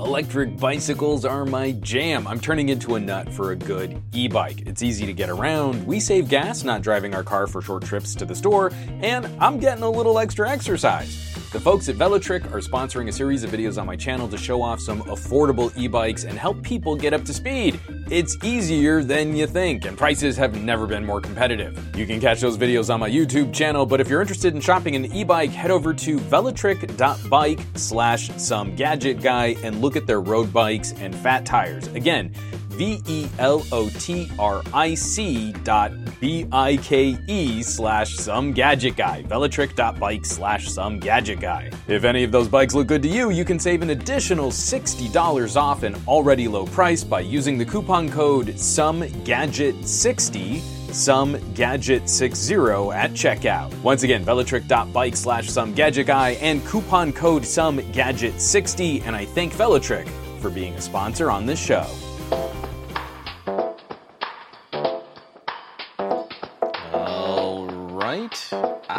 Electric bicycles are my jam. I'm turning into a nut for a good e bike. It's easy to get around, we save gas not driving our car for short trips to the store, and I'm getting a little extra exercise. The folks at Velotric are sponsoring a series of videos on my channel to show off some affordable e-bikes and help people get up to speed. It's easier than you think, and prices have never been more competitive. You can catch those videos on my YouTube channel, but if you're interested in shopping an e-bike, head over to velotric.bike slash some gadget guy and look at their road bikes and fat tires. Again, V E L O T R I C dot B I K E slash some gadget guy. Velotric.bike slash some gadget guy. If any of those bikes look good to you, you can save an additional $60 off an already low price by using the coupon code some gadget 60 some gadget 60 at checkout. Once again, velotric.bike slash some gadget guy and coupon code some gadget 60 and I thank Velotric for being a sponsor on this show.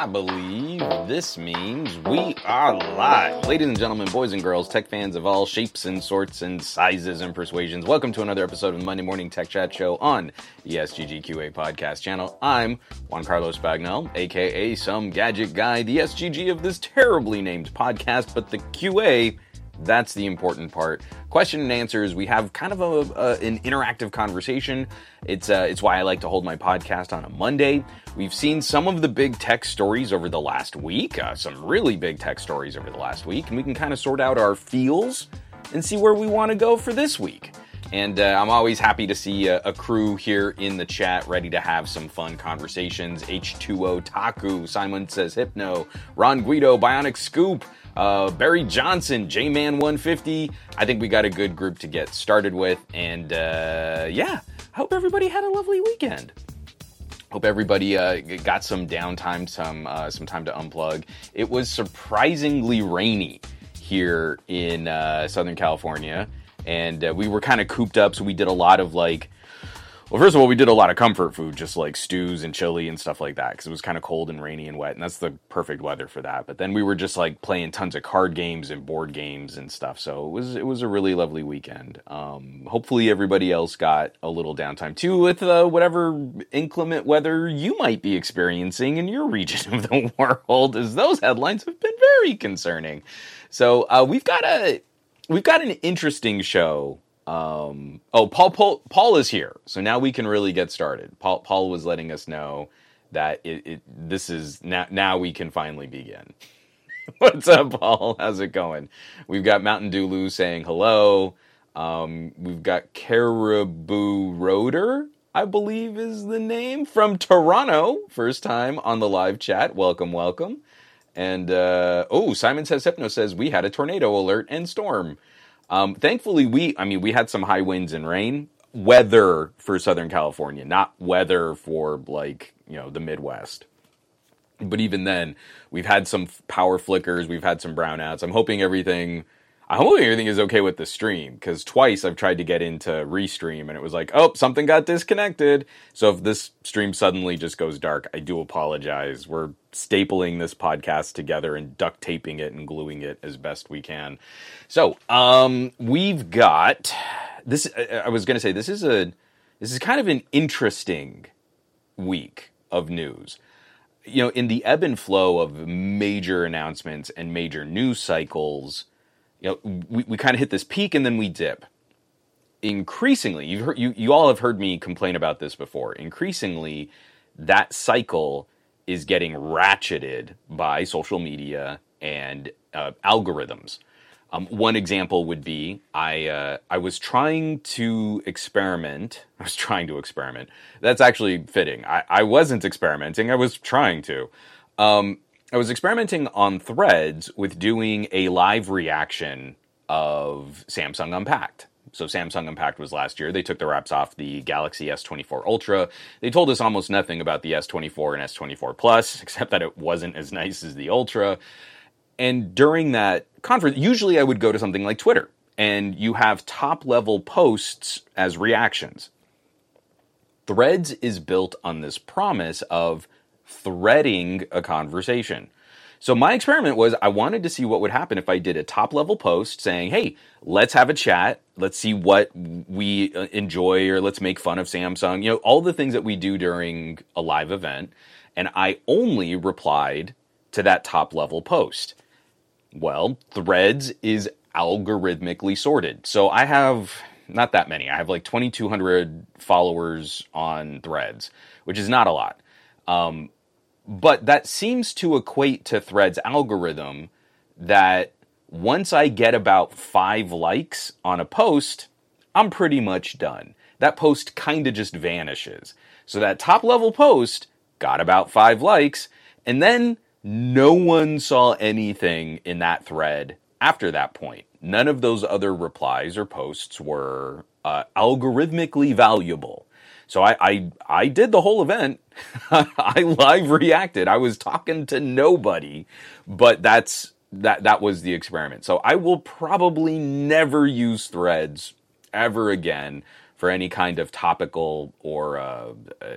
I believe this means we are live. Ladies and gentlemen, boys and girls, tech fans of all shapes and sorts and sizes and persuasions, welcome to another episode of the Monday Morning Tech Chat Show on the SGGQA podcast channel. I'm Juan Carlos Bagnell, aka some gadget guy, the SGG of this terribly named podcast, but the QA that's the important part. Question and answers. We have kind of a, a an interactive conversation. It's uh, it's why I like to hold my podcast on a Monday. We've seen some of the big tech stories over the last week. Uh, some really big tech stories over the last week, and we can kind of sort out our feels and see where we want to go for this week. And uh, I'm always happy to see a, a, crew here in the chat ready to have some fun conversations. H2O Taku, Simon says Hypno, Ron Guido, Bionic Scoop, uh, Barry Johnson, J Man 150. I think we got a good group to get started with. And uh, yeah, hope everybody had a lovely weekend. Hope everybody uh, got some downtime, some uh, some time to unplug. It was surprisingly rainy here in uh, Southern California, and uh, we were kind of cooped up, so we did a lot of like well, first of all, we did a lot of comfort food, just like stews and chili and stuff like that, because it was kind of cold and rainy and wet, and that's the perfect weather for that. But then we were just like playing tons of card games and board games and stuff, so it was it was a really lovely weekend. Um, hopefully, everybody else got a little downtime too with uh, whatever inclement weather you might be experiencing in your region of the world, as those headlines have been very concerning. So uh, we've got a we've got an interesting show um, oh, Paul, Paul, Paul is here, so now we can really get started. Paul Paul was letting us know that it, it this is now now we can finally begin. What's up, Paul? How's it going? We've got Mountain Dew Lou saying hello. Um, we've got Caribou Roder, I believe is the name from Toronto. First time on the live chat. Welcome, welcome. And uh, oh, Simon says Hypno says we had a tornado alert and storm. Um, thankfully, we, I mean, we had some high winds and rain. Weather for Southern California, not weather for like, you know, the Midwest. But even then, we've had some power flickers, we've had some brownouts. I'm hoping everything I'm hoping everything is okay with the stream because twice I've tried to get into restream and it was like, oh, something got disconnected. So if this stream suddenly just goes dark, I do apologize. We're stapling this podcast together and duct taping it and gluing it as best we can. So um, we've got this. I was going to say this is a this is kind of an interesting week of news you know, in the ebb and flow of major announcements and major news cycles, you know, we, we kind of hit this peak and then we dip. Increasingly, you've heard, you, you all have heard me complain about this before. Increasingly, that cycle is getting ratcheted by social media and uh, algorithms. Um, one example would be I uh, I was trying to experiment. I was trying to experiment. That's actually fitting. I, I wasn't experimenting. I was trying to. Um, I was experimenting on threads with doing a live reaction of Samsung Unpacked. So Samsung Unpacked was last year. They took the wraps off the Galaxy S24 Ultra. They told us almost nothing about the S24 and S24 Plus, except that it wasn't as nice as the Ultra. And during that conference, usually I would go to something like Twitter, and you have top level posts as reactions. Threads is built on this promise of threading a conversation. So my experiment was I wanted to see what would happen if I did a top level post saying, "Hey, let's have a chat. Let's see what we uh, enjoy or let's make fun of Samsung." You know, all the things that we do during a live event. And I only replied to that top level post. Well, Threads is algorithmically sorted. So I have not that many. I have like 2,200 followers on Threads, which is not a lot. Um, but that seems to equate to Threads algorithm that once I get about five likes on a post, I'm pretty much done. That post kind of just vanishes. So that top level post got about five likes, and then no one saw anything in that thread after that point. None of those other replies or posts were uh, algorithmically valuable. So I, I, I did the whole event. I live reacted. I was talking to nobody, but that's that that was the experiment. So I will probably never use threads ever again for any kind of topical or uh, uh,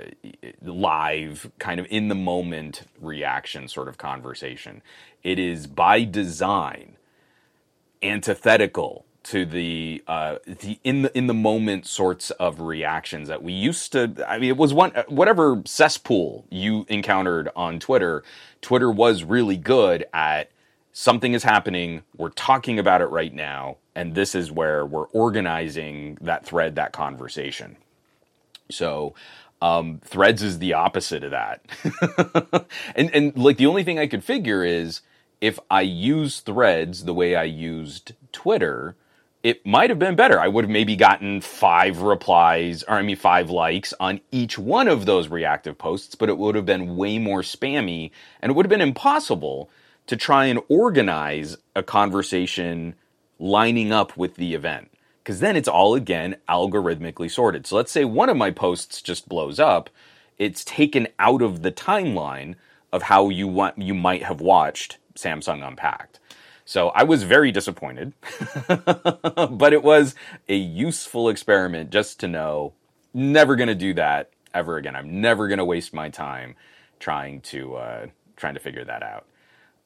live kind of in the moment reaction sort of conversation. It is by design antithetical to the uh, the in the in the moment sorts of reactions that we used to. I mean, it was one whatever cesspool you encountered on Twitter. Twitter was really good at something is happening. We're talking about it right now, and this is where we're organizing that thread, that conversation. So. Um, threads is the opposite of that, and and like the only thing I could figure is if I use threads the way I used Twitter, it might have been better. I would have maybe gotten five replies, or I mean, five likes on each one of those reactive posts, but it would have been way more spammy and it would have been impossible to try and organize a conversation lining up with the event. Because then it's all again algorithmically sorted. So let's say one of my posts just blows up, it's taken out of the timeline of how you want you might have watched Samsung Unpacked. So I was very disappointed, but it was a useful experiment just to know never going to do that ever again. I'm never going to waste my time trying to uh, trying to figure that out.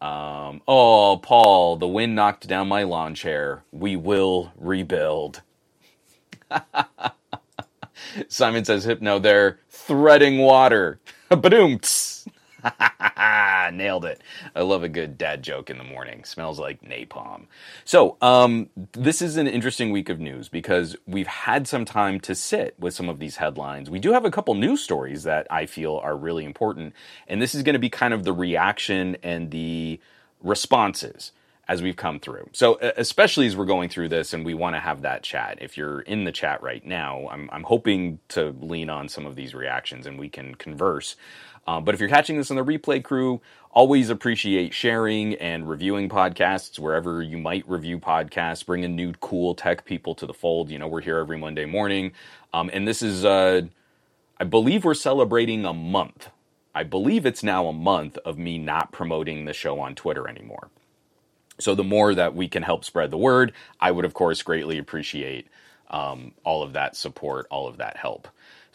Um, oh, Paul, the wind knocked down my lawn chair. We will rebuild. Simon says, Hypno, they're threading water. Badoom. Nailed it. I love a good dad joke in the morning. Smells like napalm. So, um, this is an interesting week of news because we've had some time to sit with some of these headlines. We do have a couple news stories that I feel are really important, and this is going to be kind of the reaction and the responses as we've come through. So, especially as we're going through this and we want to have that chat. If you're in the chat right now, I'm, I'm hoping to lean on some of these reactions and we can converse. Um, but if you're catching this on the replay crew, always appreciate sharing and reviewing podcasts wherever you might review podcasts. Bringing new cool tech people to the fold. You know, we're here every Monday morning, um, and this is, uh, I believe, we're celebrating a month. I believe it's now a month of me not promoting the show on Twitter anymore. So the more that we can help spread the word, I would of course greatly appreciate um, all of that support, all of that help.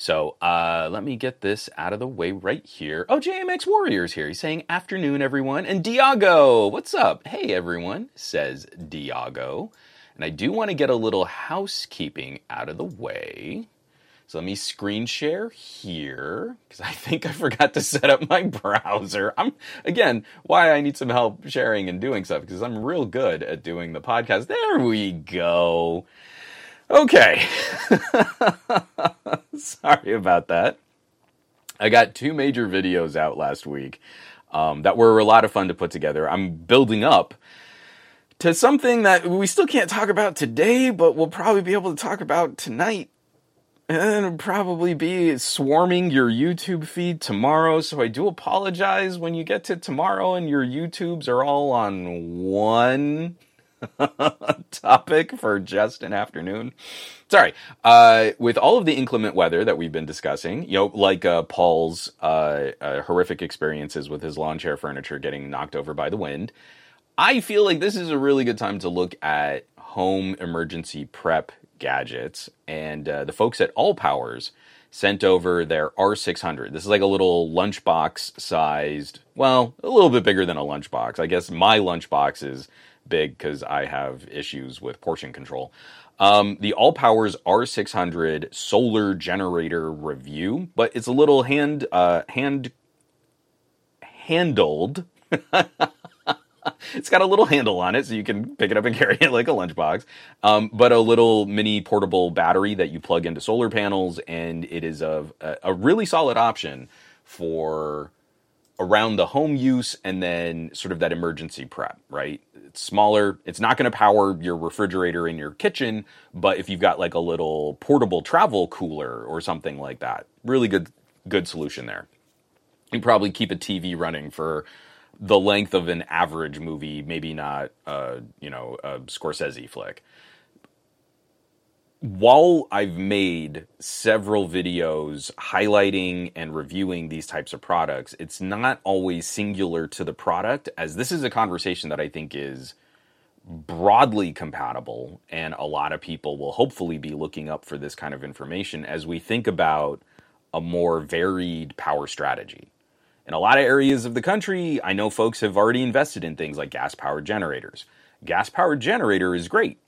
So uh, let me get this out of the way right here. Oh, JMX Warriors here. He's saying afternoon, everyone. And Diago, what's up? Hey, everyone, says Diago. And I do want to get a little housekeeping out of the way. So let me screen share here because I think I forgot to set up my browser. I'm again why I need some help sharing and doing stuff because I'm real good at doing the podcast. There we go. Okay. Sorry about that. I got two major videos out last week um, that were a lot of fun to put together. I'm building up to something that we still can't talk about today, but we'll probably be able to talk about tonight. And probably be swarming your YouTube feed tomorrow. So I do apologize when you get to tomorrow and your YouTubes are all on one topic for just an afternoon. Sorry. Uh, with all of the inclement weather that we've been discussing, you know, like uh, Paul's uh, uh horrific experiences with his lawn chair furniture getting knocked over by the wind, I feel like this is a really good time to look at home emergency prep gadgets. And uh, the folks at ALLPOWERS sent over their R600. This is like a little lunchbox sized, well, a little bit bigger than a lunchbox. I guess my lunchbox is big because I have issues with portion control. Um, the ALLPOWERS R600 solar generator review, but it's a little hand uh, hand handled. it's got a little handle on it so you can pick it up and carry it like a lunchbox. Um, but a little mini portable battery that you plug into solar panels, and it is a, a really solid option for around the home use and then sort of that emergency prep, right? It's smaller. It's not going to power your refrigerator in your kitchen, but if you've got like a little portable travel cooler or something like that, really good good solution there. You probably keep a TV running for the length of an average movie, maybe not, uh, you know, a Scorsese flick. While I've made several videos highlighting and reviewing these types of products, it's not always singular to the product, as this is a conversation that I think is broadly compatible, and a lot of people will hopefully be looking up for this kind of information as we think about a more varied power strategy in a lot of areas of the country, I know folks have already invested in things like gas powered generators. Gas powered generator is great.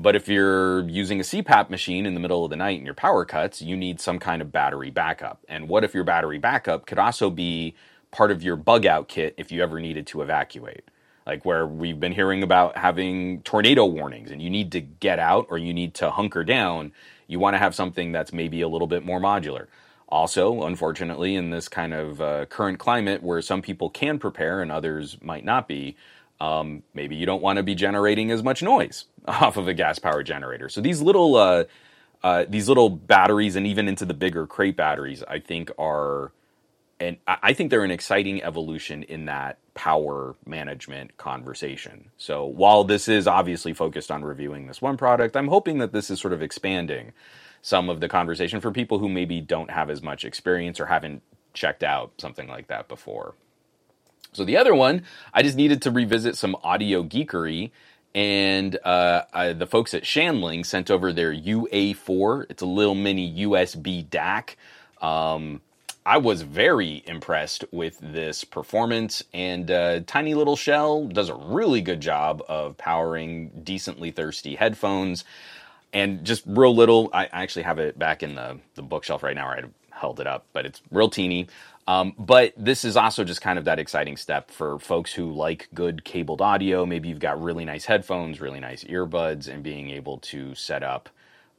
But if you're using a CPAP machine in the middle of the night and your power cuts, you need some kind of battery backup. And what if your battery backup could also be part of your bug out kit if you ever needed to evacuate? Like where we've been hearing about having tornado warnings and you need to get out or you need to hunker down, you want to have something that's maybe a little bit more modular. Also, unfortunately, in this kind of uh, current climate where some people can prepare and others might not be, um, maybe you don't want to be generating as much noise off of a gas powered generator. So these little uh, uh, these little batteries and even into the bigger crate batteries, I think are and I think they're an exciting evolution in that power management conversation. So while this is obviously focused on reviewing this one product, I'm hoping that this is sort of expanding some of the conversation for people who maybe don't have as much experience or haven't checked out something like that before. So the other one, I just needed to revisit some audio geekery, and uh, I, the folks at Shanling sent over their UA4. It's a little mini USB DAC. Um, I was very impressed with this performance, and uh, tiny little shell does a really good job of powering decently thirsty headphones and just real little. I, actually have it back in the, the bookshelf right now. where I held it up, but it's real teeny. Um, but this is also just kind of that exciting step for folks who like good cabled audio. Maybe you've got really nice headphones, really nice earbuds, and being able to set up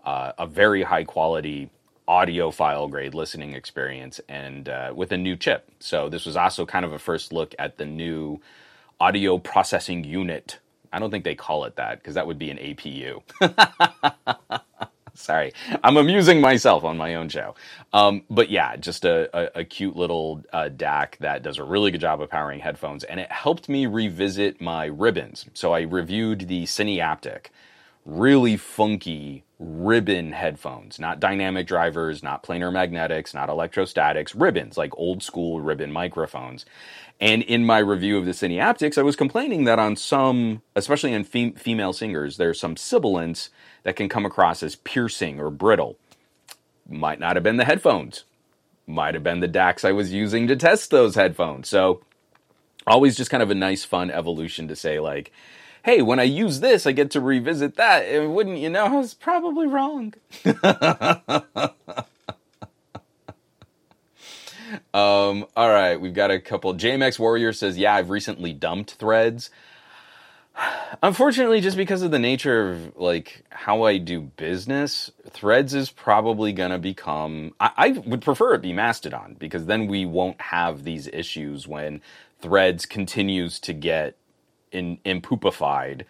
uh, a very high quality audiophile grade listening experience and uh, with a new chip. So this was also kind of a first look at the new audio processing unit I don't think they call it that because that would be an APU. Sorry, I'm amusing myself on my own show. Um, but yeah, just a, a, a cute little uh, DAC that does a really good job of powering headphones, and it helped me revisit my ribbons. So I reviewed the Cineaptic, really funky ribbon headphones, not dynamic drivers, not planar magnetics, not electrostatics, ribbons, like old school ribbon microphones. And in my review of the Cineaptics, I was complaining that on some, especially in fem- female singers, there's some sibilance that can come across as piercing or brittle. Might not have been the headphones. Might have been the DACs I was using to test those headphones. So, always just kind of a nice, fun evolution to say, like, hey, when I use this, I get to revisit that. And wouldn't you know, I was probably wrong. Um, all right, we've got a couple. JMX Warrior says, "Yeah, I've recently dumped Threads." Unfortunately, just because of the nature of like how I do business, Threads is probably going to become. I, I would prefer it be Mastodon because then we won't have these issues when Threads continues to get in impoopified,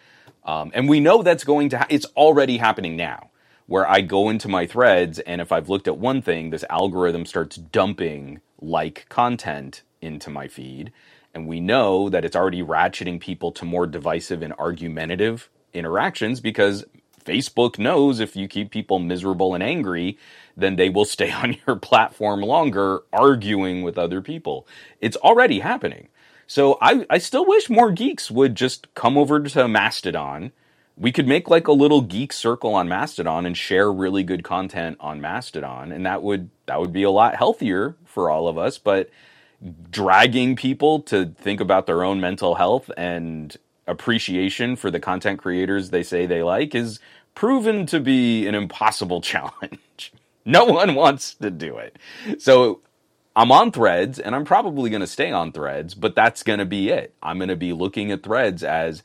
um, and we know that's going to. Ha- it's already happening now where I go into my threads and if I've looked at one thing, this algorithm starts dumping like content into my feed. And we know that it's already ratcheting people to more divisive and argumentative interactions because Facebook knows if you keep people miserable and angry, then they will stay on your platform longer arguing with other people. It's already happening. So I, I still wish more geeks would just come over to Mastodon. We could make like a little geek circle on Mastodon and share really good content on Mastodon, and that would that would be a lot healthier for all of us. But dragging people to think about their own mental health and appreciation for the content creators they say they like is proven to be an impossible challenge. no one wants to do it. So I'm on threads and I'm probably going to stay on threads, but that's going to be it. I'm going to be looking at threads as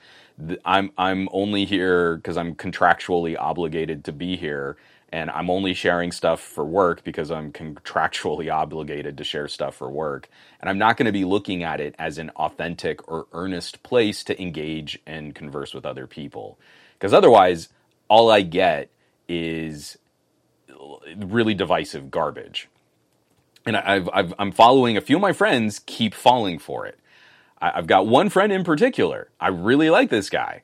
th- I'm I'm only here cuz I'm contractually obligated to be here and I'm only sharing stuff for work because I'm contractually obligated to share stuff for work. And I'm not going to be looking at it as an authentic or earnest place to engage and converse with other people. Because otherwise, all I get is really divisive garbage. And I've, I've, I'm following a few of my friends keep falling for it. I've got one friend in particular. I really like this guy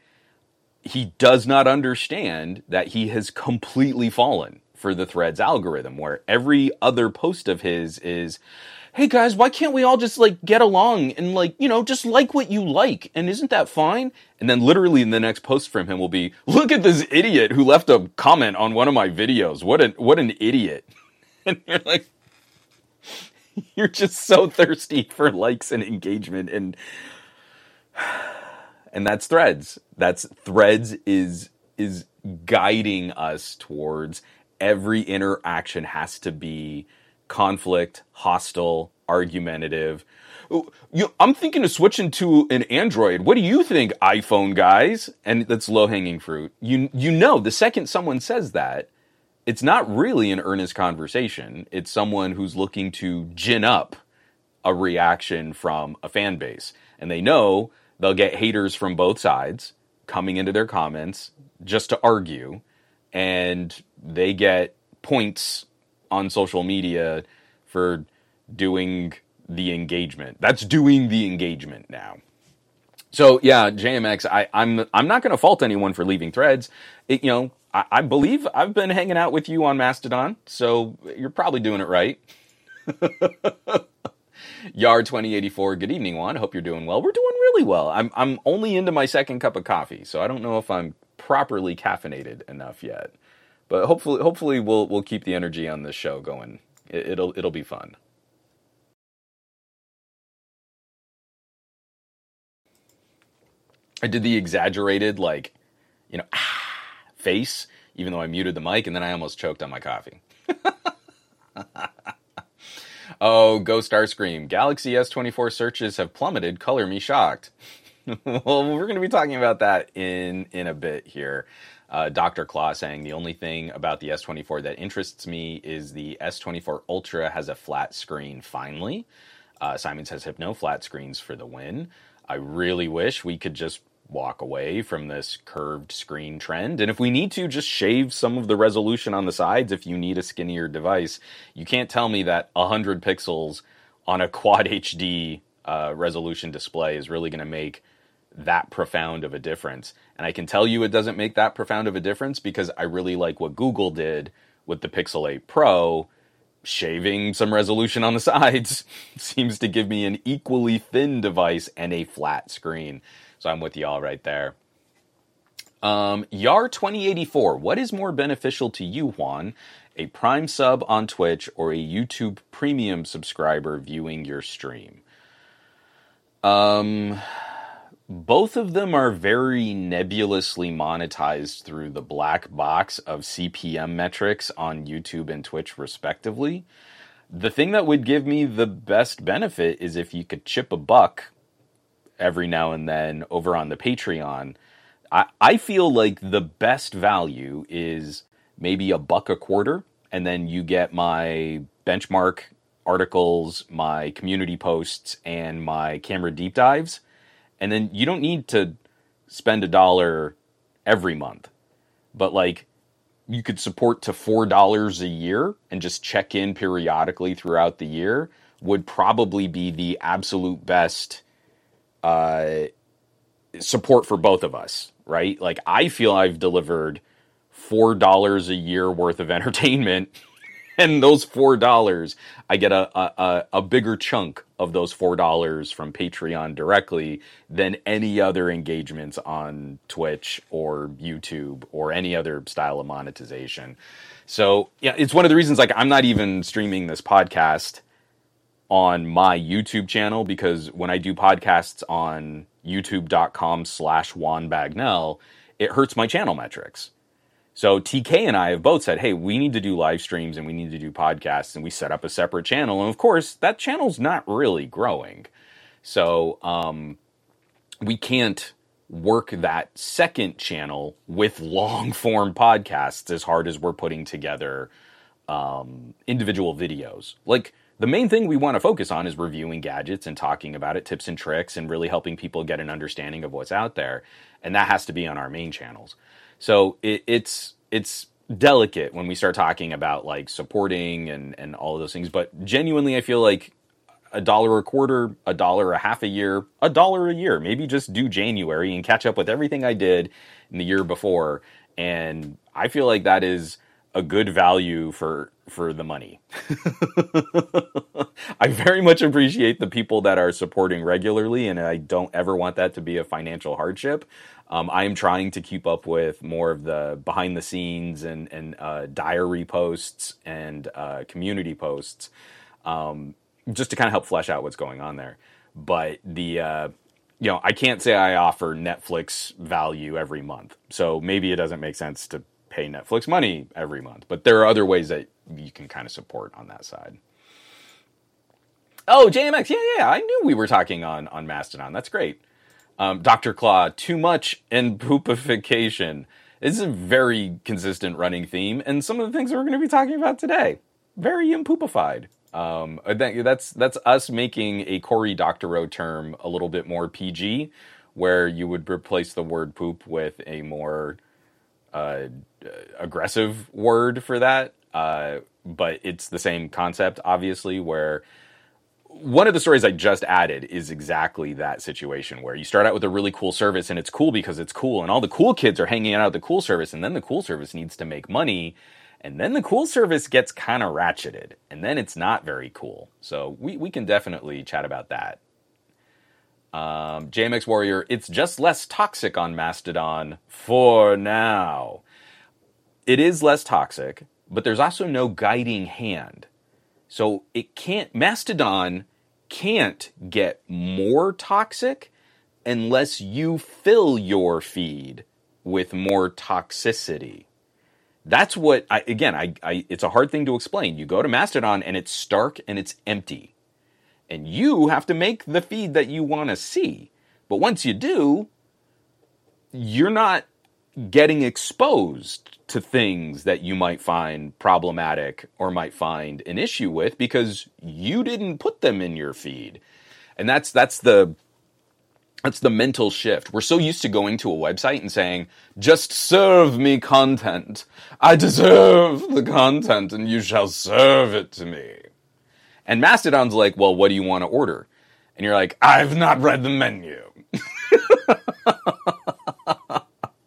he does not understand that he has completely fallen for the threads algorithm where every other post of his is hey guys why can't we all just like get along and like you know just like what you like and isn't that fine and then literally in the next post from him will be look at this idiot who left a comment on one of my videos what an what an idiot and you're like you're just so thirsty for likes and engagement and and that's threads that's threads is is guiding us towards every interaction has to be conflict hostile argumentative you, I'm thinking of switching to an Android. What do you think, iPhone guys? And that's low hanging fruit. You you know, the second someone says that, it's not really an earnest conversation. It's someone who's looking to gin up a reaction from a fan base, and they know they'll get haters from both sides coming into their comments just to argue, and they get points on social media for doing the engagement. That's doing the engagement now. So yeah, JMX, I, am I'm, I'm not going to fault anyone for leaving threads. It, you know, I, I believe I've been hanging out with you on Mastodon, so you're probably doing it right. Yard 2084, good evening, Juan. Hope you're doing well. We're doing really well. I'm, I'm only into my second cup of coffee, so I don't know if I'm properly caffeinated enough yet. But hopefully, hopefully we'll, we'll keep the energy on this show going. It, it'll, it'll be fun. I did the exaggerated, like, you know, ah, face, even though I muted the mic, and then I almost choked on my coffee. Oh, go Starscream. Galaxy S24 searches have plummeted. Color me shocked. well, we're going to be talking about that in in a bit here. Uh, Dr. Claw saying the only thing about the S24 that interests me is the S24 Ultra has a flat screen finally. Uh, Simon says Hypno flat screens for the win. I really wish we could just walk away from this curved screen trend. And if we need to, just shave some of the resolution on the sides if you need a skinnier device. You can't tell me that 100 pixels on a quad HD uh, resolution display is really going to make that profound of a difference. And I can tell you it doesn't make that profound of a difference because I really like what Google did with the Pixel 8 Pro. Shaving some resolution on the sides seems to give me an equally thin device and a flat screen. So I'm with y'all right there. Um, Yar 2084. What is more beneficial to you, Juan? A Prime sub on Twitch or a YouTube Premium subscriber viewing your stream? Um, both of them are very nebulously monetized through the black box of CPM metrics on YouTube and Twitch, respectively. The thing that would give me the best benefit is if you could chip a buck every now and then over on the Patreon. I, I feel like the best value is maybe a buck a quarter, and then you get my benchmark articles, my community posts, and my camera deep dives. And then you don't need to spend a dollar every month. But like you could support to four dollars a year and just check in periodically throughout the year would probably be the absolute best uh, support for both of us, right? Like I feel I've delivered four dollars a year worth of entertainment and those four dollars, I get a, a a bigger chunk of those four dollars from Patreon directly than any other engagements on Twitch or YouTube or any other style of monetization. So yeah, it's one of the reasons like I'm not even streaming this podcast on my YouTube channel because when I do podcasts on youtube.com slash Juan Bagnell, it hurts my channel metrics. So TK and I have both said, hey, we need to do live streams and we need to do podcasts, and we set up a separate channel. And of course, that channel's not really growing. So um, we can't work that second channel with long form podcasts as hard as we're putting together um, individual videos. Like the main thing we want to focus on is reviewing gadgets and talking about it, tips and tricks, and really helping people get an understanding of what's out there. And that has to be on our main channels. So it, it's it's delicate when we start talking about like supporting and and all of those things. But genuinely, I feel like a dollar a quarter, a dollar a half a year, a dollar a year. Maybe just do January and catch up with everything I did in the year before. And I feel like that is a good value for for the money. I very much appreciate the people that are supporting regularly, and I don't ever want that to be a financial hardship. Um, I am trying to keep up with more of the behind the scenes and and uh, diary posts and uh, community posts, um, just to kind of help flesh out what's going on there. But the uh, you know, I can't say I offer Netflix value every month, so maybe it doesn't make sense to pay Netflix money every month. But there are other ways that you can kind of support on that side. Oh, JMX, yeah, yeah, I knew we were talking on on Mastodon. That's great. Um, Dr. Claw, too much and poopification. It's a very consistent running theme, and some of the things that we're going to be talking about today, very impoopified. Um, that's that's us making a Cory Doctorow term a little bit more PG, where you would replace the word poop with a more uh, aggressive word for that. Uh, but it's the same concept, obviously, where one of the stories I just added is exactly that situation where you start out with a really cool service and it's cool because it's cool and all the cool kids are hanging out at the cool service and then the cool service needs to make money and then the cool service gets kind of ratcheted and then it's not very cool. So we, we can definitely chat about that. Um, JMX Warrior, it's just less toxic on Mastodon for now. It is less toxic, but there's also no guiding hand. So it can't, Mastodon can't get more toxic unless you fill your feed with more toxicity. That's what I, again, I, I, it's a hard thing to explain. You go to Mastodon and it's stark and it's empty. And you have to make the feed that you want to see. But once you do, you're not getting exposed to things that you might find problematic or might find an issue with because you didn't put them in your feed. And that's that's the that's the mental shift. We're so used to going to a website and saying, just serve me content. I deserve the content and you shall serve it to me. And Mastodon's like, well, what do you want to order? And you're like, I've not read the menu.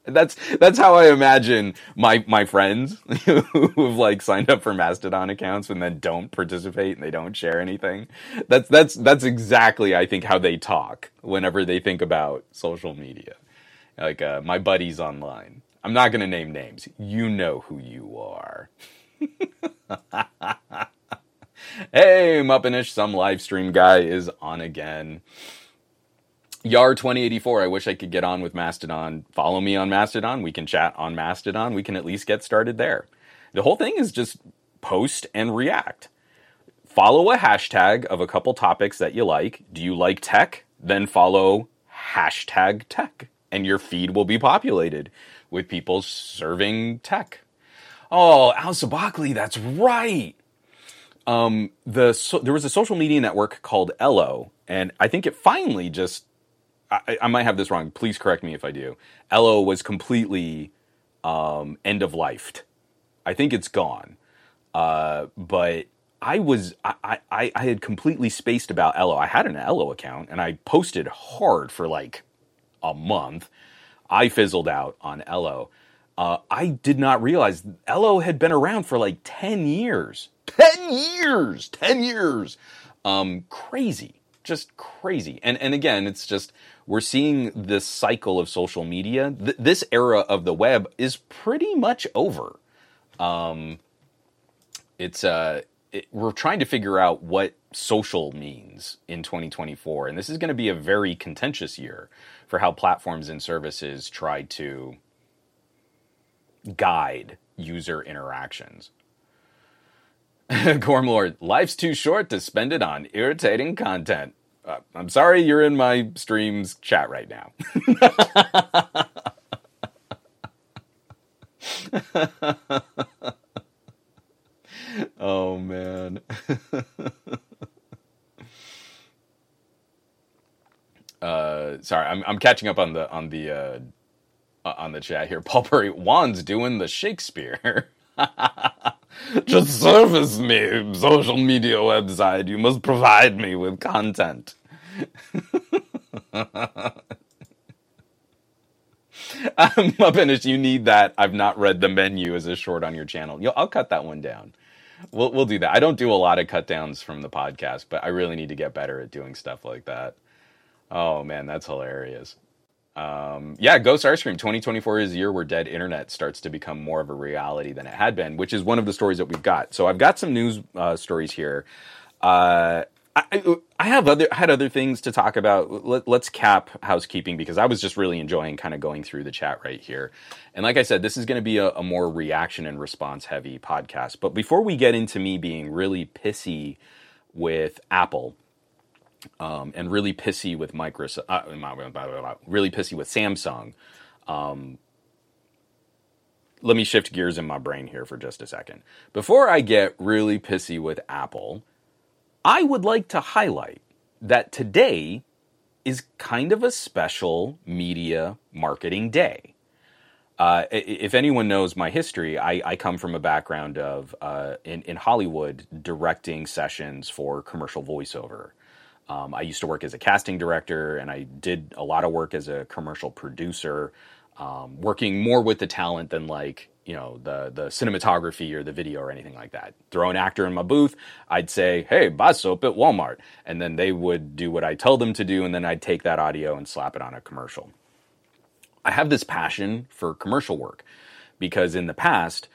that's that's how I imagine my my friends who've like signed up for Mastodon accounts and then don't participate and they don't share anything. That's that's that's exactly I think how they talk whenever they think about social media. Like uh, my buddies online. I'm not going to name names. You know who you are. hey, Muppinish, some live stream guy is on again. Yar 2084, I wish I could get on with Mastodon. Follow me on Mastodon. We can chat on Mastodon. We can at least get started there. The whole thing is just post and react. Follow a hashtag of a couple topics that you like. Do you like tech? Then follow hashtag tech, and your feed will be populated with people serving tech. Oh, Al Sabakli, that's right um, the so, there was a social media network called Ello, and I think it finally just I, I might have this wrong. Please correct me if I do. Ello was completely um, end of lifed. I think it's gone. Uh, but I was I, I I had completely spaced about Ello. I had an Ello account and I posted hard for like a month. I fizzled out on Ello. Uh, I did not realize Ello had been around for like 10 years. 10 years! 10 years! Um, crazy. Just crazy. And, and again, it's just, we're seeing this cycle of social media. Th- this era of the web is pretty much over. Um, it's, uh, it, we're trying to figure out what social means in 2024. And this is going to be a very contentious year for how platforms and services try to guide user interactions. Gormlord, life's too short to spend it on irritating content. Uh, I'm sorry you're in my stream's chat right now. oh man. uh, sorry, I'm I'm catching up on the on the uh, on the chat here. Paul Perry, Juan's doing the Shakespeare. Just service me, social media website. You must provide me with content. I'm finished. You need that. I've not read the menu as a short on your channel. Yo, I'll cut that one down. We'll we'll do that. I don't do a lot of cut downs from the podcast, but I really need to get better at doing stuff like that. Oh man, that's hilarious. Um, yeah, Go Starscream 2024 is a year where dead internet starts to become more of a reality than it had been, which is one of the stories that we've got. So I've got some news uh, stories here. Uh, I, I have other had other things to talk about. Let, us cap housekeeping because I was just really enjoying kind of going through the chat right here. And like I said, this is going to be a, a more reaction and response heavy podcast. But before we get into me being really pissy with Apple, um, and really pissy with Microsoft, uh, really pissy with Samsung. Um, let me shift gears in my brain here for just a second. Before I get really pissy with Apple, I would like to highlight that today is kind of a special media marketing day. Uh, if anyone knows my history, I, I come from a background of uh, in, in Hollywood directing sessions for commercial voiceover. Um, I used to work as a casting director, and I did a lot of work as a commercial producer, um, working more with the talent than like you know the the cinematography or the video or anything like that. Throw an actor in my booth, I'd say, "Hey, buy soap at Walmart," and then they would do what I told them to do, and then I'd take that audio and slap it on a commercial. I have this passion for commercial work because in the past,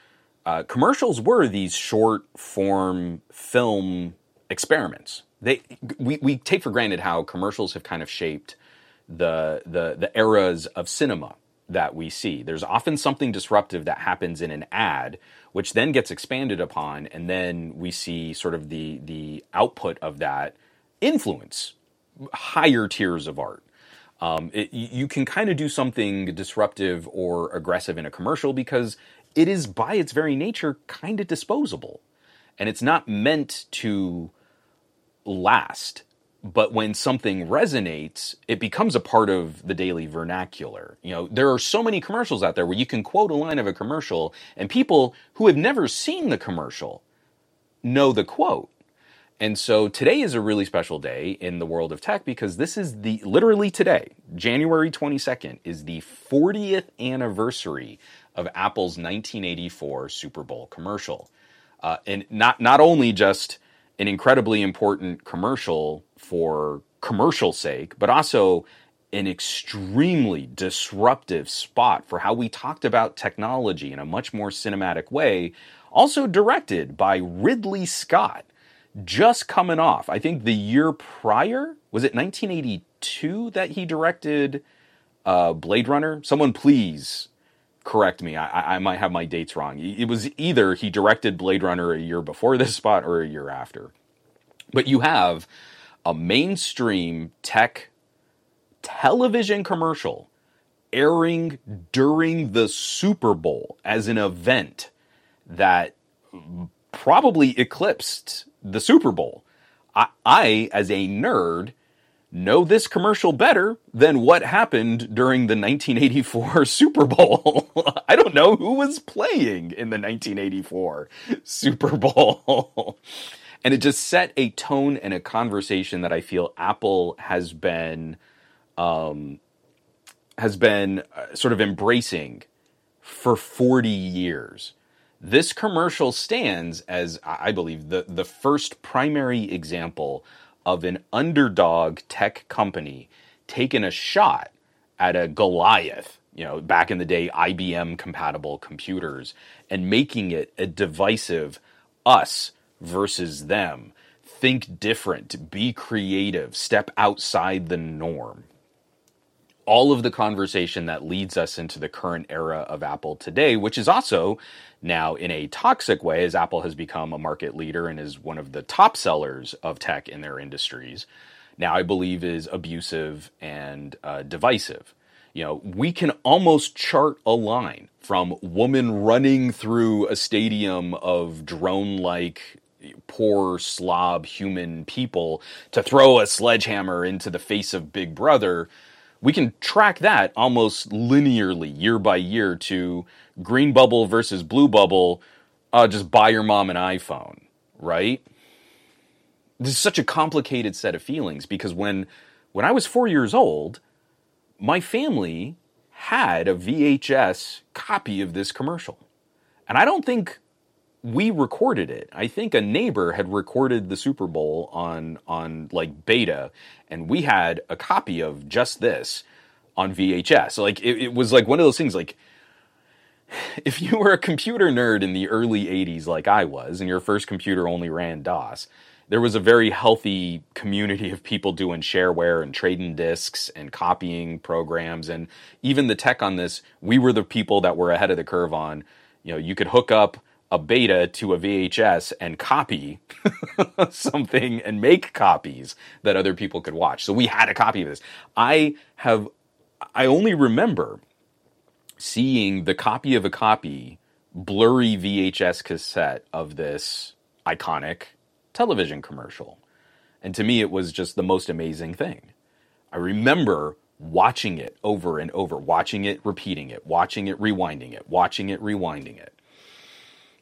uh, commercials were these short form film experiments they we, we take for granted how commercials have kind of shaped the the the eras of cinema that we see. There's often something disruptive that happens in an ad, which then gets expanded upon, and then we see sort of the the output of that influence higher tiers of art. Um, it, you can kind of do something disruptive or aggressive in a commercial because it is by its very nature kind of disposable, and it's not meant to last but when something resonates, it becomes a part of the daily vernacular. You know, there are so many commercials out there where you can quote a line of a commercial, and people who have never seen the commercial know the quote. And so today is a really special day in the world of tech because this is the literally today, January 22nd, is the 40th anniversary of Apple's 1984 Super Bowl commercial. Uh, and not not only just an incredibly important commercial for commercial sake, but also an extremely disruptive spot for how we talked about technology in a much more cinematic way, also directed by Ridley Scott. Just coming off, I think the year prior, was it 1982 that he directed uh, Blade Runner? Someone please correct me. I, I might have my dates wrong. It was either he directed Blade Runner a year before this spot or a year after. But you have a mainstream tech television commercial airing during the Super Bowl as an event that probably eclipsed the Super Bowl. I, I, as a nerd, know this commercial better than what happened during the 1984 Super Bowl. I don't know who was playing in the 1984 Super Bowl. and it just set a tone and a conversation that I feel Apple has been um, has been uh, sort of embracing for 40 years. This commercial stands as, I believe, the, the first primary example of an underdog tech company taking a shot at a Goliath, you know, back in the day, IBM compatible computers, and making it a divisive us versus them. Think different, be creative, step outside the norm all of the conversation that leads us into the current era of Apple today, which is also now in a toxic way, as Apple has become a market leader and is one of the top sellers of tech in their industries. Now, I believe is abusive and uh, divisive. You know, we can almost chart a line from woman running through a stadium of drone like poor slob human people to throw a sledgehammer into the face of Big Brother we can track that almost linearly year by year to green bubble versus blue bubble. Uh, just buy your mom an iPhone, right? This is such a complicated set of feelings because when when I was four years old, my family had a VHS copy of this commercial, and I don't think we recorded it. I think a neighbor had recorded the Super Bowl on on like beta, and we had a copy of just this on VHS. Like it, it was like one of those things like if you were a computer nerd in the early 80s like I was and your first computer only ran DOS, there was a very healthy community of people doing shareware and trading discs and copying programs and even the tech on this, we were the people that were ahead of the curve on, you know, you could hook up a beta to a VHS and copy something and make copies that other people could watch. So we had a copy of this. I have, I only remember seeing the copy of a copy blurry VHS cassette of this iconic television commercial. And to me, it was just the most amazing thing. I remember watching it over and over, watching it, repeating it, watching it, rewinding it, watching it, rewinding it.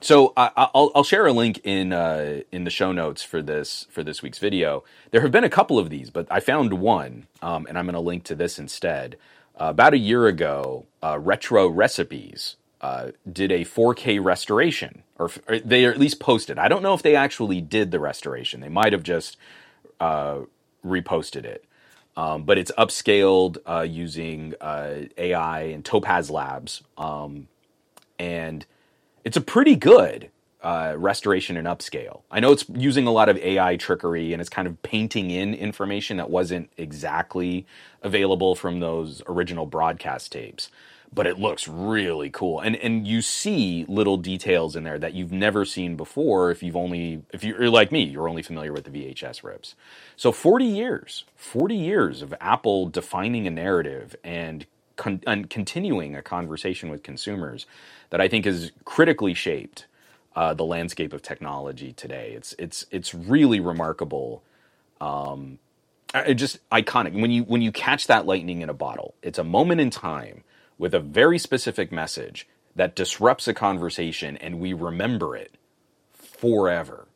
So I, will I'll share a link in uh, in the show notes for this for this week's video. There have been a couple of these, but I found one, um, and I'm going to link to this instead. Uh, about a year ago, uh, Retro Recipes uh, did a 4K restoration, or, or, they at least posted. I don't know if they actually did the restoration. They might have just uh, reposted it. Um, but it's upscaled uh, using AI and Topaz Labs, um, and it's a pretty good uh, restoration and upscale. I know it's using a lot of AI trickery and it's kind of painting in information that wasn't exactly available from those original broadcast tapes, but it looks really cool. And and you see little details in there that you've never seen before if you've only if you're like me, you're only familiar with the VHS rips. So 40 years, 40 years of Apple defining a narrative and con- and continuing a conversation with consumers that I think has critically shaped uh, the landscape of technology today. It's it's it's really remarkable. Um, just iconic when you when you catch that lightning in a bottle. It's a moment in time with a very specific message that disrupts a conversation, and we remember it forever.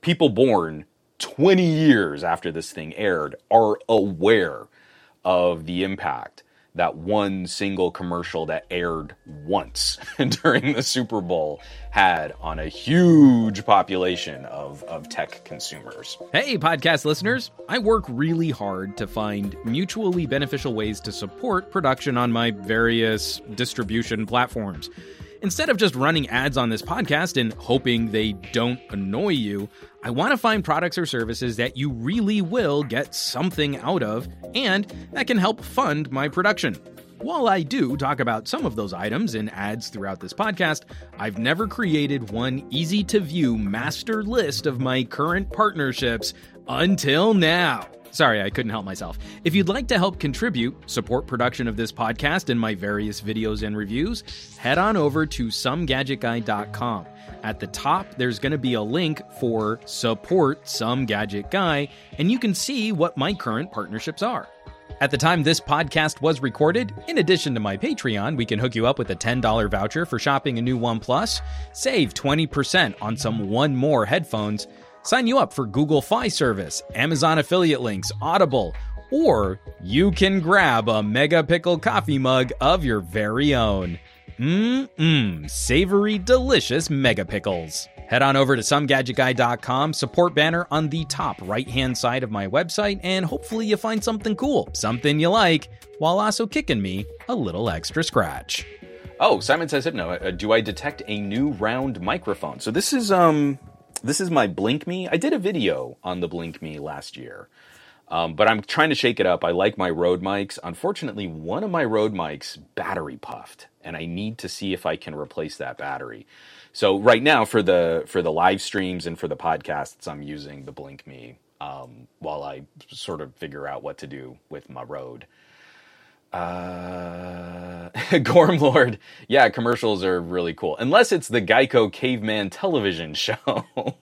People born 20 years after this thing aired are aware of the impact that one single commercial that aired once during the Super Bowl had on a huge population of, of tech consumers. Hey, podcast listeners. I work really hard to find mutually beneficial ways to support production on my various distribution platforms. Instead of just running ads on this podcast and hoping they don't annoy you, I want to find products or services that you really will get something out of and that can help fund my production. While I do talk about some of those items in ads throughout this podcast, I've never created one easy to view master list of my current partnerships until now. Sorry, I couldn't help myself. If you'd like to help contribute, support production of this podcast and my various videos and reviews, head on over to somegadgetguy.com. At the top, there's going to be a link for Support Some Gadget Guy, and you can see what my current partnerships are. At the time this podcast was recorded, in addition to my Patreon, we can hook you up with a $10 voucher for shopping a new OnePlus, save 20% on some One More headphones, Sign you up for Google Fi service, Amazon affiliate links, Audible, or you can grab a Mega Pickle coffee mug of your very own. Mmm, savory, delicious mega pickles. Head on over to somegadgetguy.com, support banner on the top right hand side of my website, and hopefully you find something cool, something you like, while also kicking me a little extra scratch. Oh, Simon says hypno. Uh, do I detect a new round microphone? So this is um this is my Blink Me. I did a video on the Blink Me last year. Um, but I'm trying to shake it up. I like my Rode mics. Unfortunately, one of my Rode mics battery puffed, and I need to see if I can replace that battery. So right now, for the for the live streams and for the podcasts, I'm using the Blink Me um, while I sort of figure out what to do with my Rode. Uh, Gorm Lord, yeah, commercials are really cool, unless it's the Geico Caveman television show.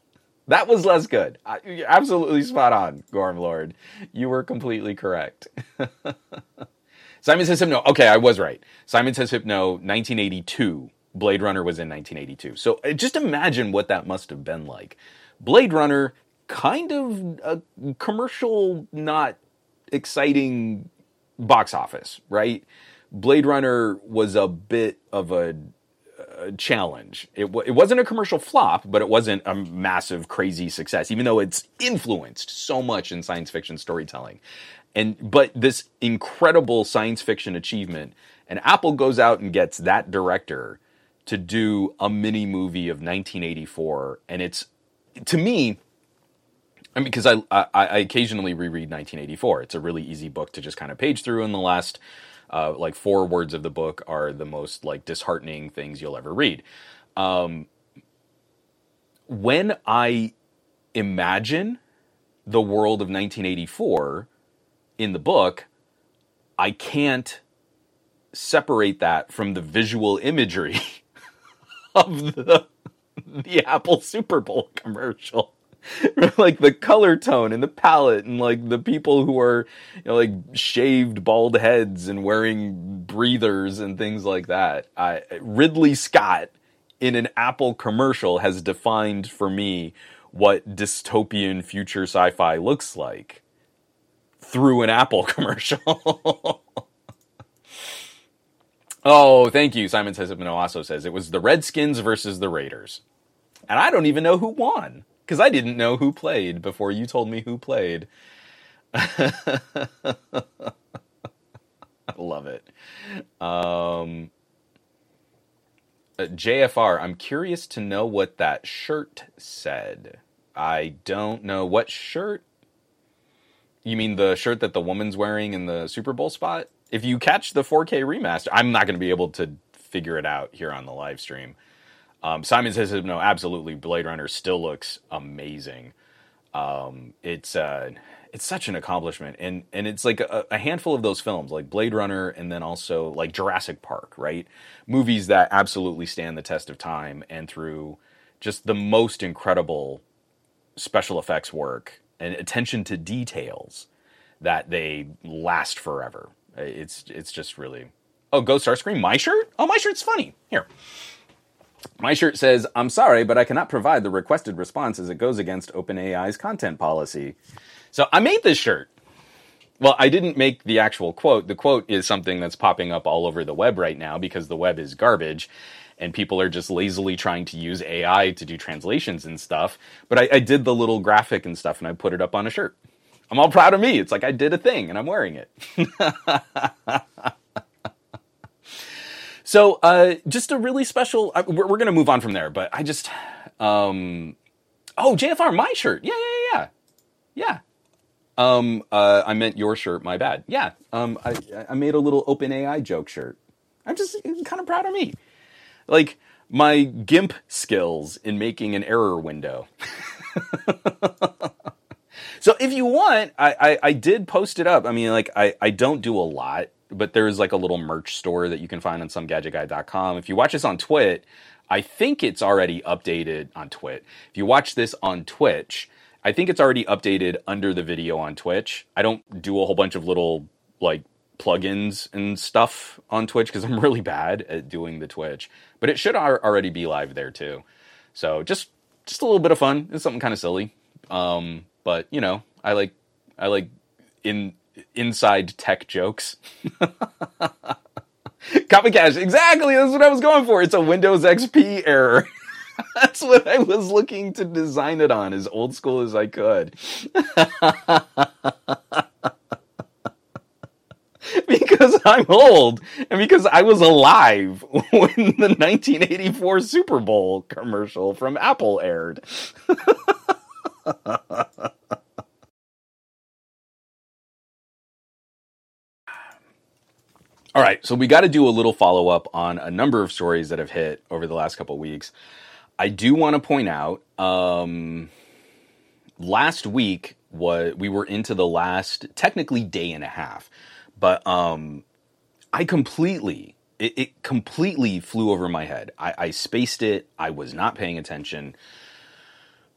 That was less good. I, absolutely spot on, Gorm Lord. You were completely correct. Simon says hypno. Okay, I was right. Simon says hypno. 1982. Blade Runner was in 1982. So uh, just imagine what that must have been like. Blade Runner, kind of a commercial, not exciting box office, right? Blade Runner was a bit of a challenge. It, w- it wasn't a commercial flop, but it wasn't a massive, crazy success, even though it's influenced so much in science fiction storytelling. And but this incredible science fiction achievement, and Apple goes out and gets that director to do a mini movie of 1984, and it's to me. I mean, because I, I, I occasionally reread 1984. It's a really easy book to just kind of page through in the last uh, like four words of the book are the most like disheartening things you'll ever read. Um, when I imagine the world of 1984 in the book, I can't separate that from the visual imagery of the the Apple Super Bowl commercial. like the color tone and the palette and like the people who are you know like shaved bald heads and wearing breathers and things like that. I, Ridley Scott in an Apple commercial has defined for me what dystopian future sci-fi looks like through an Apple commercial. oh, thank you. Simon says it. also says it was the Redskins versus the Raiders. And I don't even know who won because I didn't know who played before you told me who played. I love it. Um, uh, JFR, I'm curious to know what that shirt said. I don't know what shirt. You mean the shirt that the woman's wearing in the Super Bowl spot? If you catch the 4K remaster, I'm not going to be able to figure it out here on the live stream. Um, Simon says no, absolutely. Blade Runner still looks amazing. Um, it's uh, it's such an accomplishment, and and it's like a, a, handful of those films, like Blade Runner, and then also like Jurassic Park, right? Movies that absolutely stand the test of time, and through just the most incredible special effects work and attention to details that they last forever. It's it's just really. Oh, Go Starscream, my shirt. Oh, my shirt's funny. Here. My shirt says, I'm sorry, but I cannot provide the requested response as it goes against OpenAI's content policy. So I made this shirt. Well, I didn't make the actual quote. The quote is something that's popping up all over the web right now because the web is garbage and people are just lazily trying to use AI to do translations and stuff. But I, I did the little graphic and stuff and I put it up on a shirt. I'm all proud of me. It's like I did a thing and I'm wearing it. So, uh, just a really special. Uh, we're, we're going to move on from there, but I just. Um, oh, JFR, my shirt. Yeah, yeah, yeah, yeah. Um, uh, I meant your shirt. My bad. Yeah. Um, I, I made a little OpenAI joke shirt. I'm just kind of proud of me. Like my GIMP skills in making an error window. so if you want, I, I, I did post it up. I mean, like I, I don't do a lot but there's like a little merch store that you can find on somegadgetguy.com. If you watch this on Twit, I think it's already updated on Twit. If you watch this on Twitch, I think it's already updated under the video on Twitch. I don't do a whole bunch of little like plugins and stuff on Twitch because I'm really bad at doing the Twitch, but it should already be live there too. So just just a little bit of fun. It's something kind of silly, um, but you know, I like I like in inside tech jokes. Copy Cache, exactly. That's what I was going for. It's a Windows XP error. That's what I was looking to design it on, as old school as I could. because I'm old and because I was alive when the 1984 Super Bowl commercial from Apple aired. All right, so we got to do a little follow up on a number of stories that have hit over the last couple weeks. I do want to point out um, last week was we were into the last technically day and a half, but um, I completely it, it, completely flew over my head. I, I spaced it. I was not paying attention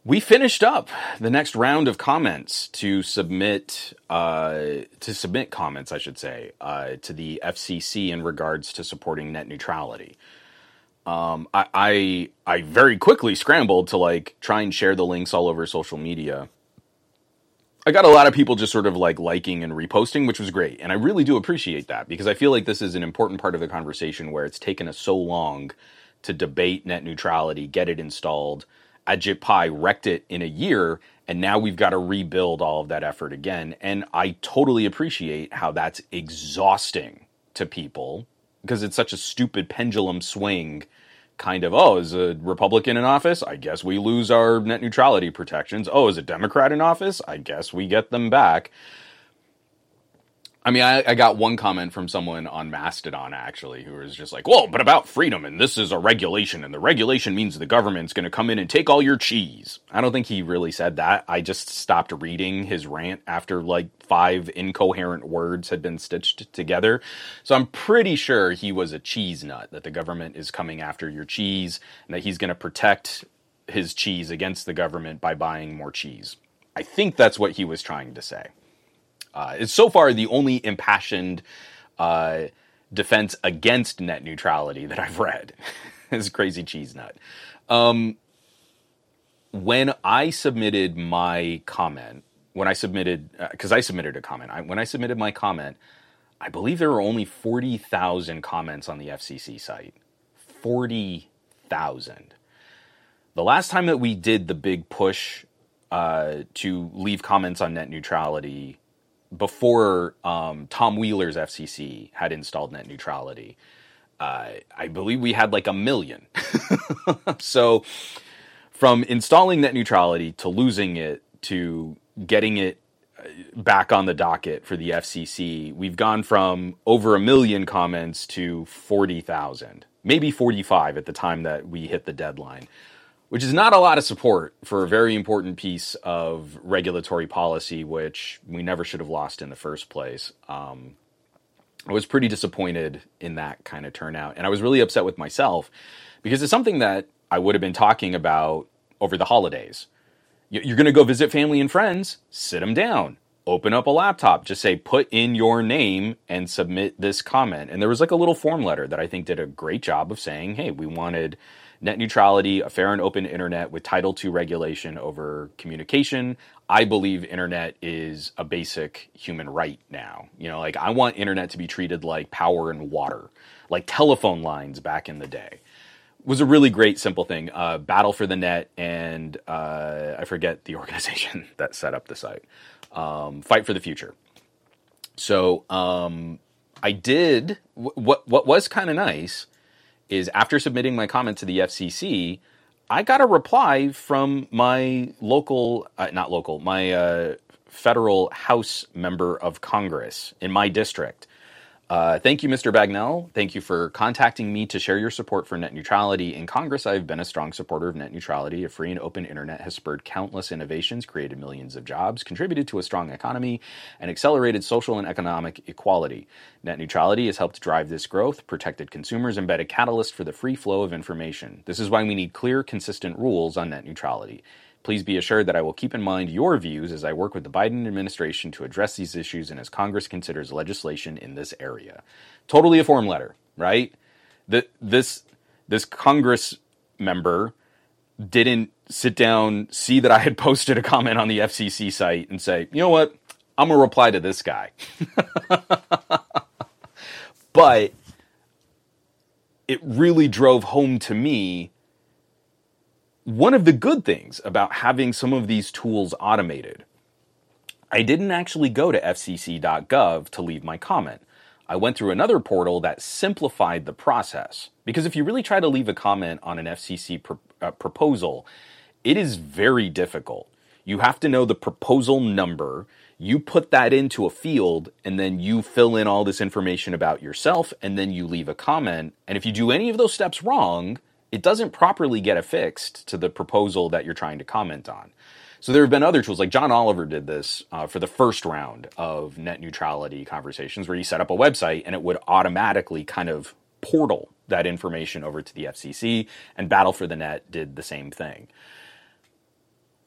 we finished up the next round of comments to submit uh, to submit comments, I should say, uh, to the FCC in regards to supporting net neutrality. Um, I, I I very quickly scrambled to like try and share the links all over social media. I got a lot of people just sort of like liking and reposting, which was great, and I really do appreciate that because I feel like this is an important part of the conversation where it's taken us so long to debate net neutrality, get it installed Ajit wrecked it in a year, and now we've got to rebuild all of that effort again. And I totally appreciate how that's exhausting to people because it's such a stupid pendulum swing. Kind of, oh, is a Republican in office? I guess we lose our net neutrality protections. Oh, is a Democrat in office? I guess we get them back. I mean, I, I, got one comment from someone on Mastodon actually who was just like, "Well, but about freedom, and this is a regulation, and the regulation means the government's going to come in and take all your cheese." I don't think he really said that. I just stopped reading his rant after like five incoherent words had been stitched together. So I'm pretty sure he was a cheese nut that the government is coming after your cheese and that he's going to protect his cheese against the government by buying more cheese. I think that's what he was trying to say. Uh, it's so far the only impassioned uh, defense against net neutrality that I've read. is Crazy Cheese Nut. Um, when I submitted my comment, when I submitted, because uh, I submitted a comment, I, when I submitted my comment, I believe there were only 40,000 comments on the FCC site. 40,000. The last time that we did the big push uh, to leave comments on net neutrality before um, Tom Wheeler's FCC had installed net neutrality, uh, I believe we had like a million. so from installing net neutrality to losing it to getting it uh, back on the docket for the FCC, we've gone from over a million comments to 40,000, maybe 45 at the time that we hit the deadline which is not a lot of support for a very important piece of regulatory policy, which we never should have lost in the first place. Um, I was pretty disappointed in that kind of turnout. And I was really upset with myself because it's something that I would have been talking about over the holidays. You're going to go visit family and friends, sit them down, open up a laptop, just say, put in your name and submit this comment. And there was like a little form letter that I think did a great job of saying, hey, we wanted net neutrality, a fair and open internet with Title II regulation over communication. I believe internet is a basic human right now. You know, like I want internet to be treated like power and water, like telephone lines back in the day. It was a really great, simple thing. Uh, Battle for the Net, and uh, I forget the organization that set up the site. Um, Fight for the Future. So um, I did what. What was kind of nice is after submitting my comment to the FCC, I got a reply from my local, uh, not local, my uh, federal House member of Congress in my district uh, thank you, Mr. Bagnell. Thank you for contacting me to share your support for net neutrality. In Congress, I've been a strong supporter of net neutrality. A free and open internet has spurred countless innovations, created millions of jobs, contributed to a strong economy, and accelerated social and economic equality. Net neutrality has helped drive this growth, protected consumers, and been a catalyst for the free flow of information. This is why we need clear, consistent rules on net neutrality. Please be assured that I will keep in mind your views as I work with the Biden administration to address these issues and as Congress considers legislation in this area. Totally a form letter, right? The, this this Congress member didn't sit down, see that I had posted a comment on the FCC site, and say, you know what, I'm gonna reply to this guy. but it really drove home to me one of the good things about having some of these tools automated. I didn't actually go to fcc.gov to leave my comment. I went through another portal that simplified the process. Because if you really try to leave a comment on an FCC pr- uh, proposal, it is very difficult. You have to know the proposal number. You put that into a field and then you fill in all this information about yourself and then you leave a comment. And if you do any of those steps wrong, it doesn't properly get affixed to the proposal that you're trying to comment on. So there have been other tools, like John Oliver did this uh, for the first round of net neutrality conversations, where he set up a website and it would automatically kind of portal that information over to the FCC, and Battle for the Net did the same thing.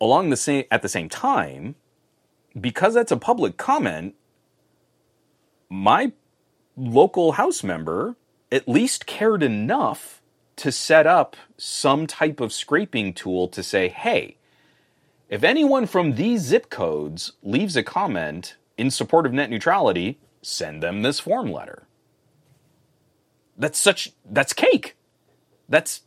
Along the same at the same time, because that's a public comment, my local house member at least cared enough to set up some type of scraping tool to say, hey, if anyone from these zip codes leaves a comment in support of net neutrality, send them this form letter. That's such that's cake. That's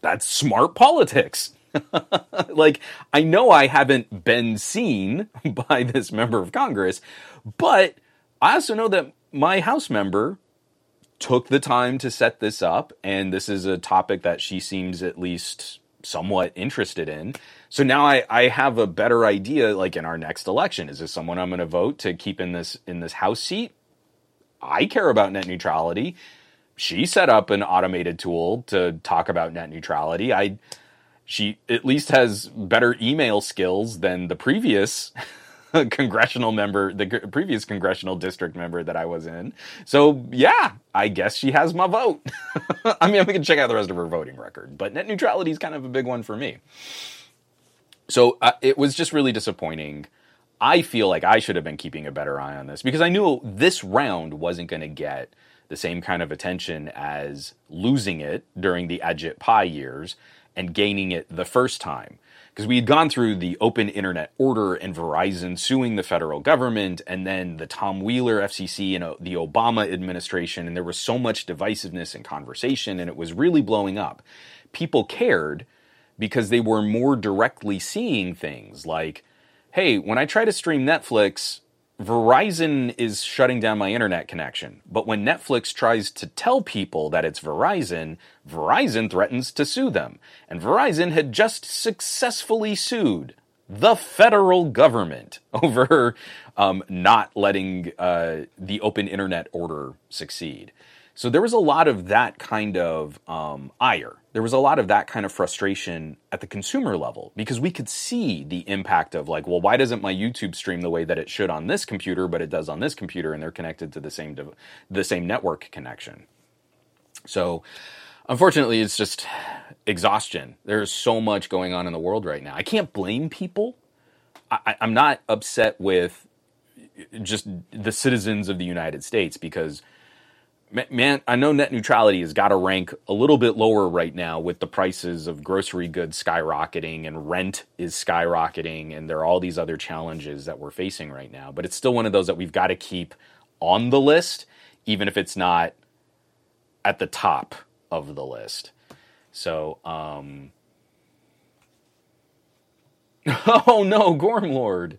that's smart politics. like I know I haven't been seen by this member of Congress, but I also know that my house member took the time to set this up and this is a topic that she seems at least somewhat interested in. So now I, I have a better idea, like in our next election, is this someone I'm going to vote to keep in this in this House seat? I care about net neutrality. She set up an automated tool to talk about net neutrality. I she at least has better email skills than the previous congressional member, the previous congressional district member that I was in. So yeah, I guess she has my vote. I mean, we can check out the rest of her voting record, but net neutrality is kind of a big one for me. So uh, it was just really disappointing. I feel like I should have been keeping a better eye on this because I knew this round wasn't going to get the same kind of attention as losing it during the Ajit Pai years and gaining it the first time. Because we had gone through the open internet order and Verizon suing the federal government, and then the Tom Wheeler FCC and uh, the Obama administration, and there was so much divisiveness and conversation, and it was really blowing up. People cared because they were more directly seeing things like, hey, when I try to stream Netflix, Verizon is shutting down my internet connection. But when Netflix tries to tell people that it's Verizon, Verizon threatens to sue them. And Verizon had just successfully sued the federal government over um, not letting uh, the open internet order succeed. So there was a lot of that kind of um, ire. There was a lot of that kind of frustration at the consumer level because we could see the impact of like, well, why doesn't my YouTube stream the way that it should on this computer, but it does on this computer, and they're connected to the same the same network connection. So, unfortunately, it's just exhaustion. There's so much going on in the world right now. I can't blame people. I, I'm not upset with just the citizens of the United States because man, I know net neutrality has got to rank a little bit lower right now with the prices of grocery goods skyrocketing and rent is skyrocketing and there are all these other challenges that we're facing right now. But it's still one of those that we've got to keep on the list, even if it's not at the top of the list. So, um, oh no, Gormlord.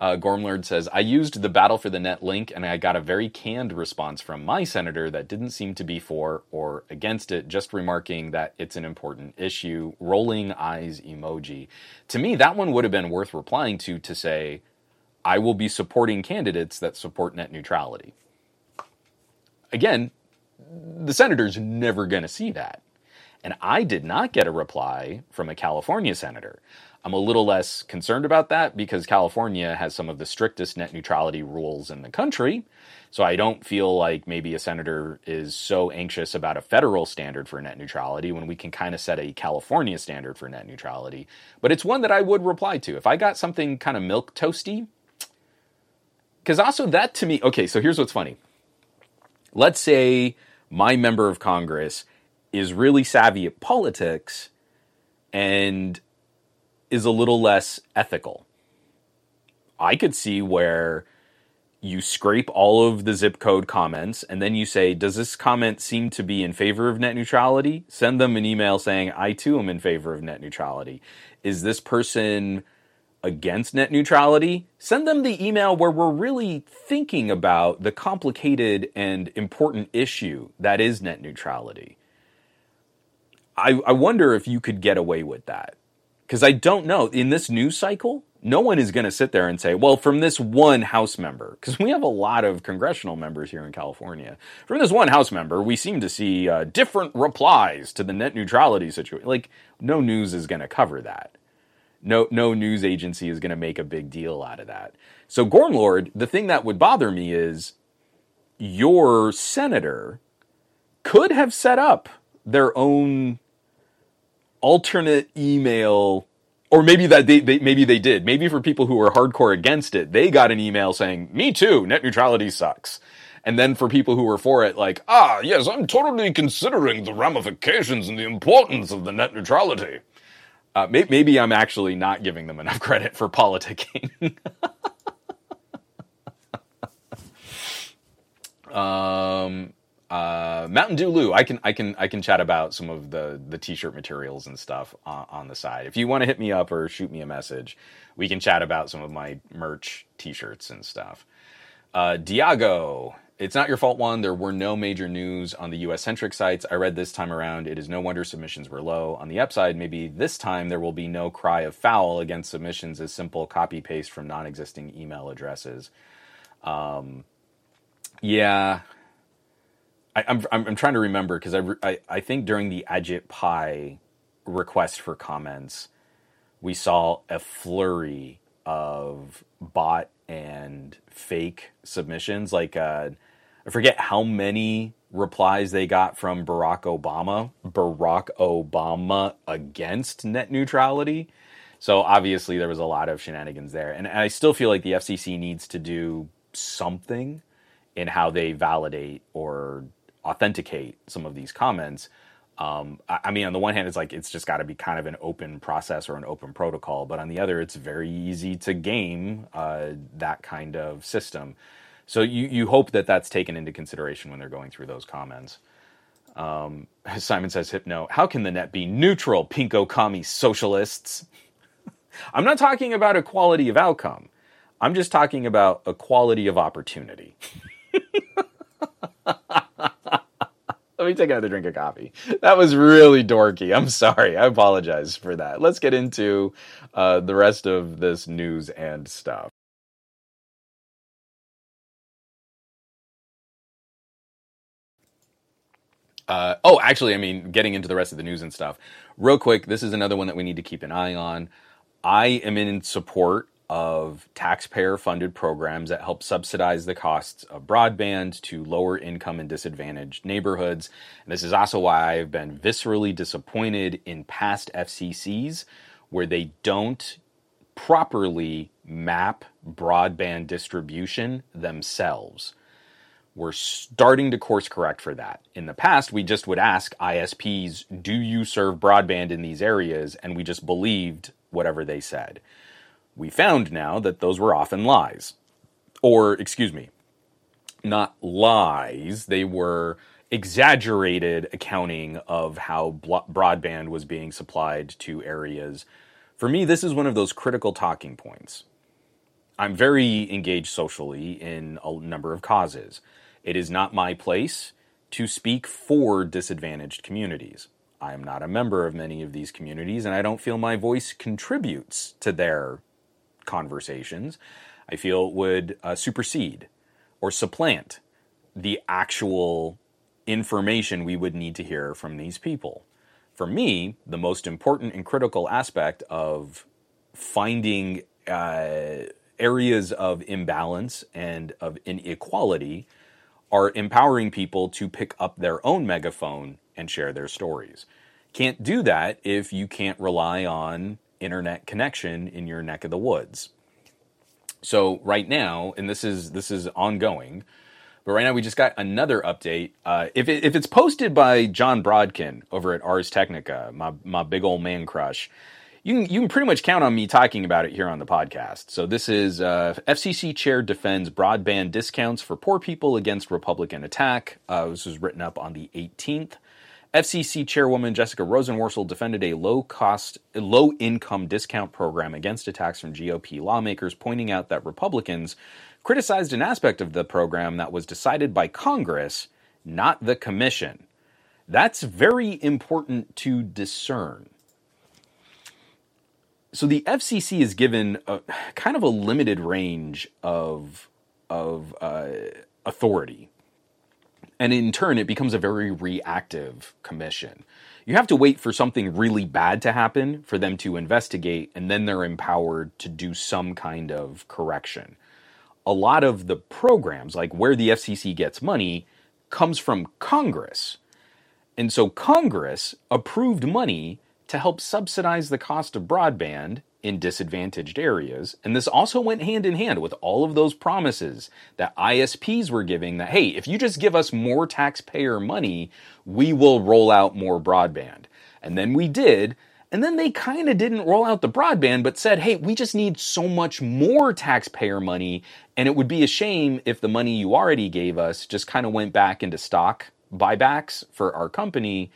Uh, Gormlord says, I used the Battle for the Net link and I got a very canned response from my senator that didn't seem to be for or against it, just remarking that it's an important issue. Rolling eyes emoji. To me, that one would have been worth replying to to say, I will be supporting candidates that support net neutrality. Again, the senator's never going to see that. And I did not get a reply from a California senator. I'm a little less concerned about that because California has some of the strictest net neutrality rules in the country. So I don't feel like maybe a senator is so anxious about a federal standard for net neutrality when we can kind of set a California standard for net neutrality. But it's one that I would reply to. If I got something kind of milk toasty, because also that to me, okay, so here's what's funny. Let's say my member of Congress is really savvy at politics and is a little less ethical. I could see where you scrape all of the zip code comments and then you say, Does this comment seem to be in favor of net neutrality? Send them an email saying, I too am in favor of net neutrality. Is this person against net neutrality? Send them the email where we're really thinking about the complicated and important issue that is net neutrality. I, I wonder if you could get away with that. Because I don't know. In this news cycle, no one is going to sit there and say, well, from this one House member, because we have a lot of congressional members here in California. From this one House member, we seem to see uh, different replies to the net neutrality situation. Like, no news is going to cover that. No, no news agency is going to make a big deal out of that. So, Gormlord, the thing that would bother me is your senator could have set up their own alternate email or maybe that they, they, maybe they did. Maybe for people who were hardcore against it, they got an email saying, "Me too, net neutrality sucks." And then for people who were for it, like, "Ah, yes, I'm totally considering the ramifications and the importance of the net neutrality." Uh, may- maybe I'm actually not giving them enough credit for politicking. um, uh, Mountain Dew Lou, I can I can I can chat about some of the the t-shirt materials and stuff on, on the side. If you want to hit me up or shoot me a message, we can chat about some of my merch t-shirts and stuff. Uh, Diago, it's not your fault. One, there were no major news on the U.S. centric sites. I read this time around. It is no wonder submissions were low. On the upside, maybe this time there will be no cry of foul against submissions as simple copy paste from non-existing email addresses. Um, yeah, I, am I'm, I'm trying to remember because I, I, I think during the Ajit Pai request for comments, we saw a flurry of bot and fake submissions. Like uh, I forget how many replies they got from Barack Obama. Barack Obama against net neutrality. So obviously there was a lot of shenanigans there, and, and I still feel like the FCC needs to do something in how they validate or authenticate some of these comments. Um, I, I, mean, on the one hand, it's like it's just got to be kind of an open process or an open protocol, but on the other, it's very easy to game uh, that kind of system. So you you hope that that's taken into consideration when they're going through those comments. Um, Simon says, "Hypno, how can the net be neutral? Pinko commie socialists." I'm not talking about equality of outcome. I'm just talking about equality of opportunity. Let me take another drink of coffee. That was really dorky. I'm sorry. I apologize for that. Let's get into uh, the rest of this news and stuff. Uh, oh, actually, I mean, getting into the rest of the news and stuff. Real quick, this is another one that we need to keep an eye on. I am in support of taxpayer funded programs that help subsidize the costs of broadband to lower income and disadvantaged neighborhoods. And this is also why I've been viscerally disappointed in past FCCs where they don't properly map broadband distribution themselves. We're starting to course correct for that. In the past, we just would ask ISPs, Do you serve broadband in these areas? And we just believed whatever they said. We found now that those were often lies. Or, excuse me, not lies, they were exaggerated accounting of how broadband was being supplied to areas. For me, this is one of those critical talking points. I'm very engaged socially in a number of causes. It is not my place to speak for disadvantaged communities. I am not a member of many of these communities, and I don't feel my voice contributes to their conversations, I feel would uh, supersede or supplant the actual information we would need to hear from these people. For me, the most important and critical aspect of finding uh, areas of imbalance and of inequality are empowering people to pick up their own megaphone and share their stories. Can't do that if you can't rely on internet connection in your neck of the woods. So right now, and this is this is ongoing, but right now we just got another update. Uh, if it, if it's posted by Jon Brodkin over at Ars Technica, my my big old man crush, you can you can pretty much count on me talking about it here on the podcast. So this is uh, FCC chair defends broadband discounts for poor people against Republican attack. Uh, this was written up on the 18th. FCC chairwoman Jessica Rosenworcel defended a low cost, low income discount program against attacks from GOP lawmakers, pointing out that Republicans criticized an aspect of the program that was decided by Congress, not the commission. That's very important to discern. So the FCC is given a, kind of a limited range of of uh, authority, and in turn, it becomes a very reactive commission. You have to wait for something really bad to happen for them to investigate, and then they're empowered to do some kind of correction. A lot of the programs, like where the FCC gets money, comes from Congress. And so Congress approved money to help subsidize the cost of broadband in disadvantaged areas. And this also went hand in hand with all of those promises that ISPs were giving that, hey, if you just give us more taxpayer money, we will roll out more broadband. And then we did. And then they kind of didn't roll out the broadband, but said, hey, we just need so much more taxpayer money. And it would be a shame if the money you already gave us just kind of went back into stock buybacks for our company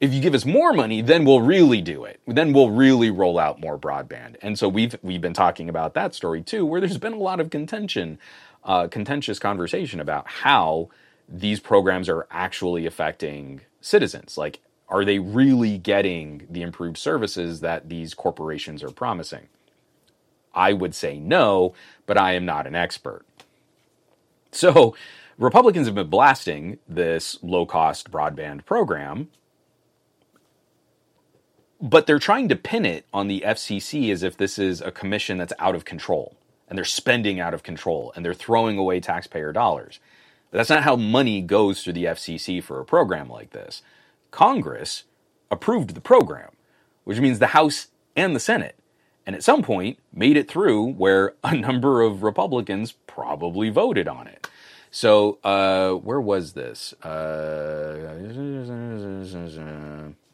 if you give us more money, then we'll really do it. Then we'll really roll out more broadband. And so we've we've been talking about that story too, where there's been a lot of contention, uh, contentious conversation about how these programs are actually affecting citizens. Like, are they really getting the improved services that these corporations are promising? I would say no, but I am not an expert. So, Republicans have been blasting this low cost broadband program but they're trying to pin it on the FCC as if this is a commission that's out of control and they're spending out of control and they're throwing away taxpayer dollars. But that's not how money goes through the FCC for a program like this. Congress approved the program, which means the House and the Senate. And at some point made it through where a number of Republicans probably voted on it. So, uh, where was this? Uh,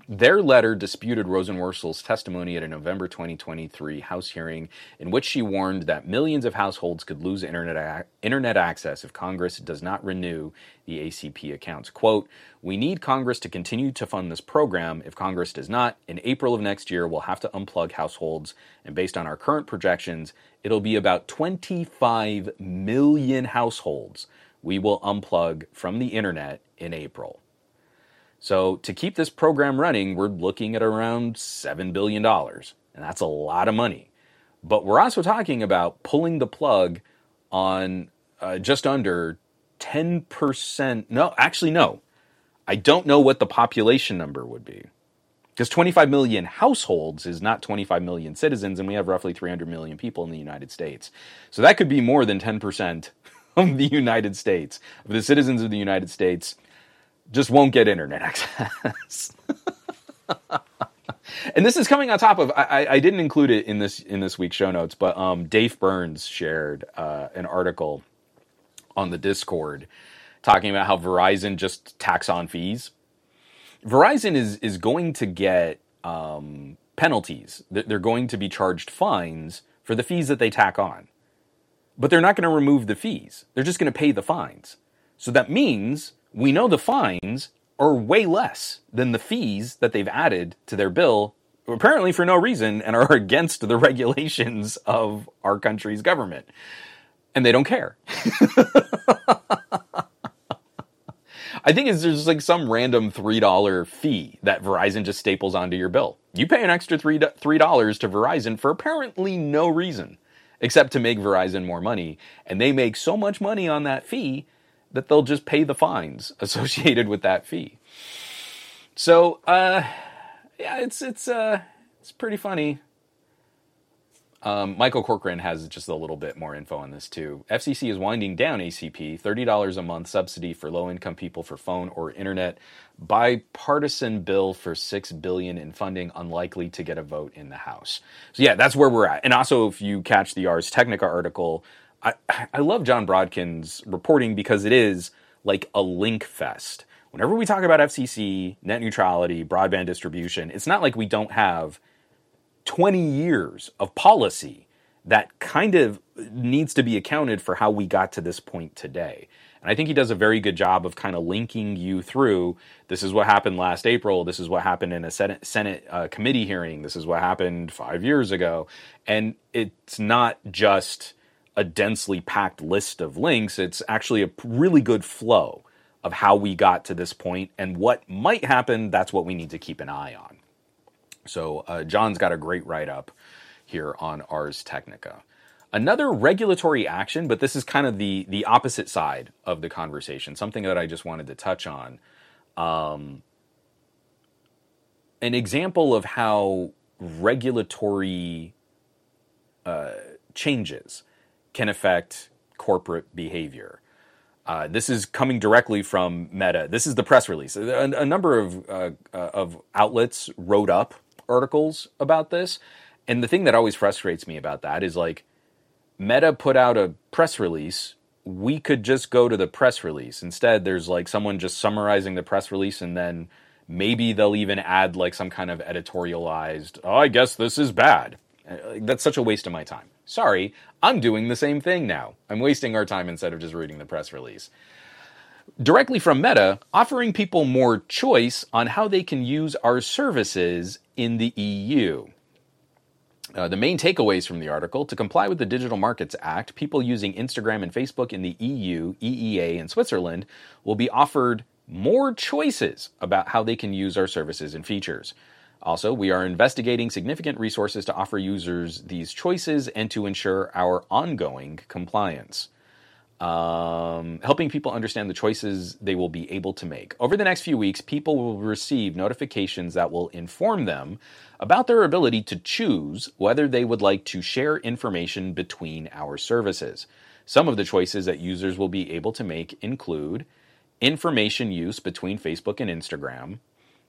their letter disputed Rosenworcel's testimony at a November 2023 House hearing in which she warned that millions of households could lose internet, a- internet access if Congress does not renew the ACP accounts. Quote, We need Congress to continue to fund this program. If Congress does not, in April of next year, we'll have to unplug households. And based on our current projections, it'll be about 25 million households we will unplug from the internet in April. So to keep this program running, we're looking at around $7 billion. And that's a lot of money. But we're also talking about pulling the plug on uh, just under 10%. No, actually, no. I don't know what the population number would be. Because 25 million households is not 25 million citizens, and we have roughly 300 million people in the United States. So that could be more than 10% of the United States, of the citizens of the United States just won't get internet access. and this is coming on top of I, I, didn't include it in this in this week's show notes, but um, Dave Burns shared uh, an article on the Discord talking about how Verizon just tacks on fees. Verizon is is going to get um, penalties. They're going to be charged fines for the fees that they tack on, but they're not going to remove the fees. They're just going to pay the fines. So that means we know the fines are way less than the fees that they've added to their bill, apparently for no reason, and are against the regulations of our country's government. And they don't care. I think it's just like some random $3 fee that Verizon just staples onto your bill. You pay an extra 3, $3 to Verizon for apparently no reason except to make Verizon more money. And they make so much money on that fee that they'll just pay the fines associated with that fee. So, uh, yeah, it's it's uh, it's pretty funny. Um, Michael Corcoran has just a little bit more info on this too. FCC is winding down ACP, $30 a month subsidy for low income people for phone or internet. Bipartisan bill for 6 billion in funding, unlikely to get a vote in the House. So yeah, that's where we're at. And also, if you catch the Ars Technica article, I, I love Jon Brodkin's reporting because it is like a link fest. Whenever we talk about FCC, net neutrality, broadband distribution, it's not like we don't have 20 years of policy that kind of needs to be accounted for how we got to this point today. And I think he does a very good job of kind of linking you through this is what happened last April, this is what happened in a Senate, Senate uh, committee hearing, this is what happened five years ago. And it's not just a densely packed list of links, it's actually a really good flow of how we got to this point and what might happen. That's what we need to keep an eye on. So, uh, Jon's got a great write up here on Ars Technica. Another regulatory action, but this is kind of the the opposite side of the conversation. Something that I just wanted to touch on. Um, an example of how regulatory uh, changes can affect corporate behavior. Uh, this is coming directly from Meta. This is the press release. A, a number of uh, uh, of outlets wrote up articles about this, and the thing that always frustrates me about that is like Meta put out a press release. We could just go to the press release. Instead, there's like someone just summarizing the press release and then maybe they'll even add like some kind of editorialized, oh, I guess this is bad. Uh, that's such a waste of my time. Sorry, I'm doing the same thing now. I'm wasting our time instead of just reading the press release. Directly from Meta, offering people more choice on how they can use our services in the EU. Uh, the main takeaways from the article to comply with the Digital Markets Act, people using Instagram and Facebook in the EU, EEA, and Switzerland will be offered more choices about how they can use our services and features. Also, we are investigating significant resources to offer users these choices and to ensure our ongoing compliance um, helping people understand the choices they will be able to make. Over the next few weeks, people will receive notifications that will inform them about their ability to choose whether they would like to share information between our services. Some of the choices that users will be able to make include information use between Facebook and Instagram,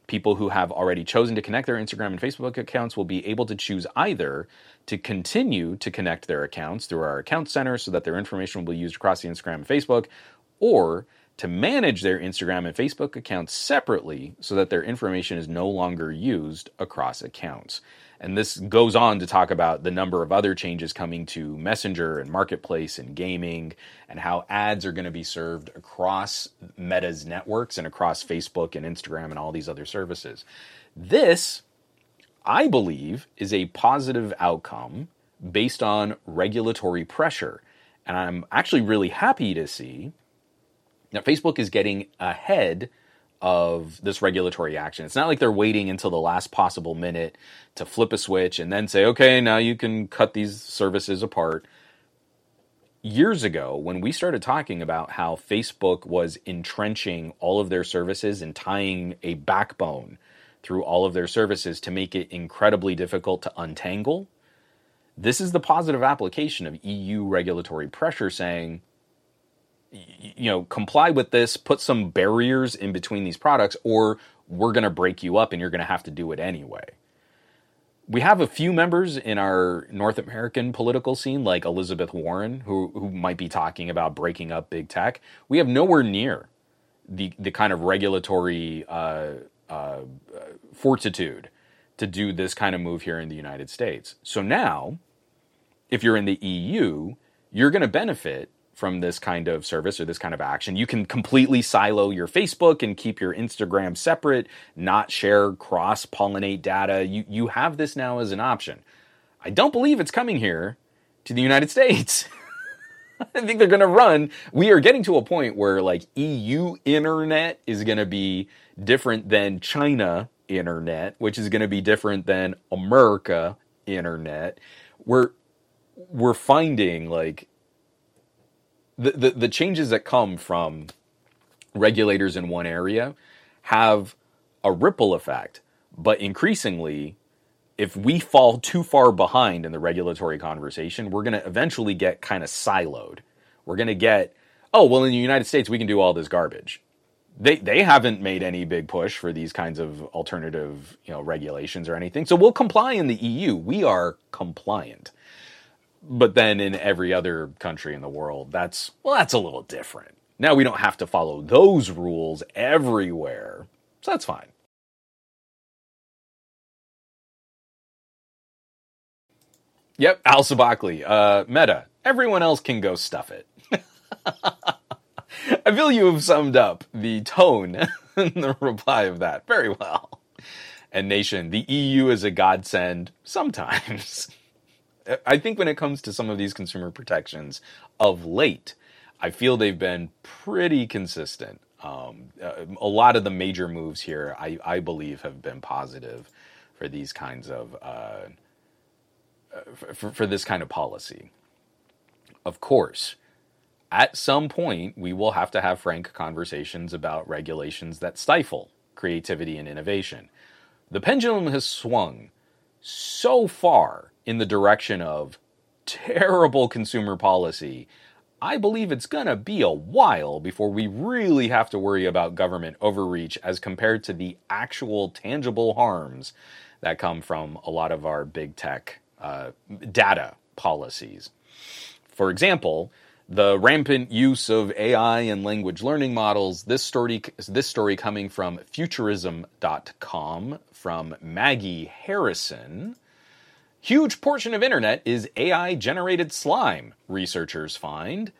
people who have already chosen to connect their Instagram and Facebook accounts will be able to choose either to continue to connect their accounts through our account center so that their information will be used across the Instagram and Facebook, or to manage their Instagram and Facebook accounts separately so that their information is no longer used across accounts. And this goes on to talk about the number of other changes coming to Messenger and Marketplace and gaming, and how ads are going to be served across Meta's networks and across Facebook and Instagram and all these other services. This, I believe, is a positive outcome based on regulatory pressure. And I'm actually really happy to see that Facebook is getting ahead of this regulatory action. It's not like they're waiting until the last possible minute to flip a switch and then say, okay, now you can cut these services apart. Years ago, when we started talking about how Facebook was entrenching all of their services and tying a backbone through all of their services to make it incredibly difficult to untangle, this is the positive application of EU regulatory pressure saying, you know, comply with this, put some barriers in between these products, or we're going to break you up and you're going to have to do it anyway. We have a few members in our North American political scene, like Elizabeth Warren, who, who might be talking about breaking up big tech. We have nowhere near the, the kind of regulatory uh, uh, fortitude to do this kind of move here in the United States. So now, if you're in the EU, you're going to benefit from this kind of service or this kind of action. You can completely silo your Facebook and keep your Instagram separate, not share cross pollinate data. You, you have this now as an option. I don't believe it's coming here to the United States. I think they're going to run. We are getting to a point where like EU internet is going to be different than China internet, which is going to be different than America internet. We're we're finding like the, the, changes that come from regulators in one area have a ripple effect. But increasingly, if we fall too far behind in the regulatory conversation, we're going to eventually get kind of siloed. We're going to get, oh, well, in the United States, we can do all this garbage. They, they haven't made any big push for these kinds of alternative you know, regulations or anything. So we'll comply in the EU. We are compliant but then in every other country in the world, that's, well, that's a little different. Now we don't have to follow those rules everywhere. So that's fine. Yep, Al Sabakli. Uh, Meta. Everyone else can go stuff it. I feel you have summed up the tone and the reply of that very well. And nation, the EU is a godsend sometimes. I think when it comes to some of these consumer protections of late, I feel they've been pretty consistent. Um, a lot of the major moves here, I, I, believe, have been positive for these kinds of uh, for, for this kind of policy. Of course, at some point, we will have to have frank conversations about regulations that stifle creativity and innovation. The pendulum has swung so far in the direction of terrible consumer policy. I believe it's going to be a while before we really have to worry about government overreach as compared to the actual tangible harms that come from a lot of our big tech uh, data policies. For example, the rampant use of AI and language learning models. This story, this story coming from futurism.com from Maggie Harrison. Huge portion of internet is AI generated slime, researchers find.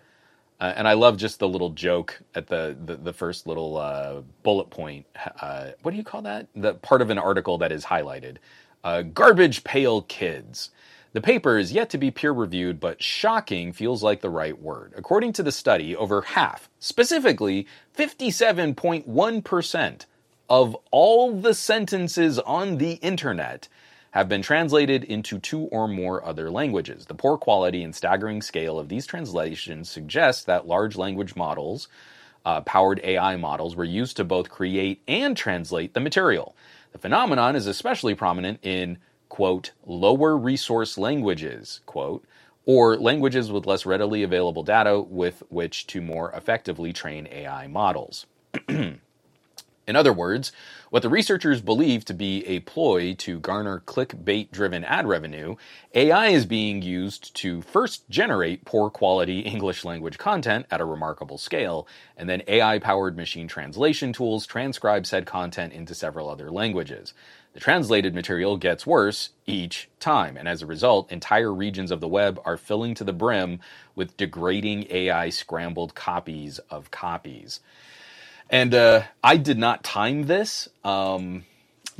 Uh, and I love just the little joke at the, the, the first little uh, bullet point. Uh, what do you call that? The part of an article that is highlighted. Uh, garbage pail kids. The paper is yet to be peer reviewed, but shocking feels like the right word. According to the study, over half, specifically 57.1%, of all the sentences on the internet have been translated into two or more other languages. The poor quality and staggering scale of these translations suggests that large language models, uh, powered AI models, were used to both create and translate the material. The phenomenon is especially prominent in quote, lower resource languages, quote, or languages with less readily available data with which to more effectively train AI models. In other words, what the researchers believe to be a ploy to garner clickbait driven ad revenue, AI is being used to first generate poor quality English language content at a remarkable scale, and then AI powered machine translation tools transcribe said content into several other languages. The translated material gets worse each time, and as a result, entire regions of the web are filling to the brim with degrading AI scrambled copies of copies. And uh, I did not time this. Um,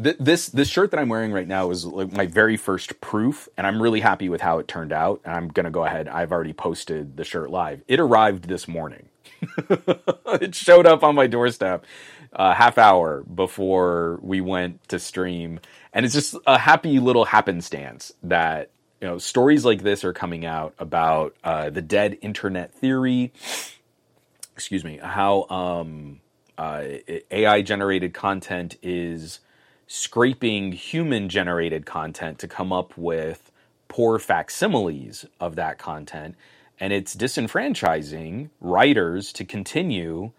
th- this this shirt that I'm wearing right now is like my very first proof, and I'm really happy with how it turned out. And I'm gonna go ahead. I've already posted the shirt live. It arrived this morning. it showed up on my doorstep a half hour before we went to stream. And it's just a happy little happenstance that, you know, stories like this are coming out about uh, the dead internet theory. Excuse me, how um, uh, AI generated content is scraping human generated content to come up with poor facsimiles of that content. And it's disenfranchising writers to continue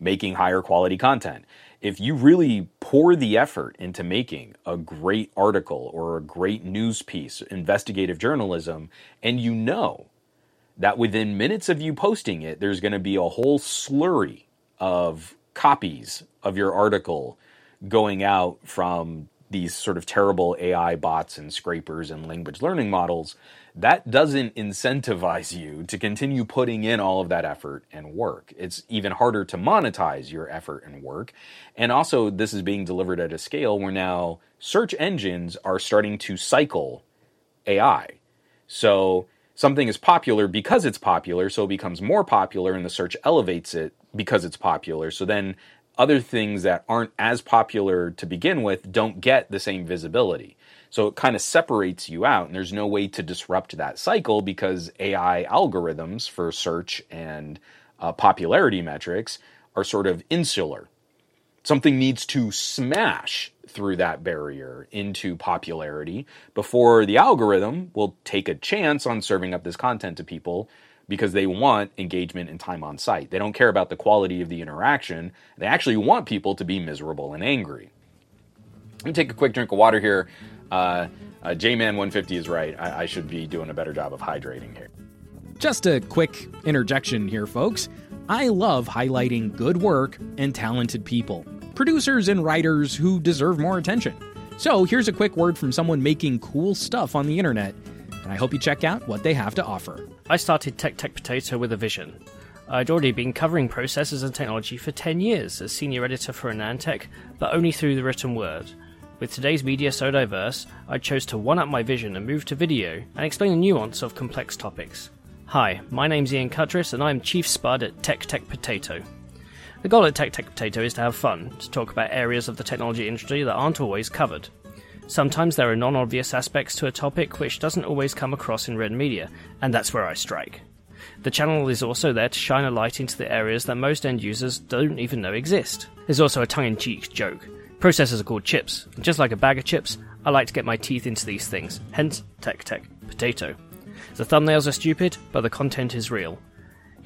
making higher quality content. If you really pour the effort into making a great article or a great news piece, investigative journalism, and you know that within minutes of you posting it, there's going to be a whole slurry of copies of your article going out from these sort of terrible AI bots and scrapers and language learning models, that doesn't incentivize you to continue putting in all of that effort and work. It's even harder to monetize your effort and work. And also, this is being delivered at a scale where now search engines are starting to cycle AI. So something is popular because it's popular, so it becomes more popular, and the search elevates it because it's popular. So then other things that aren't as popular to begin with don't get the same visibility. So it kind of separates you out, and there's no way to disrupt that cycle because AI algorithms for search and uh, popularity metrics are sort of insular. Something needs to smash through that barrier into popularity before the algorithm will take a chance on serving up this content to people because they want engagement and time on site. They don't care about the quality of the interaction. They actually want people to be miserable and angry. Let me take a quick drink of water here. Uh, uh, JMan150 is right. I, I should be doing a better job of hydrating here. Just a quick interjection here, folks. I love highlighting good work and talented people, producers and writers who deserve more attention. So here's a quick word from someone making cool stuff on the internet and I hope you check out what they have to offer. I started Tech Tech Potato with a vision. I'd already been covering processors and technology for 10 years as senior editor for AnandTech, but only through the written word. With today's media so diverse, I chose to one up my vision and move to video and explain the nuance of complex topics. Hi, my name's Ian Cutress and I'm Chief Spud at Tech Tech Potato. The goal at Tech Tech Potato is to have fun, to talk about areas of the technology industry that aren't always covered. Sometimes there are non obvious aspects to a topic which doesn't always come across in written media, and that's where I strike. The channel is also there to shine a light into the areas that most end users don't even know exist. There's also a tongue in cheek joke Processors are called chips, and just like a bag of chips, I like to get my teeth into these things, hence Tech Tech Potato. The thumbnails are stupid, but the content is real.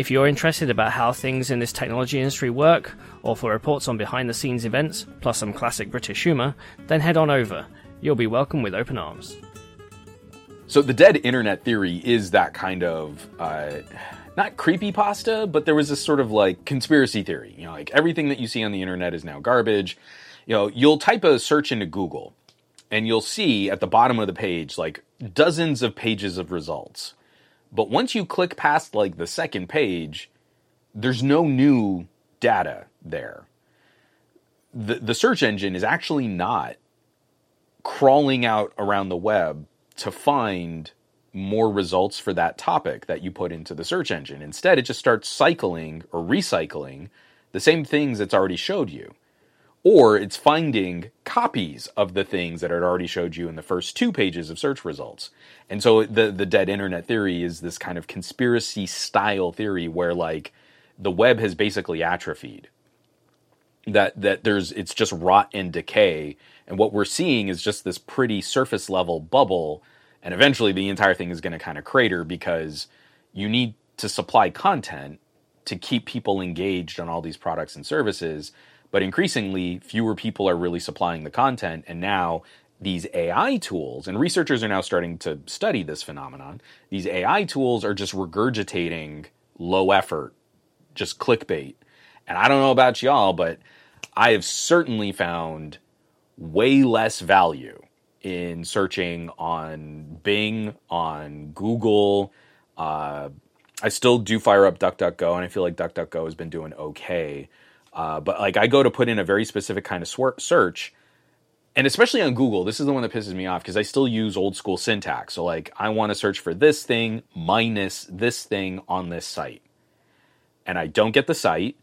If you're interested about how things in this technology industry work, or for reports on behind the scenes events, plus some classic British humour, then head on over. You'll be welcome with open arms. So the dead internet theory is that kind of uh, not creepy pasta, but there was this sort of like conspiracy theory. You know, like everything that you see on the internet is now garbage you know, you'll type a search into Google and you'll see at the bottom of the page like dozens of pages of results. But once you click past like the second page, there's no new data there. The, the search engine is actually not crawling out around the web to find more results for that topic that you put into the search engine. Instead, it just starts cycling or recycling the same things it's already showed you or it's finding copies of the things that it already showed you in the first two pages of search results. And so the the dead internet theory is this kind of conspiracy style theory where like the web has basically atrophied. That that there's it's just rot and decay and what we're seeing is just this pretty surface level bubble and eventually the entire thing is going to kind of crater because you need to supply content to keep people engaged on all these products and services but increasingly, fewer people are really supplying the content, and now these AI tools, and researchers are now starting to study this phenomenon. These AI tools are just regurgitating low effort, just clickbait. And I don't know about y'all, but I have certainly found way less value in searching on Bing, on Google. Uh, I still do fire up DuckDuckGo, and I feel like DuckDuckGo has been doing okay. Uh, but like I go to put in a very specific kind of search, and especially on Google, this is the one that pisses me off because I still use old school syntax. So like I want to search for this thing minus this thing on this site, and I don't get the site.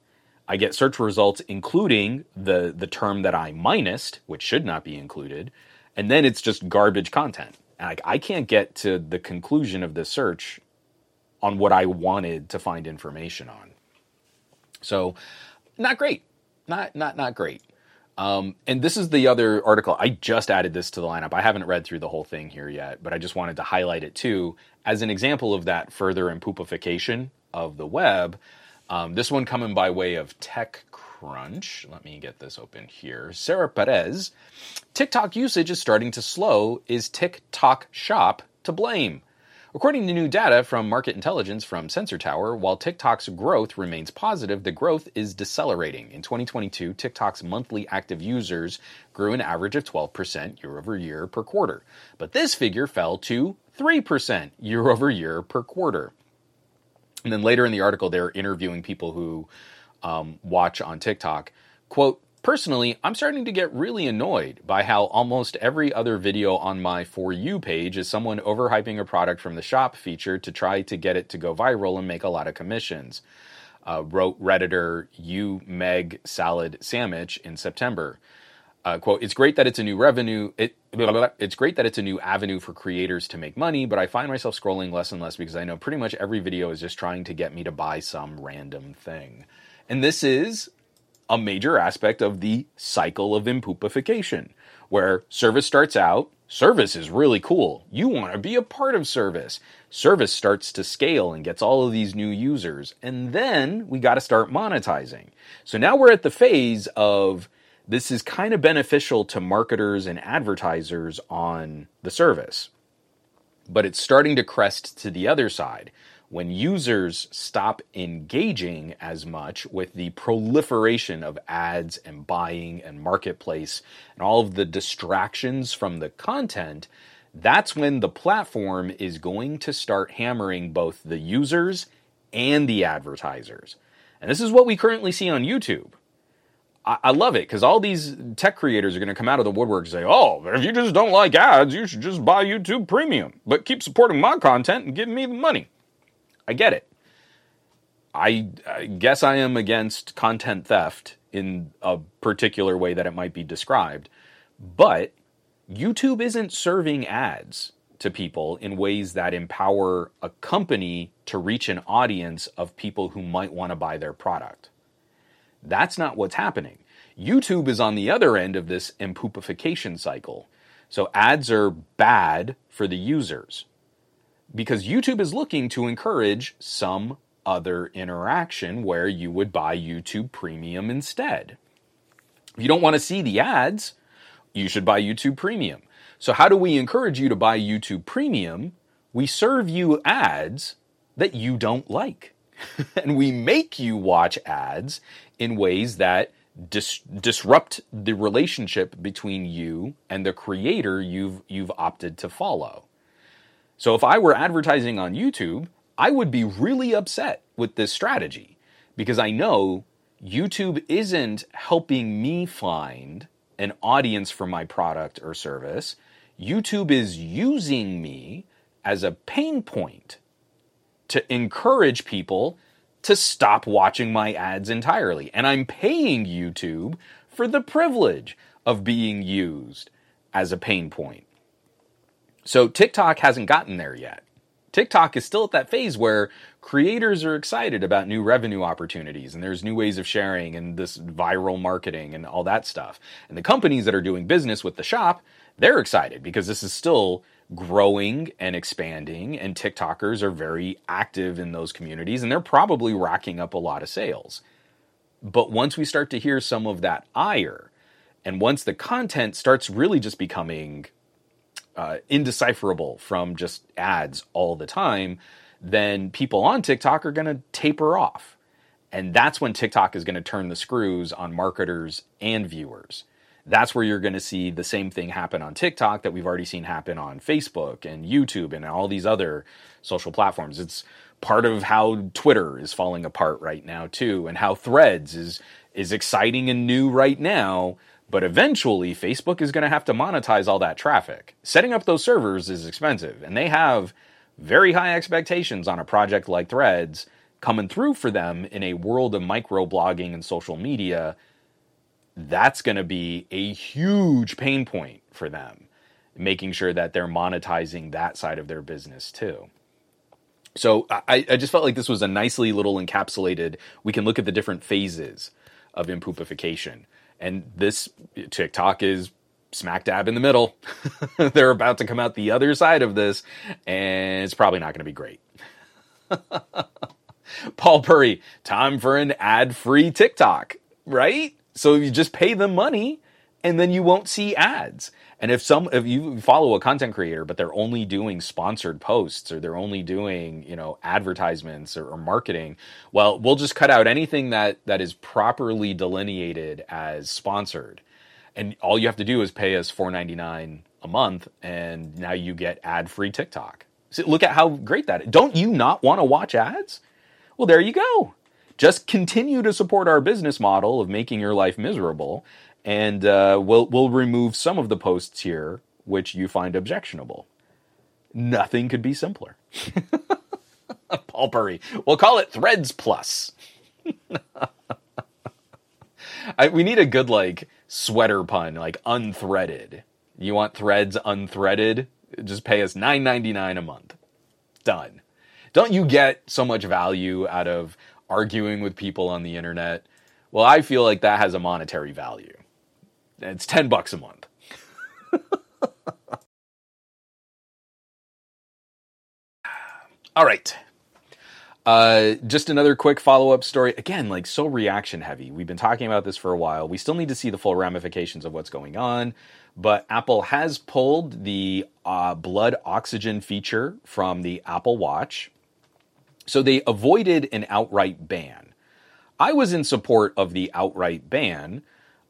I get search results including the the term that I minused, which should not be included, and then it's just garbage content. And like I can't get to the conclusion of the search on what I wanted to find information on. So not great. Not not not great. Um, and this is the other article. I just added this to the lineup. I haven't read through the whole thing here yet, but I just wanted to highlight it too as an example of that further impoopification of the web. Um, this one coming by way of TechCrunch. Let me get this open here. Sarah Perez. TikTok usage is starting to slow. Is TikTok Shop to blame? According to new data from market intelligence from Sensor Tower, while TikTok's growth remains positive, the growth is decelerating. In 2022, TikTok's monthly active users grew an average of 12% year over year per quarter. But this figure fell to 3% year over year per quarter. And then later in the article, they're interviewing people who um, watch on TikTok. Quote, Personally, I'm starting to get really annoyed by how almost every other video on my For You page is someone overhyping a product from the shop feature to try to get it to go viral and make a lot of commissions. Uh, wrote Redditor U Meg Salad Sandwich in September. Uh, quote, it's great that it's a new revenue. It, blah, blah, blah. It's great that it's a new avenue for creators to make money, but I find myself scrolling less and less because I know pretty much every video is just trying to get me to buy some random thing. And this is a major aspect of the cycle of impoopification, where service starts out, service is really cool. You want to be a part of service. Service starts to scale and gets all of these new users. And then we got to start monetizing. So now we're at the phase of this is kind of beneficial to marketers and advertisers on the service. But it's starting to crest to the other side when users stop engaging as much with the proliferation of ads and buying and marketplace and all of the distractions from the content, that's when the platform is going to start hammering both the users and the advertisers. And this is what we currently see on YouTube. I, love it because all these tech creators are going to come out of the woodwork and say, oh, if you just don't like ads, you should just buy YouTube Premium, but keep supporting my content and giving me the money. I get it. I, I guess I am against content theft in a particular way that it might be described, but YouTube isn't serving ads to people in ways that empower a company to reach an audience of people who might want to buy their product. That's not what's happening. YouTube is on the other end of this impoopification cycle. So ads are bad for the users because YouTube is looking to encourage some other interaction where you would buy YouTube Premium instead. If you don't want to see the ads, you should buy YouTube Premium. So, how do we encourage you to buy YouTube Premium? We serve you ads that you don't like. and we make you watch ads in ways that dis- disrupt the relationship between you and the creator you've you've opted to follow. So if I were advertising on YouTube, I would be really upset with this strategy because I know YouTube isn't helping me find an audience for my product or service. YouTube is using me as a pain point to encourage people to stop watching my ads entirely. And I'm paying YouTube for the privilege of being used as a pain point. So TikTok hasn't gotten there yet. TikTok is still at that phase where creators are excited about new revenue opportunities and there's new ways of sharing and this viral marketing and all that stuff. And the companies that are doing business with the shop, they're excited because this is still growing and expanding and TikTokers are very active in those communities and they're probably racking up a lot of sales. But once we start to hear some of that ire and once the content starts really just becoming uh, indecipherable from just ads all the time, then people on TikTok are going to taper off. And that's when TikTok is going to turn the screws on marketers and viewers. That's where you're going to see the same thing happen on TikTok that we've already seen happen on Facebook and YouTube and all these other social platforms. It's part of how Twitter is falling apart right now too and how Threads is is exciting and new right now but eventually, Facebook is going to have to monetize all that traffic. Setting up those servers is expensive, and they have very high expectations on a project like Threads coming through for them in a world of microblogging and social media. That's going to be a huge pain point for them, making sure that they're monetizing that side of their business too. So I, I just felt like this was a nicely little encapsulated. We can look at the different phases of impoopification and this TikTok is smack dab in the middle. They're about to come out the other side of this, and it's probably not going to be great. Paul Purry, time for an ad free TikTok, right? So you just pay them money and then you won't see ads. And if some if you follow a content creator but they're only doing sponsored posts or they're only doing, you know, advertisements or, or marketing, well, we'll just cut out anything that that is properly delineated as sponsored. And all you have to do is pay us $4.99 a month and now you get ad-free TikTok. So look at how great that is. Don't you not want to watch ads? Well, there you go. Just continue to support our business model of making your life miserable and uh, we'll we'll remove some of the posts here which you find objectionable. Nothing could be simpler. Paul Purry. We'll call it Threads Plus. I, we need a good like sweater pun, like unthreaded. You want threads unthreaded? Just pay us nine ninety nine a month. Done. Don't you get so much value out of arguing with people on the internet? Well, I feel like that has a monetary value. It's 10 bucks a month. All right. Uh, just another quick follow up story. Again, like so reaction heavy. We've been talking about this for a while. We still need to see the full ramifications of what's going on. But Apple has pulled the uh, blood oxygen feature from the Apple Watch. So they avoided an outright ban. I was in support of the outright ban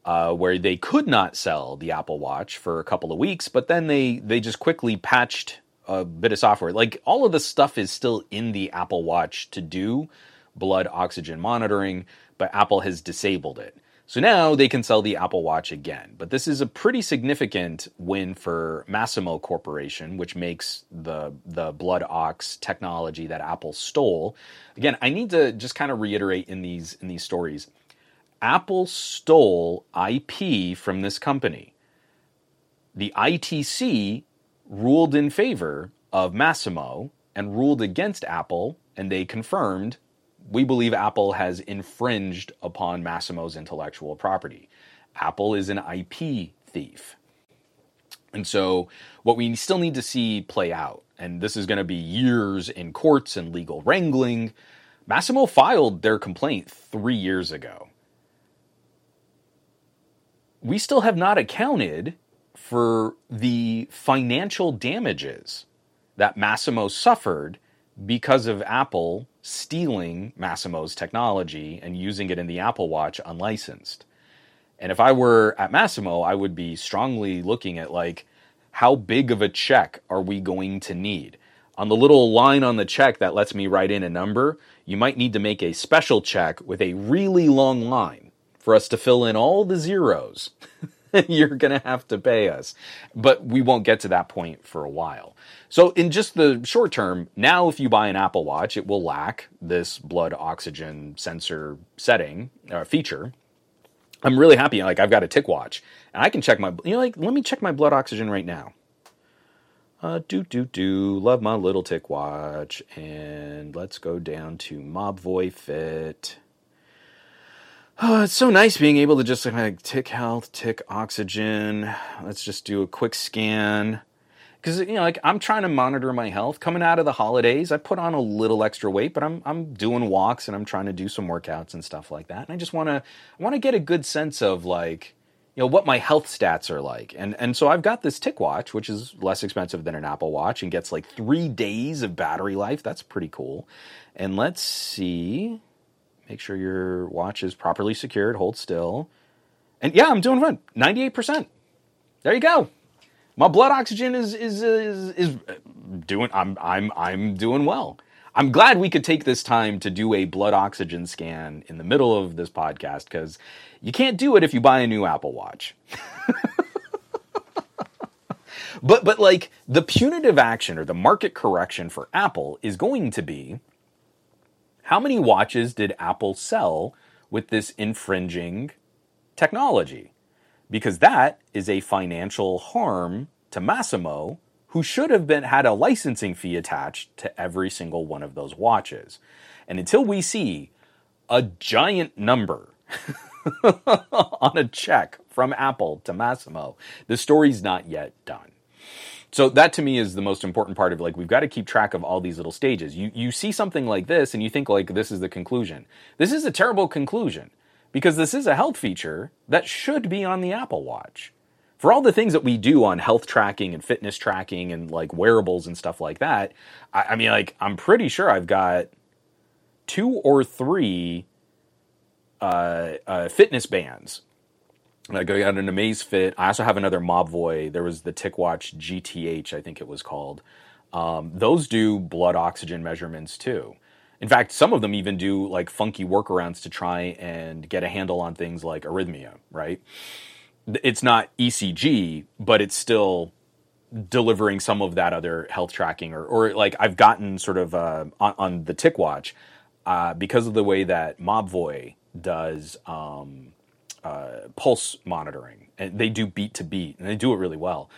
uh, where they could not sell the Apple Watch for a couple of weeks, but then they they just quickly patched a bit of software. Like all of the stuff is still in the Apple Watch to do blood oxygen monitoring, but Apple has disabled it. So now they can sell the Apple Watch again. But this is a pretty significant win for Masimo Corporation, which makes the the blood ox technology that Apple stole. Again, I need to just kind of reiterate in these in these stories. Apple stole IP from this company. The ITC ruled in favor of Masimo and ruled against Apple, and they confirmed we believe Apple has infringed upon Masimo's intellectual property. Apple is an IP thief. And so, what we still need to see play out, and this is going to be years in courts and legal wrangling. Masimo filed their complaint three years ago. We still have not accounted for the financial damages that Masimo suffered because of Apple stealing Masimo's technology and using it in the Apple Watch unlicensed. And if I were at Masimo, I would be strongly looking at like how big of a check are we going to need? On the little line on the check that lets me write in a number, you might need to make a special check with a really long line for us to fill in all the zeros. You're going to have to pay us. But we won't get to that point for a while. So, in just the short term, now if you buy an Apple Watch, it will lack this blood oxygen sensor setting uh, feature. I'm really happy. Like, I've got a TicWatch and I can check my, you know, like, let me check my blood oxygen right now. Uh, do, do, do. Love my little TicWatch. And let's go down to Mobvoi Fit. Oh, it's so nice being able to just like tick health, tick oxygen. Let's just do a quick scan. Because you know like i'm trying to monitor my health. Coming out of the holidays i put on a little extra weight but i'm i'm doing walks and i'm trying to do some workouts and stuff like that. And i just want to i want to get a good sense of like you know what my health stats are like. And and so i've got this TicWatch which is less expensive than an apple watch and gets like 3 days of battery life. That's pretty cool. And let's see make sure your watch is properly secured hold still and yeah i'm doing fine 98% there you go my blood oxygen is is is, is uh, doing. I'm I'm I'm doing well. I'm glad we could take this time to do a blood oxygen scan in the middle of this podcast because you can't do it if you buy a new Apple Watch. but but like the punitive action or the market correction for Apple is going to be how many watches did Apple sell with this infringing technology? because that is a financial harm to Masimo, who should have been had a licensing fee attached to every single one of those watches. And until we see a giant number on a check from Apple to Masimo, the story's not yet done. So that to me is the most important part of like we've got to keep track of all these little stages. You you see something like this and you think like this is the conclusion. This is a terrible conclusion because this is a health feature that should be on the Apple Watch. For all the things that we do on health tracking and fitness tracking and like wearables and stuff like that, I, I mean, like, I'm pretty sure I've got two or three uh, uh, fitness bands. I go got an Amazfit. I also have another Mobvoi. There was the TicWatch GTH, I think it was called. Um, those do blood oxygen measurements too. In fact, some of them even do like funky workarounds to try and get a handle on things like arrhythmia, right? It's not ECG, but it's still delivering some of that other health tracking or, or like I've gotten sort of uh, on, on, the TicWatch uh, because of the way that Mobvoi does um, uh, pulse monitoring and they do beat to beat and they do it really well.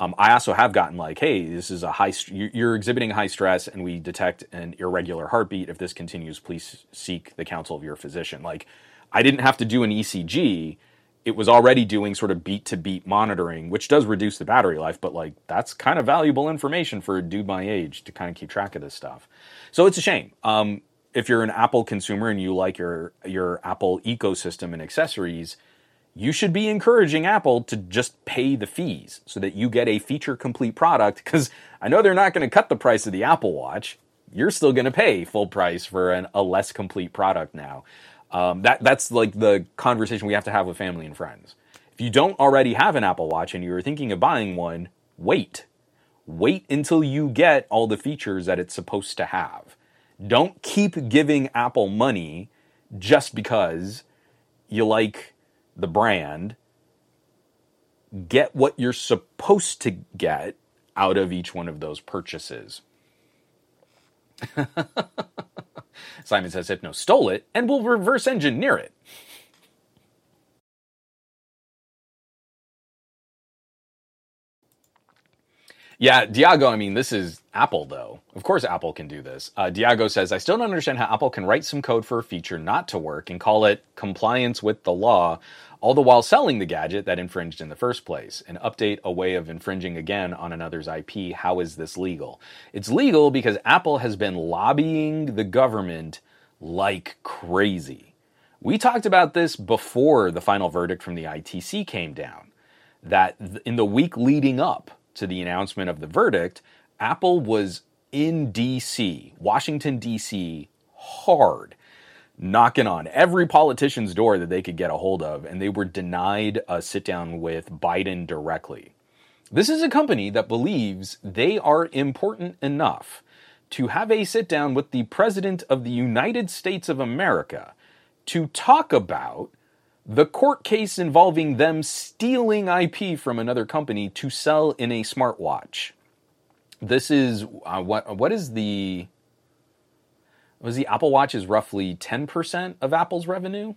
Um, I also have gotten like, hey, this is a high, st- you're exhibiting high stress, and we detect an irregular heartbeat. If this continues, please seek the counsel of your physician. Like, I didn't have to do an ECG. It was already doing sort of beat to beat monitoring, which does reduce the battery life, but like, that's kind of valuable information for a dude my age to kind of keep track of this stuff. So it's a shame. Um, if you're an Apple consumer and you like your, your Apple ecosystem and accessories, you should be encouraging Apple to just pay the fees so that you get a feature complete product. Because I know they're not going to cut the price of the Apple Watch. You're still going to pay full price for an, a less complete product now. Um, that that's like the conversation we have to have with family and friends. If you don't already have an Apple Watch and you're thinking of buying one, wait. Wait until you get all the features that it's supposed to have. Don't keep giving Apple money just because you like the brand. Get what you're supposed to get out of each one of those purchases. Simon says Hypno stole it and will reverse engineer it. Yeah, Diago, I mean, this is Apple, though. Of course, Apple can do this. Uh, Diago says, I still don't understand how Apple can write some code for a feature not to work and call it compliance with the law, all the while selling the gadget that infringed in the first place. An update, a way of infringing again on another's IP. How is this legal? It's legal because Apple has been lobbying the government like crazy. We talked about this before the final verdict from the ITC came down, that in the week leading up, to the announcement of the verdict, Apple was in DC, Washington, DC, hard, knocking on every politician's door that they could get a hold of, and they were denied a sit down with Biden directly. This is a company that believes they are important enough to have a sit down with the President of the United States of America to talk about the court case involving them stealing IP from another company to sell in a smartwatch. This is uh, what what is the was the Apple Watch is roughly 10% of Apple's revenue?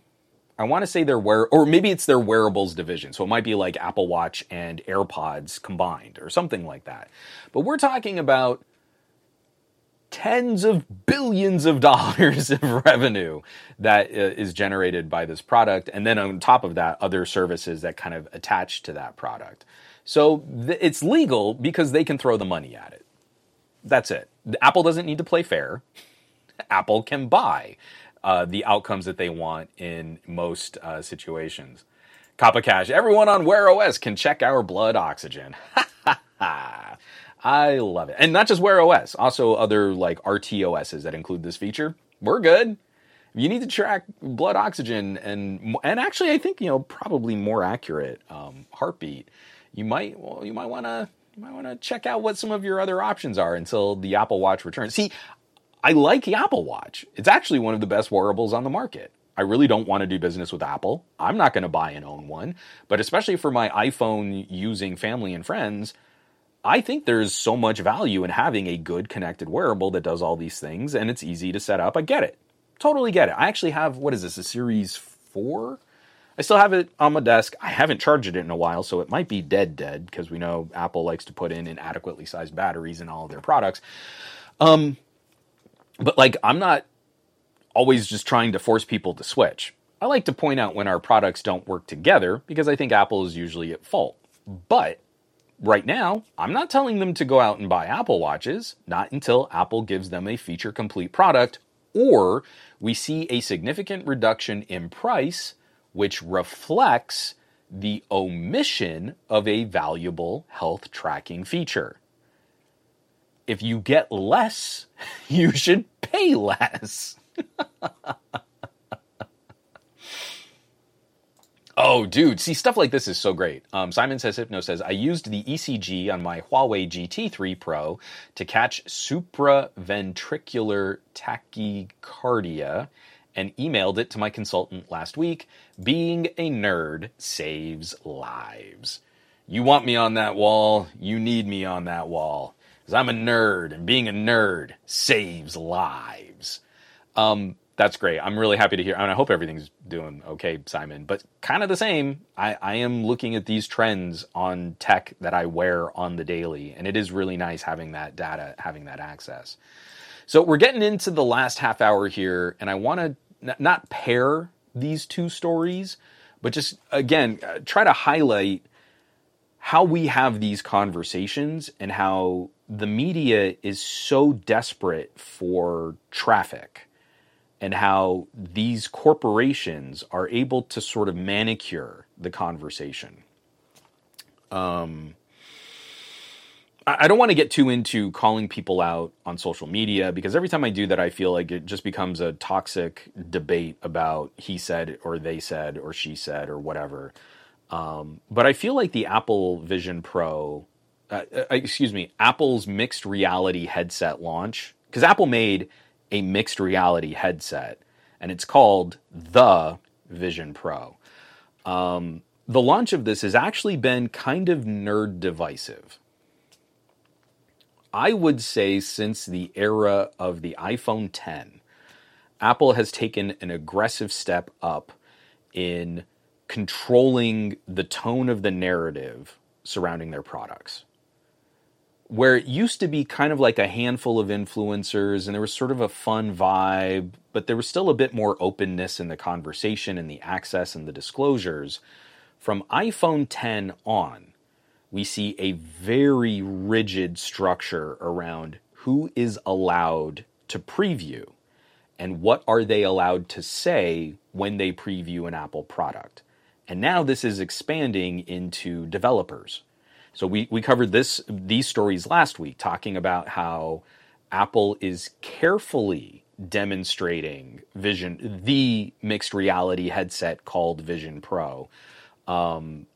I want to say their wear or maybe it's their wearables division. So it might be like Apple Watch and AirPods combined or something like that. But we're talking about tens of billions of dollars of revenue that uh, generated by this product. And then on top of that, other services that kind of attach to that product. So it's legal because they can throw the money at it. That's it. Apple doesn't need to play fair. Apple can buy uh, the outcomes that they want in most uh, situations. Kappa Cash, everyone on Wear OS can check our blood oxygen. I love it. And not just Wear OS, also other like RTOSs that include this feature. We're good. If you need to track blood oxygen and and actually I think you know probably more accurate um, heartbeat. You might well you might want to you might want to check out what some of your other options are until the Apple Watch returns. See, I like the Apple Watch. It's actually one of the best wearables on the market. I really don't want to do business with Apple. I'm not going to buy and own one, but especially for my iPhone using family and friends, I think there's so much value in having a good connected wearable that does all these things and it's easy to set up. I get it. Totally get it. I actually have, what is this, a Series 4? I still have it on my desk. I haven't charged it in a while, so it might be dead, dead, because we know Apple likes to put in inadequately sized batteries in all of their products. Um, but like, I'm not always just trying to force people to switch. I like to point out when our products don't work together because I think Apple is usually at fault. But right now, I'm not telling them to go out and buy Apple Watches, not until Apple gives them a feature complete product or we see a significant reduction in price, which reflects the omission of a valuable health tracking feature. If you get less, you should pay less. Oh, dude. See, stuff like this is so great. Um, Simon says, Hypno says, I used the ECG on my Huawei GT3 Pro to catch supraventricular tachycardia and emailed it to my consultant last week. Being a nerd saves lives. You want me on that wall. You need me on that wall. Because I'm a nerd, and being a nerd saves lives. Um, that's great. I'm really happy to hear. and I hope everything's doing okay, Simon. But kind of the same. I, I am looking at these trends on tech that I wear on the daily, and it is really nice having that data, having that access. So we're getting into the last half hour here, and I want to n- not pair these two stories, but just again uh, try to highlight how we have these conversations and how the media is so desperate for traffic and how these corporations are able to sort of manicure the conversation. Um, I don't want to get too into calling people out on social media because every time I do that, I feel like it just becomes a toxic debate about he said or they said or she said or whatever. Um, but I feel like the Apple Vision Pro, uh, uh, excuse me, Apple's mixed reality headset launch, because Apple made a mixed reality headset and it's called the Vision Pro. Um, the launch of this has actually been kind of nerd divisive. I would say since the era of the iPhone 10, Apple has taken an aggressive step up in controlling the tone of the narrative surrounding their products. Where it used to be kind of like a handful of influencers and there was sort of a fun vibe, but there was still a bit more openness in the conversation and the access and the disclosures. From iPhone 10 on, we see a very rigid structure around who is allowed to preview and what are they allowed to say when they preview an Apple product. And now this is expanding into developers. So we, we covered this these stories last week, talking about how Apple is carefully demonstrating Vision, the mixed reality headset called Vision Pro, um,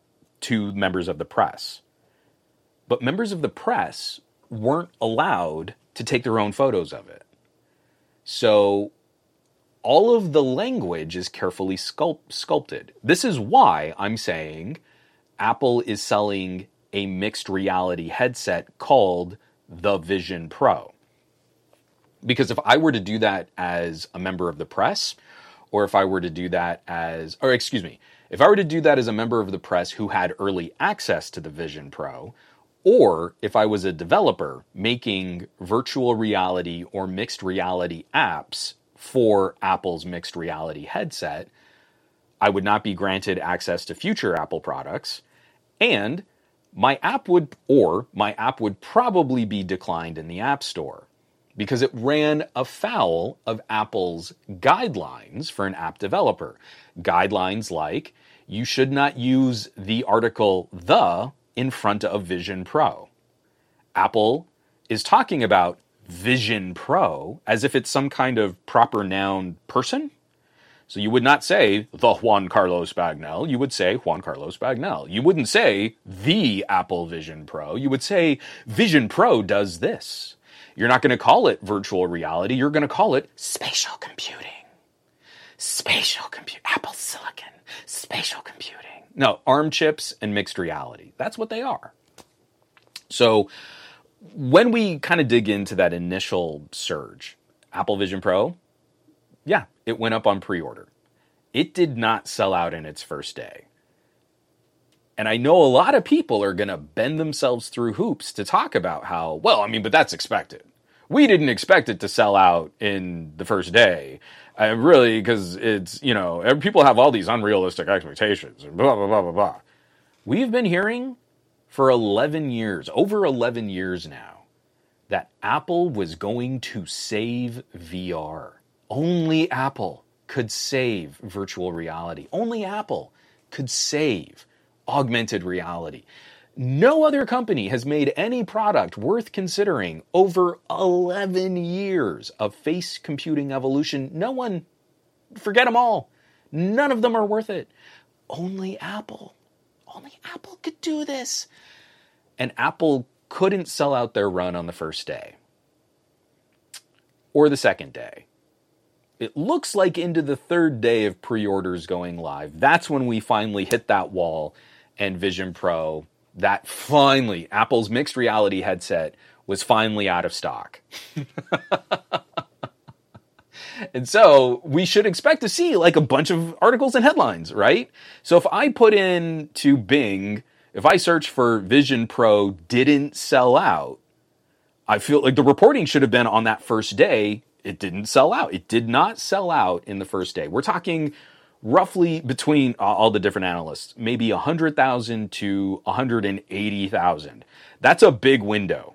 to members of the press but members of the press weren't allowed to take their own photos of it. So all of the language is carefully sculpt- sculpted. This is why I'm saying Apple is selling a mixed reality headset called the Vision Pro. Because if I were to do that as a member of the press, or if I were to do that as, or excuse me, if I were to do that as a member of the press who had early access to the Vision Pro, or if I was a developer making virtual reality or mixed reality apps for Apple's mixed reality headset, I would not be granted access to future Apple products. And my app would, or my app would probably be declined in the App Store because it ran afoul of Apple's guidelines for an app developer. Guidelines like you should not use the article the in front of Vision Pro. Apple is talking about Vision Pro as if it's some kind of proper noun person. So you would not say the Juan Carlos Bagnell, you would say Juan Carlos Bagnell. You wouldn't say the Apple Vision Pro, you would say Vision Pro does this. You're not going to call it virtual reality, you're going to call it spatial computing. Spatial compute, Apple Silicon, spatial computing. No, ARM chips and mixed reality. That's what they are. So when we kind of dig into that initial surge, Apple Vision Pro, yeah, it went up on pre order. It did not sell out in its first day. And I know a lot of people are going to bend themselves through hoops to talk about how, well, I mean, but that's expected. We didn't expect it to sell out in the first day. I really, because it's, you know, people have all these unrealistic expectations and blah, blah, blah, blah, blah. We've been hearing for 11 years, over 11 years now, that Apple was going to save VR. Only Apple could save virtual reality. Only Apple could save augmented reality. No other company has made any product worth considering over 11 years of face computing evolution. No one, forget them all. None of them are worth it. Only Apple. Only Apple could do this. And Apple couldn't sell out their run on the first day or the second day. It looks like into the third day of pre orders going live. That's when we finally hit that wall and Vision Pro that finally Apple's mixed reality headset was finally out of stock. and so we should expect to see like a bunch of articles and headlines, right? So if I put in to Bing, if I search for Vision Pro didn't sell out, I feel like the reporting should have been on that first day. It didn't sell out. It did not sell out in the first day. We're talking roughly between uh, all the different analysts, maybe 100,000 to 180,000. That's a big window.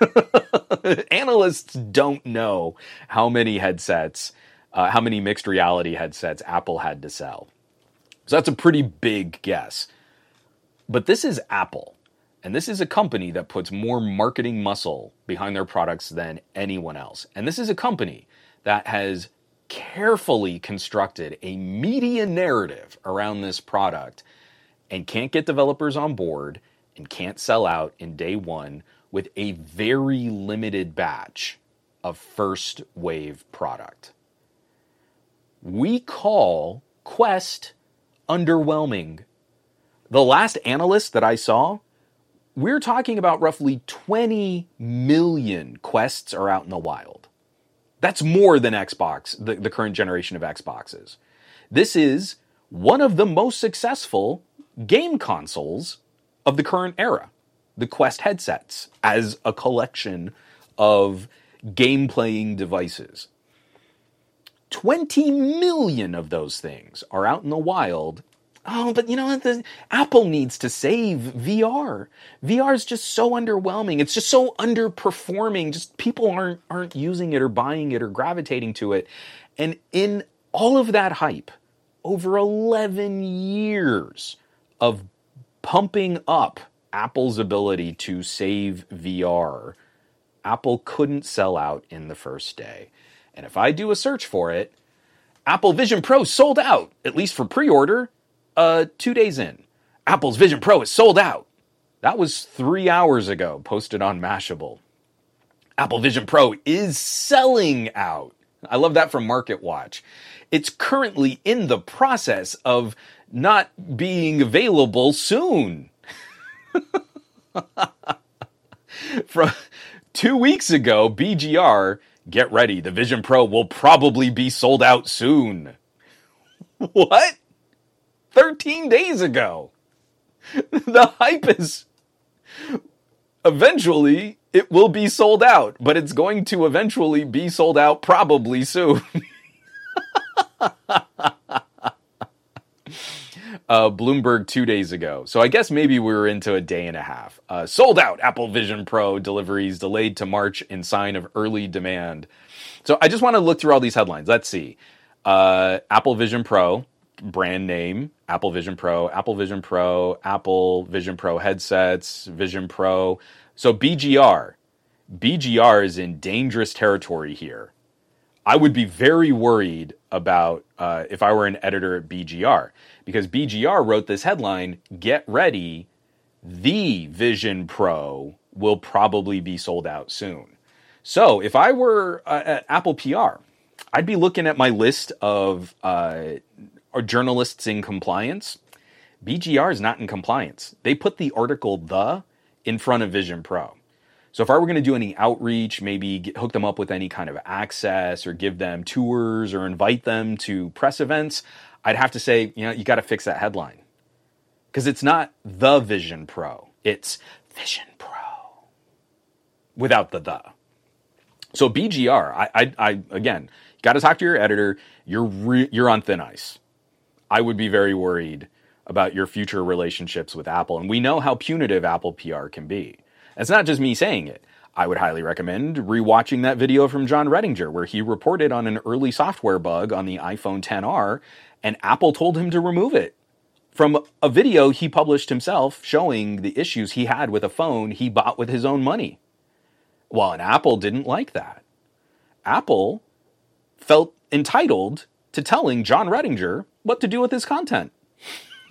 analysts don't know how many headsets, uh, how many mixed reality headsets Apple had to sell. So that's a pretty big guess. But this is Apple. And this is a company that puts more marketing muscle behind their products than anyone else. And this is a company that has carefully constructed a media narrative around this product and can't get developers on board and can't sell out in day one with a very limited batch of first wave product. We call Quest underwhelming. The last analyst that I saw, we're talking about roughly 20 million quests are out in the wild. That's more than Xbox, the, the current generation of Xboxes. This is one of the most successful game consoles of the current era, the Quest headsets, as a collection of game playing devices. 20 million of those things are out in the wild. Oh, but you know what? Apple needs to save VR. VR is just so underwhelming. It's just so underperforming. Just people aren't aren't using it or buying it or gravitating to it. And in all of that hype, over 11 years of pumping up Apple's ability to save VR, Apple couldn't sell out in the first day. And if I do a search for it, Apple Vision Pro sold out, at least for pre order, uh, two days in. Apple's Vision Pro is sold out. That was three hours ago, posted on Mashable. Apple Vision Pro is selling out. I love that from MarketWatch. It's currently in the process of not being available soon. from two weeks ago, BGR Get ready, the Vision Pro will probably be sold out soon. What? 13 days ago. The hype is eventually it will be sold out, but it's going to eventually be sold out probably soon. uh, Bloomberg two days ago. So I guess maybe we were into a day and a half. Uh, sold out Apple Vision Pro deliveries delayed to March in sign of early demand. So I just want to look through all these headlines. Let's see. Uh, Apple Vision Pro, brand name, Apple Vision Pro, Apple Vision Pro, Apple Vision Pro headsets, Vision Pro. So BGR, BGR is in dangerous territory here. I would be very worried about uh, if I were an editor at BGR because BGR wrote this headline Get ready, the Vision Pro will probably be sold out soon. So if I were uh, at Apple PR, I'd be looking at my list of uh, journalists in compliance. BGR is not in compliance. They put the article the in front of Vision Pro. So if I were going to do any outreach, maybe get, hook them up with any kind of access or give them tours or invite them to press events, I'd have to say, you know, you got to fix that headline. Because it's not the Vision Pro, it's Vision Pro without the the. So BGR, I, I, I again, got to talk to your editor. You're re- you're on thin ice. I would be very worried about your future relationships with Apple, and we know how punitive Apple PR can be. It's not just me saying it. I would highly recommend rewatching that video from Jon Rettinger where he reported on an early software bug on the iPhone 10R and Apple told him to remove it from a video he published himself showing the issues he had with a phone he bought with his own money. Well, and Apple didn't like that. Apple felt entitled to telling Jon Rettinger what to do with his content.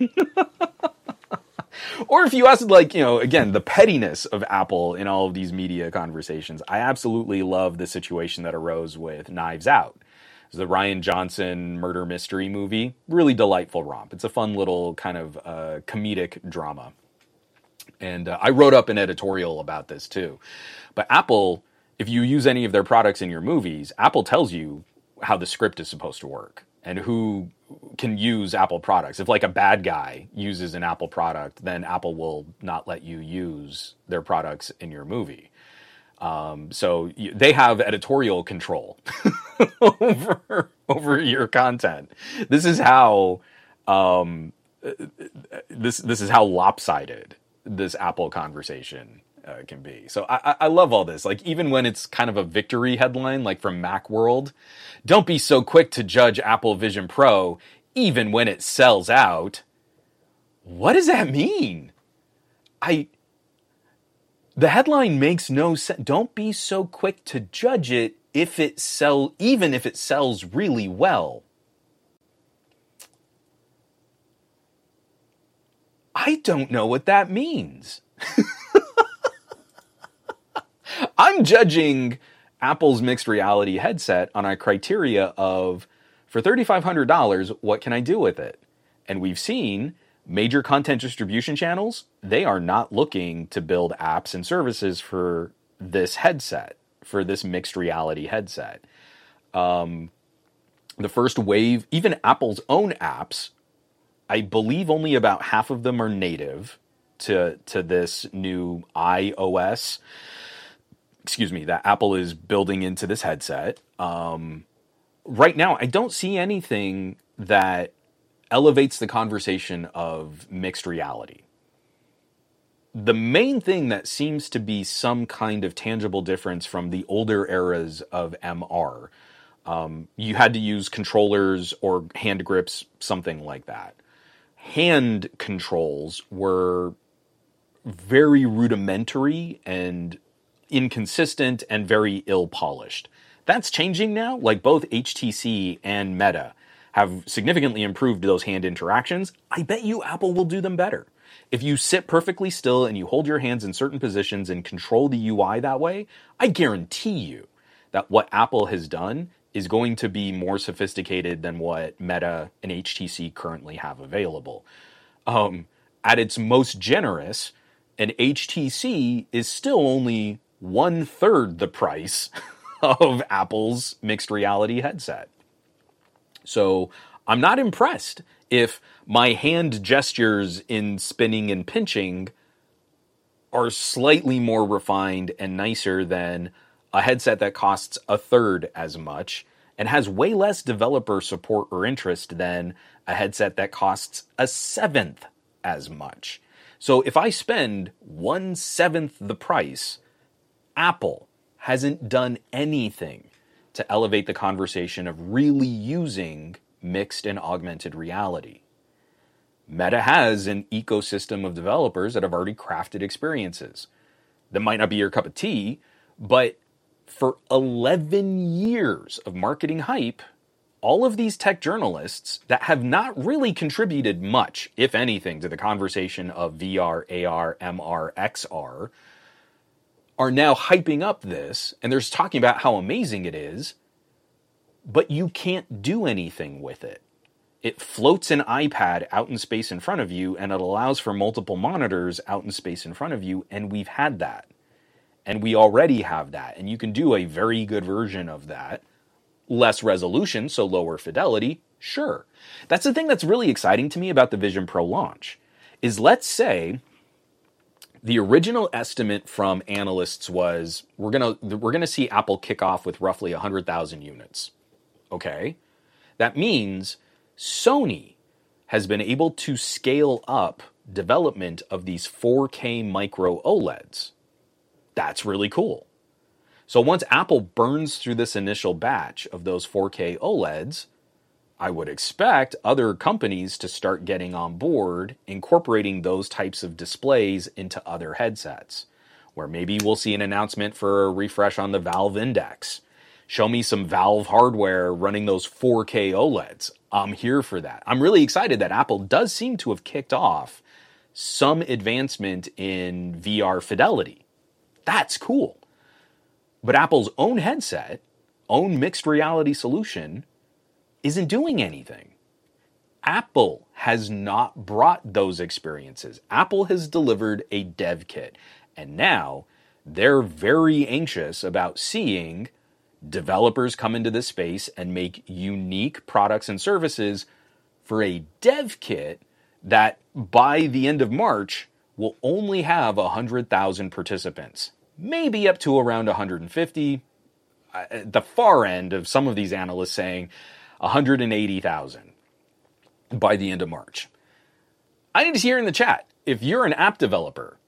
or if you ask, like, you know, again, the pettiness of Apple in all of these media conversations, I absolutely love the situation that arose with Knives Out. The Rian Johnson murder mystery movie. Really delightful romp. It's a fun little kind of uh, comedic drama. And uh, I wrote up an editorial about this too. But Apple, if you use any of their products in your movies, Apple tells you how the script is supposed to work and who can use Apple products. If like a bad guy uses an Apple product, then Apple will not let you use their products in your movie. Um, so you, they have editorial control over over your content. This is how um, this this is how lopsided this Apple conversation uh, can be. So I, I love all this. Like even when it's kind of a victory headline, like from MacWorld, don't be so quick to judge Apple Vision Pro, even when it sells out. What does that mean? I the headline makes no sense. Don't be so quick to judge it if it sell even if it sells really well. I don't know what that means. I'm judging Apple's mixed reality headset on a criteria of for $3500 what can I do with it? And we've seen major content distribution channels, they are not looking to build apps and services for this headset, for this mixed reality headset. Um, the first wave, even Apple's own apps, I believe only about half of them are native to to this new iOS. Excuse me, that Apple is building into this headset. Um, right now, I don't see anything that elevates the conversation of mixed reality. The main thing that seems to be some kind of tangible difference from the older eras of MR, um, you had to use controllers or hand grips, something like that. Hand controls were very rudimentary and inconsistent and very ill polished. That's changing now, like both HTC and Meta have significantly improved those hand interactions, I bet you Apple will do them better. If you sit perfectly still and you hold your hands in certain positions and control the UI that way, I guarantee you that what Apple has done is going to be more sophisticated than what Meta and HTC currently have available. Um, at its most generous, an HTC is still only one third the price of Apple's mixed reality headset. So I'm not impressed if my hand gestures in spinning and pinching are slightly more refined and nicer than a headset that costs a third as much and has way less developer support or interest than a headset that costs a seventh as much. So if I spend one seventh the price, Apple hasn't done anything to elevate the conversation of really using mixed and augmented reality. Meta has an ecosystem of developers that have already crafted experiences. That might not be your cup of tea, but for 11 years of marketing hype, all of these tech journalists that have not really contributed much, if anything, to the conversation of VR, AR, MR, XR are now hyping up this and they're talking about how amazing it is, but you can't do anything with it. It floats an iPad out in space in front of you and it allows for multiple monitors out in space in front of you, and we've had that. And we already have that, and you can do a very good version of that. Less resolution, so lower fidelity, sure. That's the thing that's really exciting to me about the Vision Pro launch. Is let's say the original estimate from analysts was we're gonna we're gonna see Apple kick off with roughly 100,000 units. Okay, that means Sony has been able to scale up development of these 4K micro OLEDs. That's really cool. So once Apple burns through this initial batch of those 4K OLEDs, I would expect other companies to start getting on board, incorporating those types of displays into other headsets. Where maybe we'll see an announcement for a refresh on the Valve Index. Show me some Valve hardware running those 4K OLEDs. I'm here for that. I'm really excited that Apple does seem to have kicked off some advancement in VR fidelity. That's cool. But Apple's own headset, own mixed reality solution, isn't doing anything. Apple has not brought those experiences. Apple has delivered a dev kit, and now they're very anxious about seeing developers come into this space and make unique products and services for a dev kit that by the end of March will only have 100,000 participants, maybe up to around 150. Uh, the far end of some of these analysts saying 180,000 by the end of March. I need to hear in the chat if you're an app developer,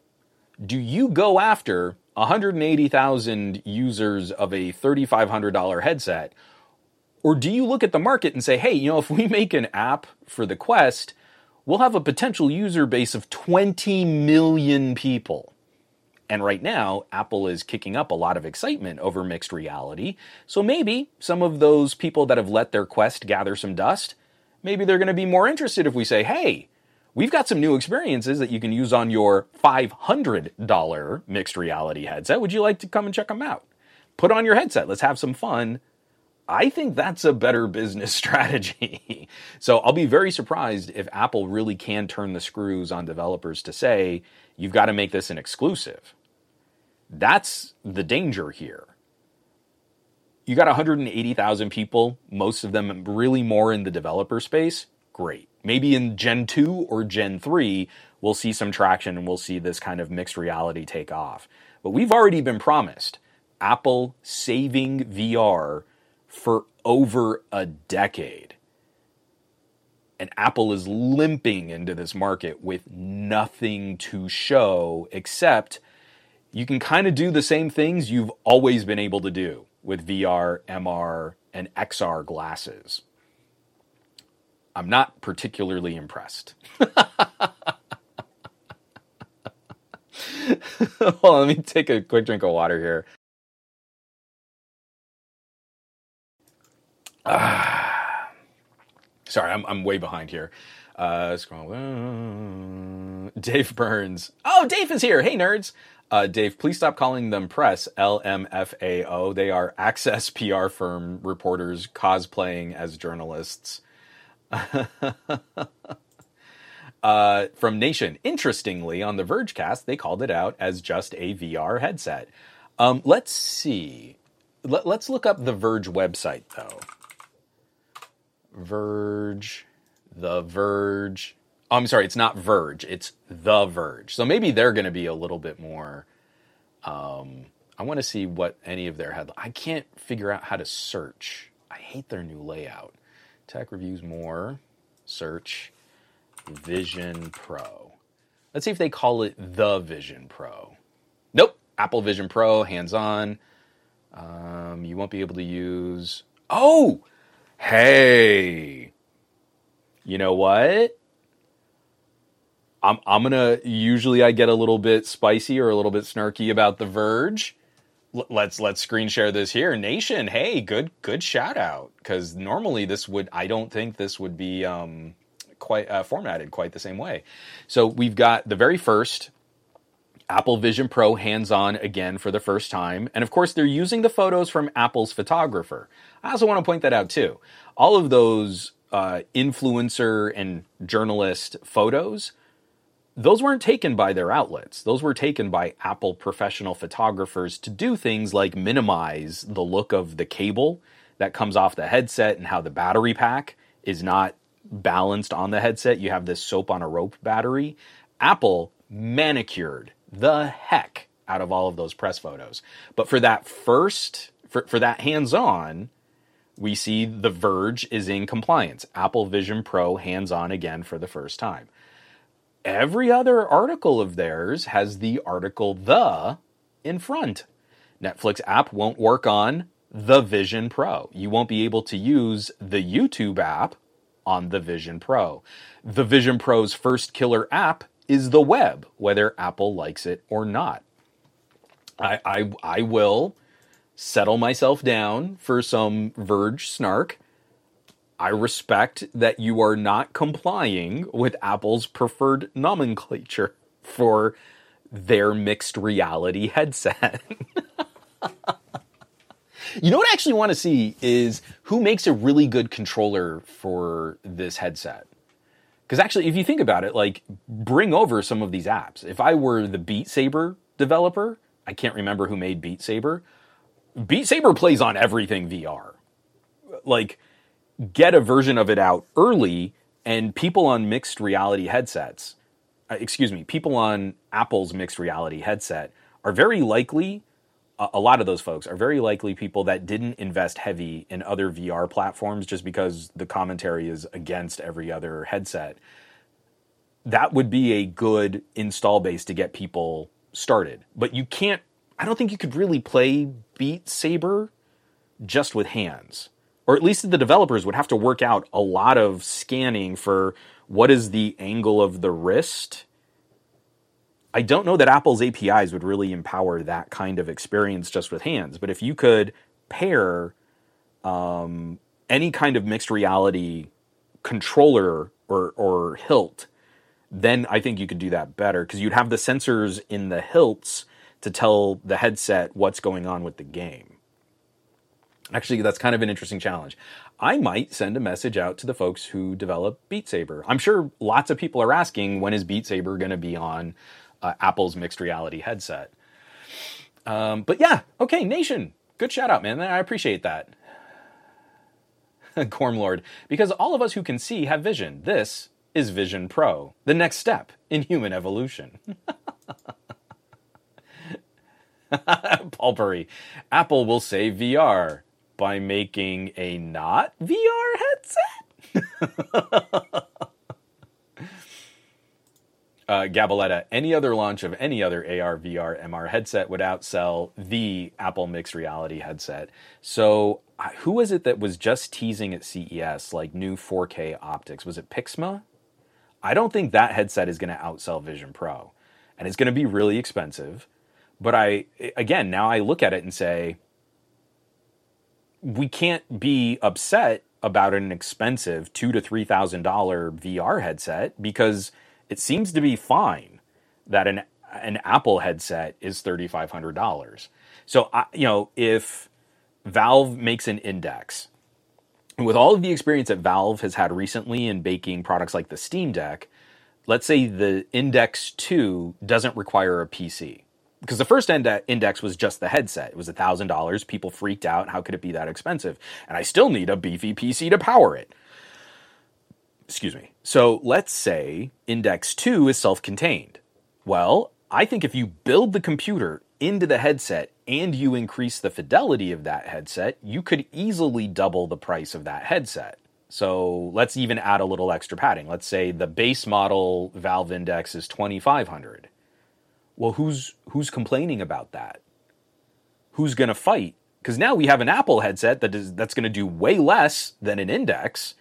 do you go after 180,000 users of a $3,500 headset? Or do you look at the market and say, hey, you know, if we make an app for the Quest, we'll have a potential user base of 20 million people. And right now, Apple is kicking up a lot of excitement over mixed reality. So maybe some of those people that have let their quest gather some dust, maybe they're going to be more interested if we say, hey, we've got some new experiences that you can use on your $500 mixed reality headset. Would you like to come and check them out? Put on your headset. Let's have some fun. I think that's a better business strategy. so I'll be very surprised if Apple really can turn the screws on developers to say, you've got to make this an exclusive. That's the danger here. You got 180,000 people, most of them really more in the developer space. Great. Maybe in Gen 2 or Gen 3, we'll see some traction and we'll see this kind of mixed reality take off. But we've already been promised Apple saving VR for over a decade. And Apple is limping into this market with nothing to show except you can kind of do the same things you've always been able to do with VR, MR, and XR glasses. I'm not particularly impressed. well, let me take a quick drink of water here. Ah. Sorry, I'm, I'm way behind here. Uh, scroll. Dave Burns. Oh, Dave is here. Hey, nerds. Uh, Dave, please stop calling them press, LMFAO. They are Access PR firm reporters cosplaying as journalists. uh, from Nation. Interestingly, on the Vergecast, they called it out as just a VR headset. Um, let's see. Let, let's look up the Verge website, though. Verge, The Verge. I'm sorry, it's not Verge, it's The Verge. So maybe they're going to be a little bit more. Um, I want to see what any of their head. I can't figure out how to search. I hate their new layout. Tech reviews more. Search Vision Pro. Let's see if they call it the Vision Pro. Nope. Apple Vision Pro, hands on. Um, you won't be able to use. Oh, hey. You know what? I'm I'm gonna usually I get a little bit spicy or a little bit snarky about the Verge. L- let's let's screen share this here, Nation. Hey, good good shout out because normally this would I don't think this would be um, quite uh, formatted quite the same way. So we've got the very first Apple Vision Pro hands on again for the first time. And of course, they're using the photos from Apple's photographer. I also want to point that out too. All of those uh, influencer and journalist photos those weren't taken by their outlets. Those were taken by Apple professional photographers to do things like minimize the look of the cable that comes off the headset and how the battery pack is not balanced on the headset. You have this soap on a rope battery. Apple manicured the heck out of all of those press photos. But for that first, for, for that hands on, we see The Verge is in compliance. Apple Vision Pro hands on again for the first time every other article of theirs has the article the in front. Netflix app won't work on the Vision Pro. You won't be able to use the YouTube app on the Vision Pro. The Vision Pro's first killer app is the web, whether Apple likes it or not. I, I, I will settle myself down for some Verge snark I respect that you are not complying with Apple's preferred nomenclature for their mixed reality headset. you know what I actually want to see is who makes a really good controller for this headset. Because actually, if you think about it, like bring over some of these apps. If I were the Beat Saber developer, I can't remember who made Beat Saber. Beat Saber plays on everything VR. Like, get a version of it out early, and people on mixed reality headsets, uh, excuse me, people on Apple's mixed reality headset are very likely. A lot of those folks are very likely people that didn't invest heavy in other VR platforms just because the commentary is against every other headset. That would be a good install base to get people started. But you can't, I don't think you could really play Beat Saber just with hands or at least the developers would have to work out a lot of scanning for what is the angle of the wrist. I don't know that Apple's APIs would really empower that kind of experience just with hands. But if you could pair um, any kind of mixed reality controller or, or hilt, then I think you could do that better because you'd have the sensors in the hilts to tell the headset what's going on with the game. Actually, that's kind of an interesting challenge. I might send a message out to the folks who develop Beat Saber. I'm sure lots of people are asking when is Beat Saber going to be on uh, Apple's mixed reality headset. Um, but yeah, okay, Nation, good shout out, man. I appreciate that. Gormlord, because all of us who can see have vision. This is Vision Pro, the next step in human evolution. Paul Burry, Apple will save VR by making a not VR headset? uh, Gabaletta, any other launch of any other AR, VR, MR headset would outsell the Apple Mixed Reality headset. So, who was it that was just teasing at CES like new 4K optics? Was it Pimax? I don't think that headset is going to outsell Vision Pro, and it's going to be really expensive. But I, again, now I look at it and say, we can't be upset about an expensive two to three thousand dollar VR headset because it seems to be fine that an an Apple headset is thirty five hundred dollars. So I, you know if Valve makes an index, with all of the experience that Valve has had recently in baking products like the Steam Deck, let's say the Index Two doesn't require a PC because the first index was just the headset. It was $1,000. People freaked out. How could it be that expensive? And I still need a beefy PC to power it. Excuse me. So let's say Index 2 is self contained. Well, I think if you build the computer into the headset and you increase the fidelity of that headset, you could easily double the price of that headset. So let's even add a little extra padding. Let's say the base model Valve Index is 2500 well, who's who's complaining about that? Who's going to fight? Because now we have an Apple headset that is that's going to do way less than an Index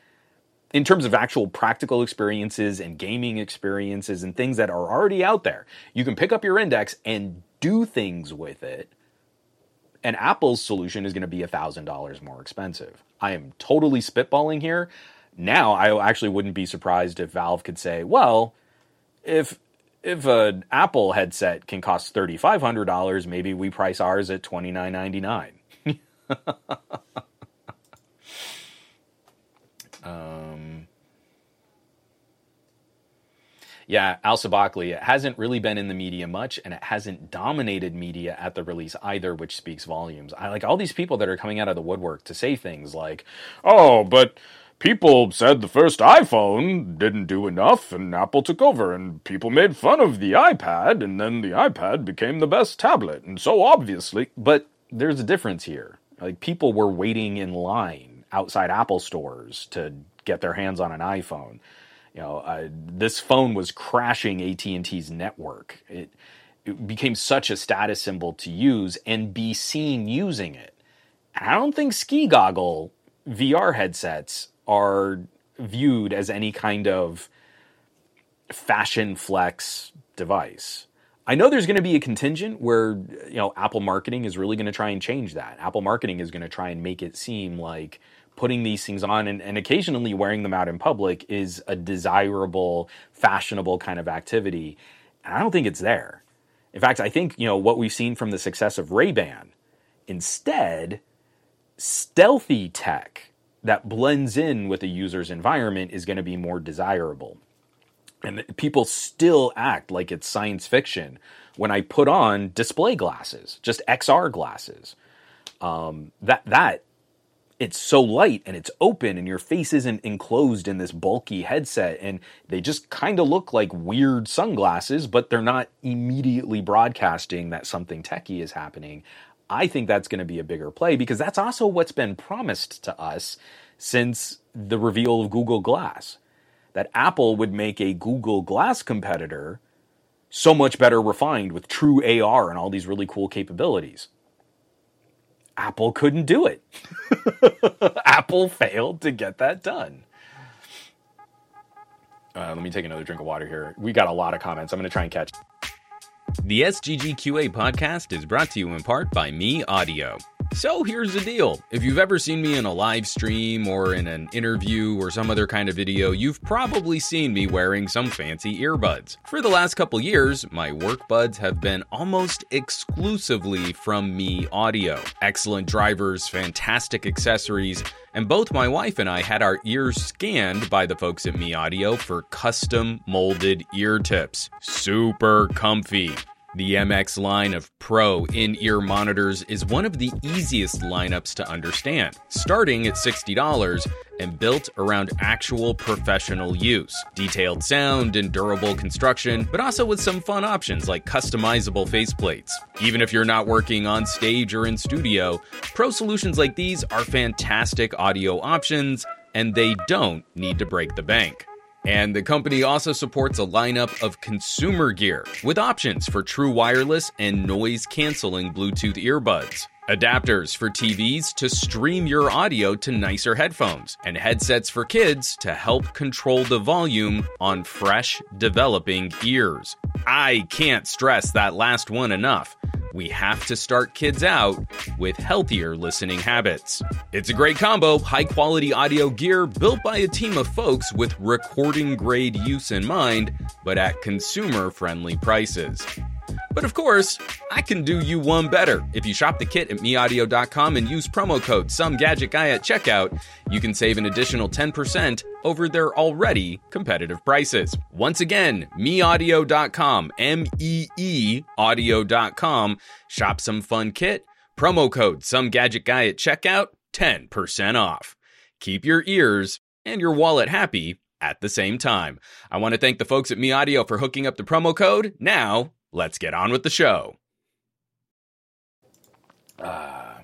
in terms of actual practical experiences and gaming experiences and things that are already out there. You can pick up your Index and do things with it. And Apple's solution is going to be $1,000 more expensive. I am totally spitballing here. Now, I actually wouldn't be surprised if Valve could say, well, if if an Apple headset can cost thirty five hundred dollars, maybe we price ours at twenty nine ninety nine. um, yeah, Al Sabakli, it hasn't really been in the media much, and it hasn't dominated media at the release either, which speaks volumes. I like all these people that are coming out of the woodwork to say things like, "Oh, but." People said the first iPhone didn't do enough and Apple took over and people made fun of the iPad and then the iPad became the best tablet and so obviously but there's a difference here. Like people were waiting in line outside Apple stores to get their hands on an iPhone. You know uh, this phone was crashing AT&T's network. It, it became such a status symbol to use and be seen using it. I don't think ski goggle VR headsets are viewed as any kind of fashion flex device. I know there's going to be a contingent where you know Apple marketing is really going to try and change that. Apple marketing is going to try and make it seem like putting these things on and, and occasionally wearing them out in public is a desirable, fashionable kind of activity. And I don't think it's there. In fact, I think you know what we've seen from the success of Ray-Ban. Instead, stealthy tech that blends in with a user's environment is going to be more desirable. And people still act like it's science fiction when I put on display glasses, just XR glasses. Um, that that it's so light and it's open and your face isn't enclosed in this bulky headset and they just kind of look like weird sunglasses but they're not immediately broadcasting that something techie is happening I think that's going to be a bigger play because that's also what's been promised to us since the reveal of Google Glass. That Apple would make a Google Glass competitor so much better refined with true AR and all these really cool capabilities. Apple couldn't do it. Apple failed to get that done. Uh, let me take another drink of water here. We got a lot of comments. I'm going to try and catch. The SGGQA podcast is brought to you in part by MEE audio. So here's the deal. If you've ever seen me in a live stream or in an interview or some other kind of video, you've probably seen me wearing some fancy earbuds. For the last couple years, my work buds have been almost exclusively from MEE audio. Excellent drivers, fantastic accessories, and both my wife and I had our ears scanned by the folks at MEE audio for custom molded ear tips. Super comfy. The MX line of Pro in ear monitors is one of the easiest lineups to understand, starting at $60 and built around actual professional use. Detailed sound and durable construction, but also with some fun options like customizable faceplates. Even if you're not working on stage or in studio, Pro solutions like these are fantastic audio options and they don't need to break the bank. And the company also supports a lineup of consumer gear with options for true wireless and noise canceling Bluetooth earbuds. Adapters for TVs to stream your audio to nicer headphones, and headsets for kids to help control the volume on fresh, developing ears. I can't stress that last one enough we have to start kids out with healthier listening habits. It's a great combo, high quality audio gear built by a team of folks with recording grade use in mind, but at consumer friendly prices. But of course, I can do you one better. If you shop the kit at meeaudio.com and use promo code SomeGadgetGuy at checkout, you can save an additional 10% over their already competitive prices. Once again, meeaudio.com, M E E audio.com. Shop some fun kit, promo code SomeGadgetGuy at checkout, 10% off. Keep your ears and your wallet happy at the same time. I want to thank the folks at MEE audio for hooking up the promo code. Now, let's get on with the show. Uh,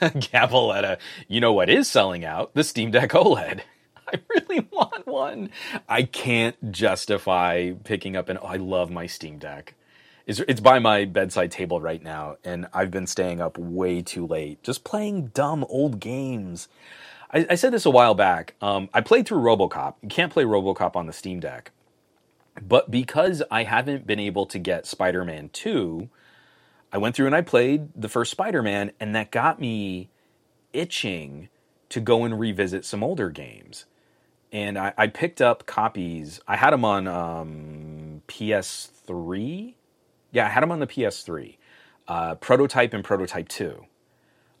you know what is selling out? The Steam Deck OLED. I really want one. I can't justify picking up an. Oh, I love my Steam Deck. It's, it's by my bedside table right now, and I've been staying up way too late, just playing dumb old games. I, I said this a while back. Um, I played through RoboCop. You can't play RoboCop on the Steam Deck, but because I haven't been able to get Spider-Man Two, I went through and I played the first Spider-Man, and that got me itching to go and revisit some older games and I, I, picked up copies. I had them on um, PS3. Yeah, I had them on the PS3. Uh, Prototype and Prototype Two.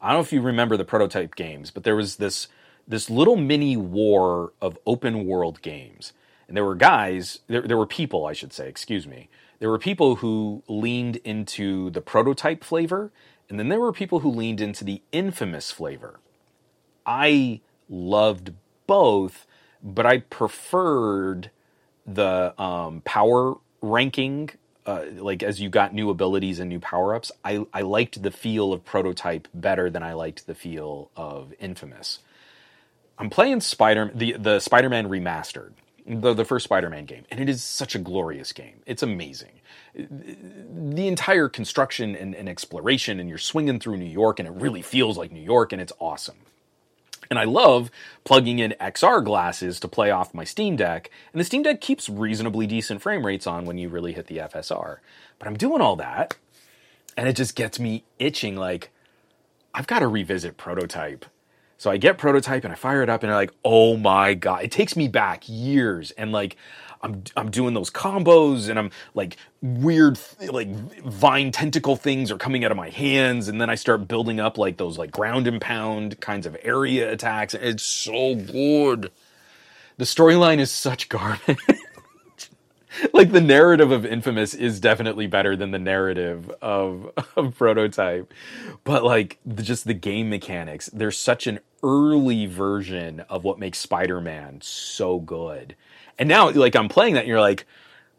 I don't know if you remember the Prototype games, but there was this this little mini war of open world games, and there were guys. There, there were people, I should say. Excuse me. There were people who leaned into the Prototype flavor, and then there were people who leaned into the Infamous flavor. I loved both but I preferred the um, power ranking. Uh, like as you got new abilities and new power ups, I, I liked the feel of Prototype better than I liked the feel of Infamous. I'm playing Spider the the Spider Man remastered, the the first Spider Man game, and it is such a glorious game. It's amazing. The entire construction and, and exploration, and you're swinging through New York, and it really feels like New York, and it's awesome. And I love plugging in XR glasses to play off my Steam Deck, and the Steam Deck keeps reasonably decent frame rates on when you really hit the FSR. But I'm doing all that, and it just gets me itching like, I've got to revisit Prototype. So I get Prototype and I fire it up, and I'm like, oh my god! It takes me back years, and like I'm I'm doing those combos and I'm like weird like vine tentacle things are coming out of my hands and then I start building up like those like ground and pound kinds of area attacks. It's so good. The storyline is such garbage. like the narrative of Infamous is definitely better than the narrative of, of Prototype, but like the, just the game mechanics, there's such an early version of what makes Spider-Man so good and now, like, I'm playing that, and you're like,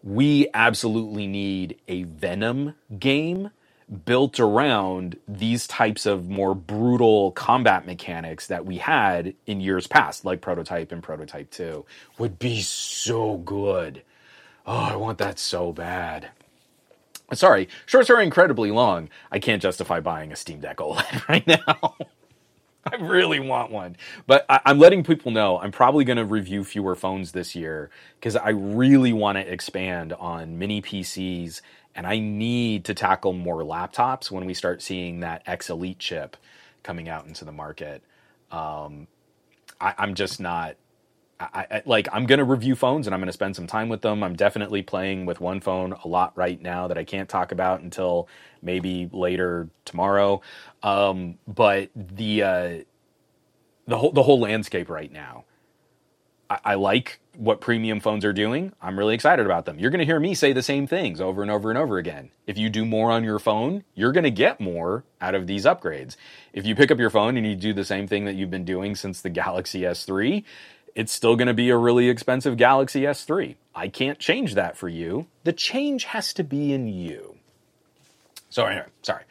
we absolutely need a Venom game built around these types of more brutal combat mechanics that we had in years past, like Prototype and Prototype 2, would be so good. Oh, I want that so bad. Sorry, shorts are incredibly long. I can't justify buying a Steam Deck OLED right now. I really want one. But I, am letting people know I'm probably going to review fewer phones this year because I really want to expand on mini PCs And I need to tackle more laptops when we start seeing that X Elite chip coming out into the market. Um, I, I'm just not. I, I, like I'm gonna review phones and I'm gonna spend some time with them. I'm definitely playing with one phone a lot right now that I can't talk about until maybe later tomorrow. Um, but the uh, the whole the whole landscape right now, I, I like what premium phones are doing. I'm really excited about them. You're going to hear me say the same things over and over and over again. If you do more on your phone, you're going to get more out of these upgrades. If you pick up your phone and you do the same thing that you've been doing since the Galaxy S3, it's still going to be a really expensive Galaxy S3. I can't change that for you. The change has to be in you. So anyway, sorry.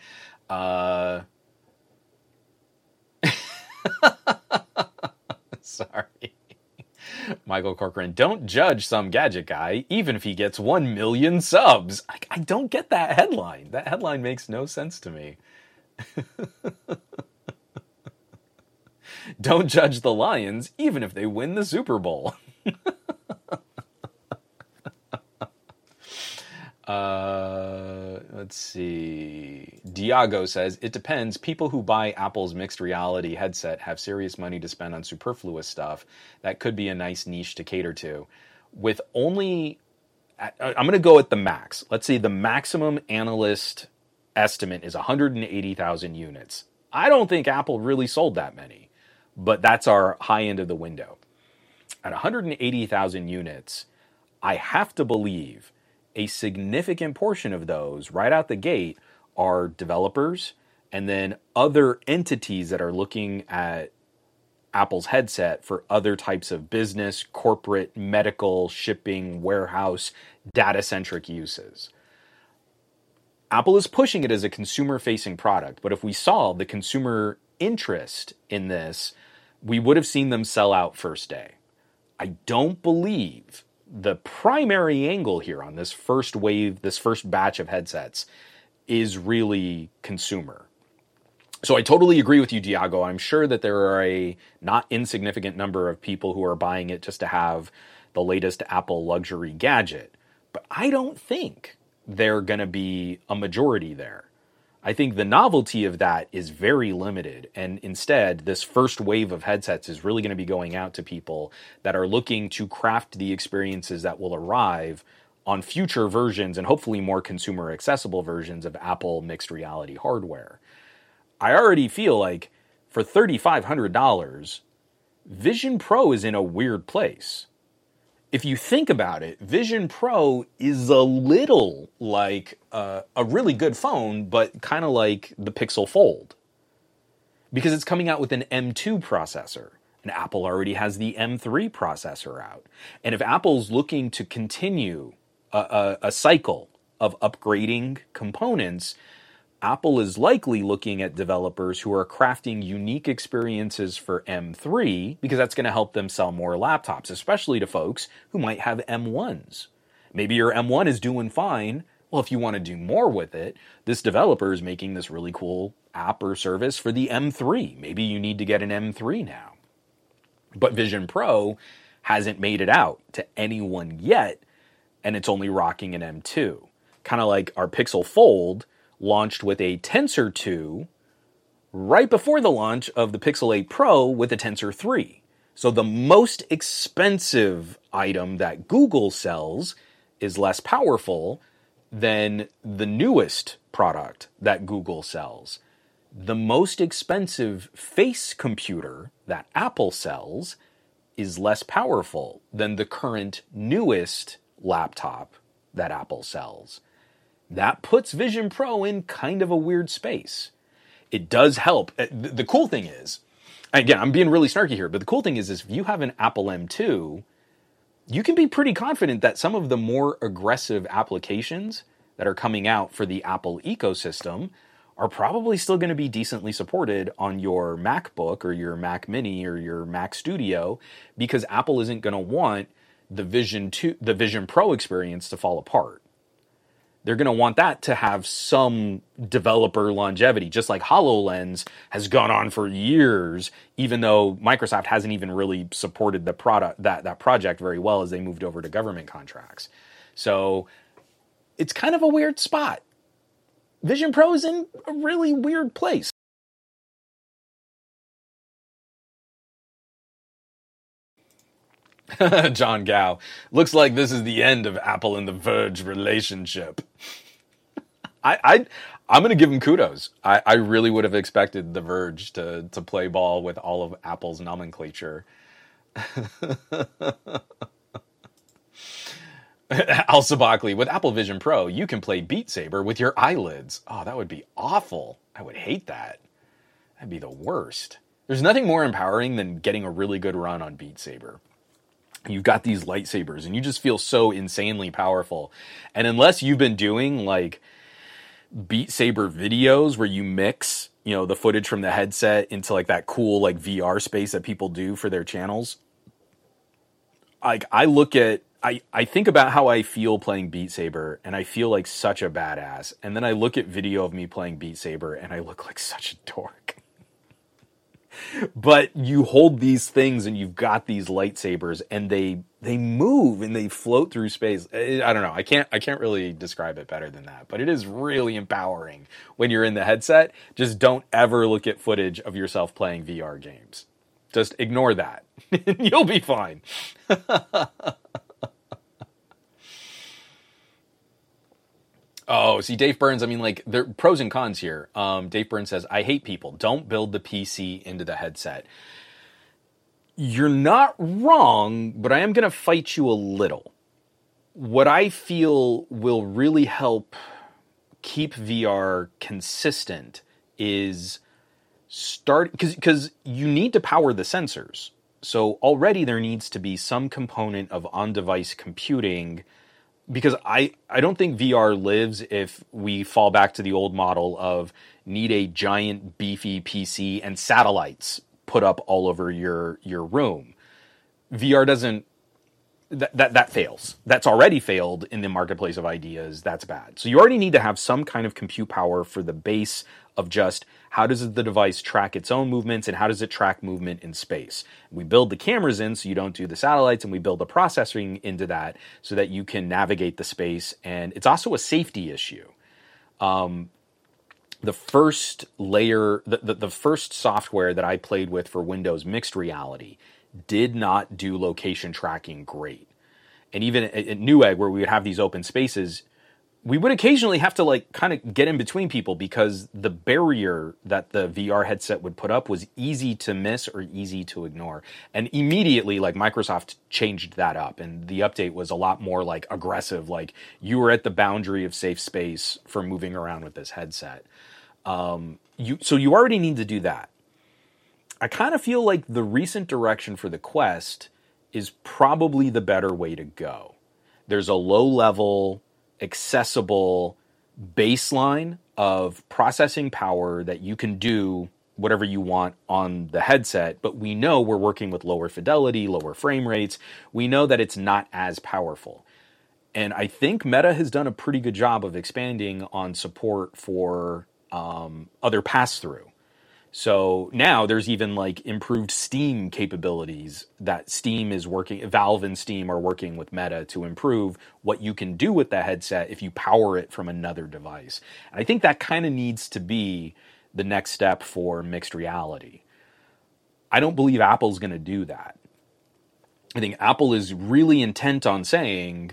Uh, sorry. Michael Corcoran, don't judge some gadget guy, even if he gets 1 million subs. I, I don't get that headline. That headline makes no sense to me. don't judge the Lions, even if they win the Super Bowl. Uh, let's see. Diago says it depends. People who buy Apple's mixed reality headset have serious money to spend on superfluous stuff. That could be a nice niche to cater to. With only, I'm going to go at the max. Let's see, the maximum analyst estimate is 180,000 units. I don't think Apple really sold that many, but that's our high end of the window. At 180,000 units, I have to believe a significant portion of those right out the gate are developers and then other entities that are looking at Apple's headset for other types of business, corporate, medical, shipping, warehouse, data centric uses. Apple is pushing it as a consumer facing product, but if we saw the consumer interest in this, we would have seen them sell out first day. I don't believe the primary angle here on this first wave, this first batch of headsets, is really consumer. So I totally agree with you, Diago. I'm sure that there are a not insignificant number of people who are buying it just to have the latest Apple luxury gadget. But I don't think they're going to be a majority there. I think the novelty of that is very limited. And instead, this first wave of headsets is really going to be going out to people that are looking to craft the experiences that will arrive on future versions and hopefully more consumer accessible versions of Apple mixed reality hardware. I already feel like for $3,500, Vision Pro is in a weird place if you think about it, Vision Pro is a little like uh, a really good phone, but kind of like the Pixel Fold. Because it's coming out with an M2 processor, and Apple already has the M3 processor out. And if Apple's looking to continue a, a, a cycle of upgrading components, Apple is likely looking at developers who are crafting unique experiences for M3 because that's going to help them sell more laptops, especially to folks who might have M1s. Maybe your M1 is doing fine. Well, if you want to do more with it, this developer is making this really cool app or service for the M3. Maybe you need to get an M3 now. But Vision Pro hasn't made it out to anyone yet, and it's only rocking an M2. Kind of like our Pixel Fold launched with a Tensor 2 right before the launch of the Pixel 8 Pro with a Tensor 3. So the most expensive item that Google sells is less powerful than the newest product that Google sells. The most expensive face computer that Apple sells is less powerful than the current newest laptop that Apple sells that puts Vision Pro in kind of a weird space. It does help. Uh, the cool thing is, again, I'm being really snarky here, but the cool thing is, is if you have an Apple M2, you can be pretty confident that some of the more aggressive applications that are coming out for the Apple ecosystem are probably still going to be decently supported on your MacBook or your Mac Mini or your Mac Studio because Apple isn't going to want the Vision 2 the Vision Pro experience to fall apart they're going to want that to have some developer longevity, just like HoloLens has gone on for years, even though Microsoft hasn't even really supported the product that, that project very well as they moved over to government contracts. So it's kind of a weird spot. Vision Pro is in a really weird place. John Gow. Looks like this is the end of Apple and the Verge relationship. I, I I'm gonna give him kudos. I, I really would have expected the Verge to to play ball with all of Apple's nomenclature. Al Sabakli, with Apple Vision Pro, you can play Beat Saber with your eyelids. Oh, that would be awful. I would hate that. That'd be the worst. There's nothing more empowering than getting a really good run on Beat Saber. You've got these lightsabers and you just feel so insanely powerful. And unless you've been doing like Beat Saber videos where you mix, you know, the footage from the headset into like that cool like VR space that people do for their channels, like I look at I, I think about how I feel playing Beat Saber and I feel like such a badass. And then I look at video of me playing Beat Saber and I look like such a dork. But you hold these things and you've got these lightsabers and they they move and they float through space. I don't know. I can't I can't really describe it better than that. But it is really empowering when you're in the headset. Just don't ever look at footage of yourself playing VR games. Just ignore that. You'll be fine. Oh, see, Dave Burns. I mean, like, there are pros and cons here. Um, Dave Burns says, "I hate people. Don't build the PC into the headset." You're not wrong, but I am going to fight you a little. What I feel will really help keep VR consistent is start because because you need to power the sensors. So already there needs to be some component of on-device computing because I, I don't think VR lives if we fall back to the old model of need a giant beefy PC and satellites put up all over your your room. VR doesn't that, that that fails. That's already failed in the marketplace of ideas. That's bad. So you already need to have some kind of compute power for the base of just how does the device track its own movements and how does it track movement in space. We build the cameras in so you don't do the satellites and we build the processing into that so that you can navigate the space. And it's also a safety issue. Um, the first layer, the, the, the first software that I played with for Windows mixed reality did not do location tracking great. And even at, at Newegg, where we would have these open spaces, we would occasionally have to like kind of get in between people because the barrier that the VR headset would put up was easy to miss or easy to ignore. And immediately, like Microsoft changed that up, and the update was a lot more like aggressive. Like you were at the boundary of safe space for moving around with this headset. Um, you so you already need to do that. I kind of feel like the recent direction for the Quest is probably the better way to go. There's a low level accessible baseline of processing power that you can do whatever you want on the headset, but we know we're working with lower fidelity, lower frame rates. We know that it's not as powerful. And I think Meta has done a pretty good job of expanding on support for um, other pass through. So now there's even like improved Steam capabilities that Steam is working, Valve and Steam are working with Meta to improve what you can do with the headset if you power it from another device. And I think that kind of needs to be the next step for mixed reality. I don't believe Apple's going to do that. I think Apple is really intent on saying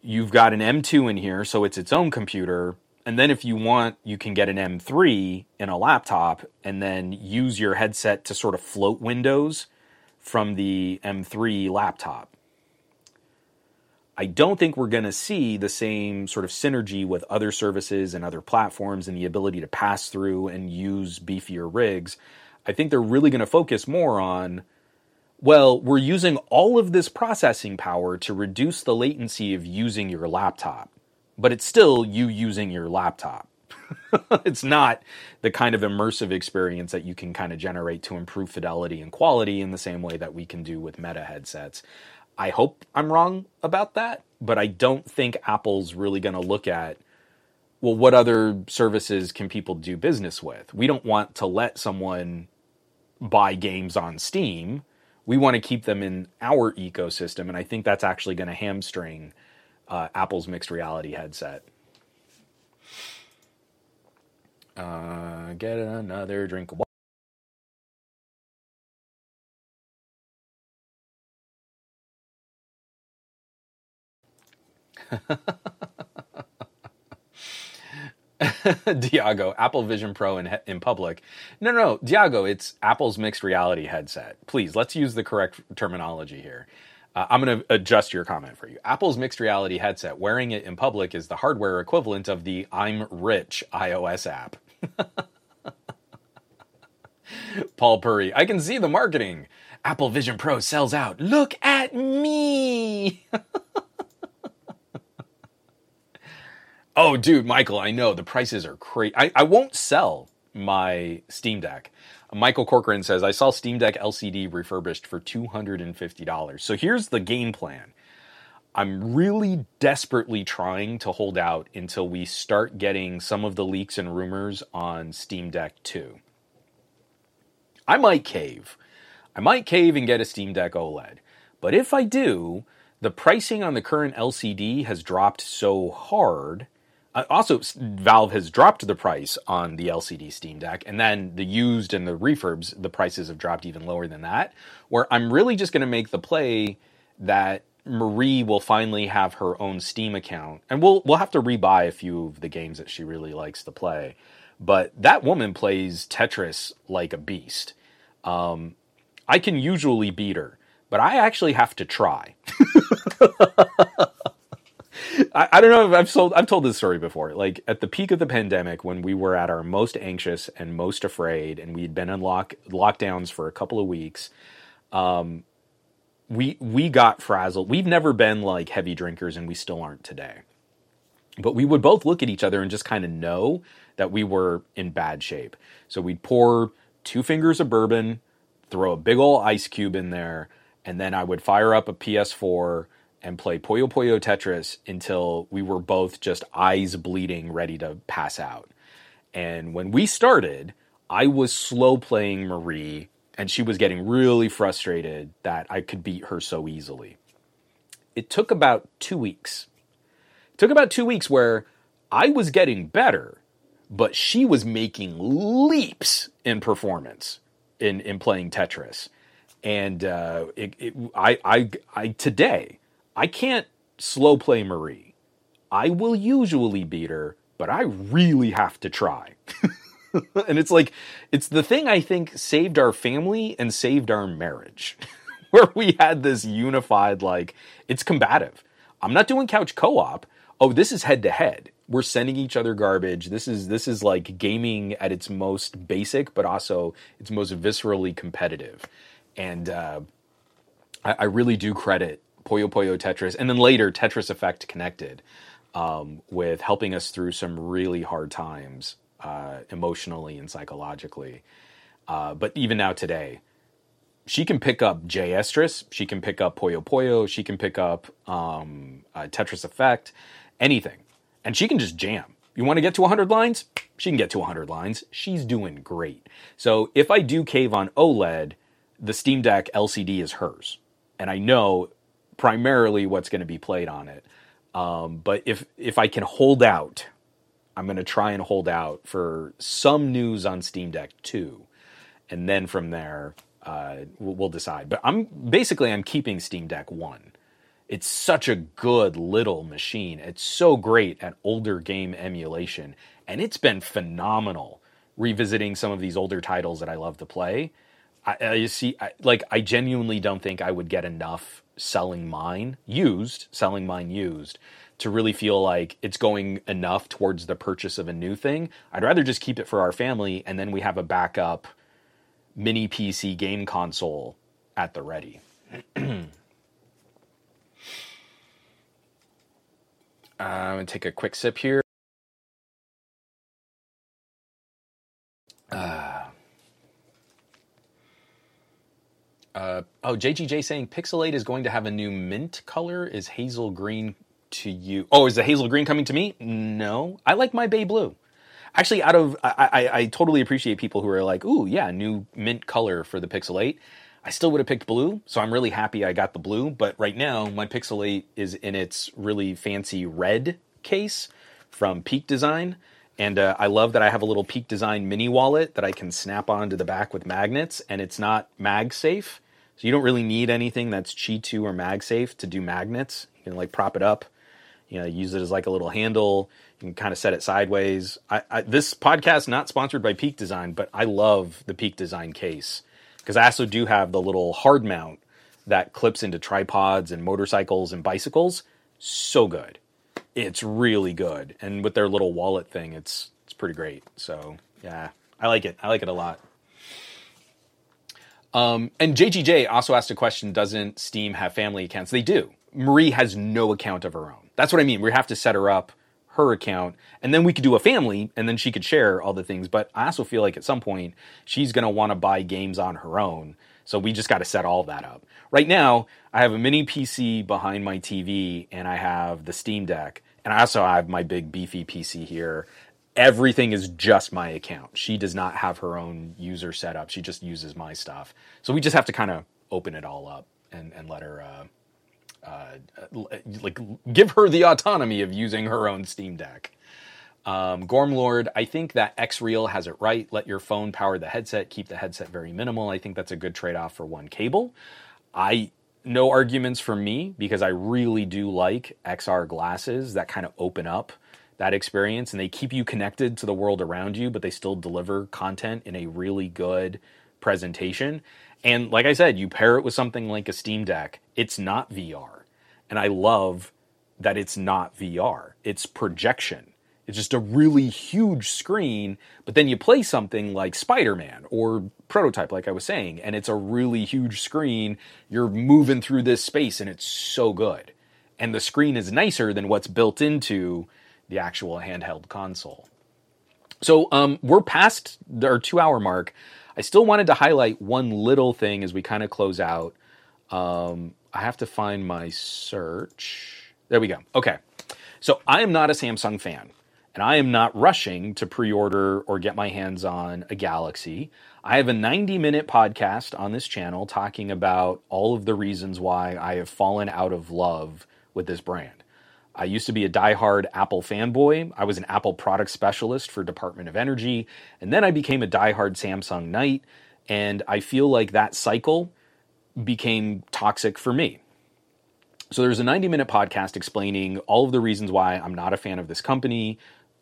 you've got an M2 in here, so it's its own computer and then if you want, you can get an M3 in a laptop and then use your headset to sort of float Windows from the M3 laptop. I don't think we're going to see the same sort of synergy with other services and other platforms and the ability to pass through and use beefier rigs. I think they're really going to focus more on well, we're using all of this processing power to reduce the latency of using your laptop but it's still you using your laptop. it's not the kind of immersive experience that you can kind of generate to improve fidelity and quality in the same way that we can do with meta headsets. I hope I'm wrong about that, but I don't think Apple's really going to look at well what other services can people do business with? We don't want to let someone buy games on Steam. We want to keep them in our ecosystem and I think that's actually going to hamstring uh, Apple's mixed reality headset. Uh, get another drink of water. Diago, Apple Vision Pro in, in public. No, no, no, Diago, it's Apple's mixed reality headset. Please, let's use the correct terminology here. Uh, I'm going to adjust your comment for you. Apple's mixed reality headset, wearing it in public is the hardware equivalent of the I'm Rich iOS app. Paul Purry, I can see the marketing. Apple Vision Pro sells out. Look at me. oh, dude, Michael, I know the prices are crazy. I, I won't sell my Steam Deck. Michael Corcoran says, I saw Steam Deck LCD refurbished for $250. So here's the game plan. I'm really desperately trying to hold out until we start getting some of the leaks and rumors on Steam Deck 2. I might cave. I might cave and get a Steam Deck OLED. But if I do, the pricing on the current LCD has dropped so hard also, Valve has dropped the price on the LCD Steam Deck, and then the used and the refurbs, the prices have dropped even lower than that. Where I'm really just going to make the play that Marie will finally have her own Steam account, and we'll we'll have to rebuy a few of the games that she really likes to play. But that woman plays Tetris like a beast. Um, I can usually beat her, but I actually have to try. I, I, don't know if I've sold I've told this story before. Like at the peak of the pandemic, when we were at our most anxious and most afraid, and we'd been in lock lockdowns for a couple of weeks, um, we we got frazzled. We've never been like heavy drinkers, and we still aren't today. But we would both look at each other and just kind of know that we were in bad shape. So we'd pour two fingers of bourbon, throw a big old ice cube in there, and then I would fire up a PS4 and play Puyo Puyo Tetris until we were both just eyes bleeding, ready to pass out. And when we started, I was slow playing Marie, and she was getting really frustrated that I could beat her so easily. It took about two weeks. It took about two weeks where I was getting better, but she was making leaps in performance in, in playing Tetris. And uh, it, it, I, I, I today, I can't slow play Marie. I will usually beat her, but I really have to try. and it's like, it's the thing I think saved our family and saved our marriage, where we had this unified, like, it's combative. I'm not doing couch co op. Oh, this is head to head. We're sending each other garbage. This is this is like gaming at its most basic, but also its most viscerally competitive. And uh, I, I really do credit Puyo Puyo Tetris, and then later Tetris Effect Connected, um, with helping us through some really hard times uh, emotionally and psychologically. Uh, but even now today, she can pick up Jstris, she can pick up Puyo Puyo, she can pick up um, uh, Tetris Effect, anything, and she can just jam. You want to get to 100 lines? She can get to 100 lines. She's doing great. So if I do cave on OLED, the Steam Deck LCD is hers. And I know primarily what's going to be played on it. Um, but if if I can hold out, I'm going to try and hold out for some news on Steam Deck 2, and then from there uh, we'll, we'll decide. But I'm basically I'm keeping Steam Deck 1. It's such a good little machine. It's so great at older game emulation, and it's been phenomenal revisiting some of these older titles that I love to play. I, I see, I, like, I genuinely don't think I would get enough selling mine used, selling mine used, to really feel like it's going enough towards the purchase of a new thing. I'd rather just keep it for our family and then we have a backup mini PC game console at the ready. Uh, I'm gonna take a quick sip here. Uh, Uh, oh, JGJ saying Pixel 8 is going to have a new mint color. Is hazel green to you? Oh, is the hazel green coming to me? No, I like my bay blue. Actually, out of I, I, I totally appreciate people who are like, "Ooh, yeah, new mint color for the Pixel 8." I still would have picked blue, so I'm really happy I got the blue. But right now, my Pixel 8 is in its really fancy red case from Peak Design. And uh, I love that I have a little Peak Design mini wallet that I can snap onto the back with magnets, and it's not MagSafe. So you don't really need anything that's Qi 2 or MagSafe to do magnets. You can like prop it up, you know, use it as like a little handle. You can kind of set it sideways. I, I, this podcast not sponsored by Peak Design, but I love the Peak Design case because I also do have the little hard mount that clips into tripods and motorcycles and bicycles. So good. It's really good. And with their little wallet thing, it's it's pretty great. So yeah, I like it. I like it a lot. Um, and JGJ also asked a question: Doesn't Steam have family accounts? They do. Marie has no account of her own. That's what I mean. We have to set her up her account, and then we could do a family, and then she could share all the things. But I also feel like at some point she's going to want to buy games on her own. So we just got to set all that up. Right now, I have a mini PC behind my TV, and I have the Steam Deck, and I also have my big beefy PC here. Everything is just my account. She does not have her own user setup. She just uses my stuff. So we just have to kind of open it all up and, and let her. Uh, uh, like give her the autonomy of using her own Steam Deck. Um, Gormlord, I think that Xreal has it right. Let your phone power the headset. Keep the headset very minimal. I think that's a good trade off for one cable. I no arguments for me because I really do like XR glasses that kind of open up that experience and they keep you connected to the world around you, but they still deliver content in a really good presentation. And like I said, you pair it with something like a Steam Deck, it's not VR. And I love that it's not VR, it's projection. It's just a really huge screen, but then you play something like Spider Man or Prototype, like I was saying, and it's a really huge screen. You're moving through this space, and it's so good. And the screen is nicer than what's built into the actual handheld console. So um, we're past our two hour mark. I still wanted to highlight one little thing as we kind of close out. Um, I have to find my search. There we go. Okay. So I am not a Samsung fan, and I am not rushing to pre order or get my hands on a Galaxy. I have a 90 minute podcast on this channel talking about all of the reasons why I have fallen out of love with this brand. I used to be a die-hard Apple fanboy. I was an Apple product specialist for Department of Energy, and then I became a die-hard Samsung knight, and I feel like that cycle became toxic for me. So there's a 90 minute podcast explaining all of the reasons why I'm not a fan of this company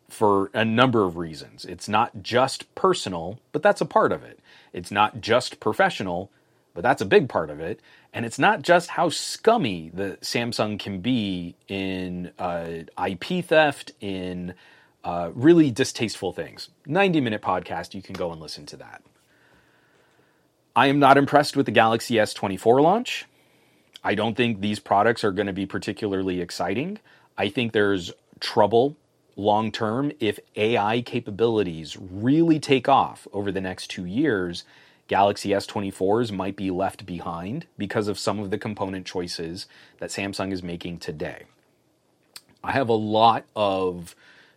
for a number of reasons. It's not just personal, but that's a part of it. It's not just professional, but that's a big part of it. And it's not just how scummy the Samsung can be in uh, IP theft, in uh, really distasteful things. 90 minute podcast, you can go and listen to that. I am not impressed with the Galaxy S24 launch. I don't think these products are going to be particularly exciting. I think there's trouble long term if AI capabilities really take off over the next two years. Galaxy S24s might be left behind because of some of the component choices that Samsung is making today. I have a lot of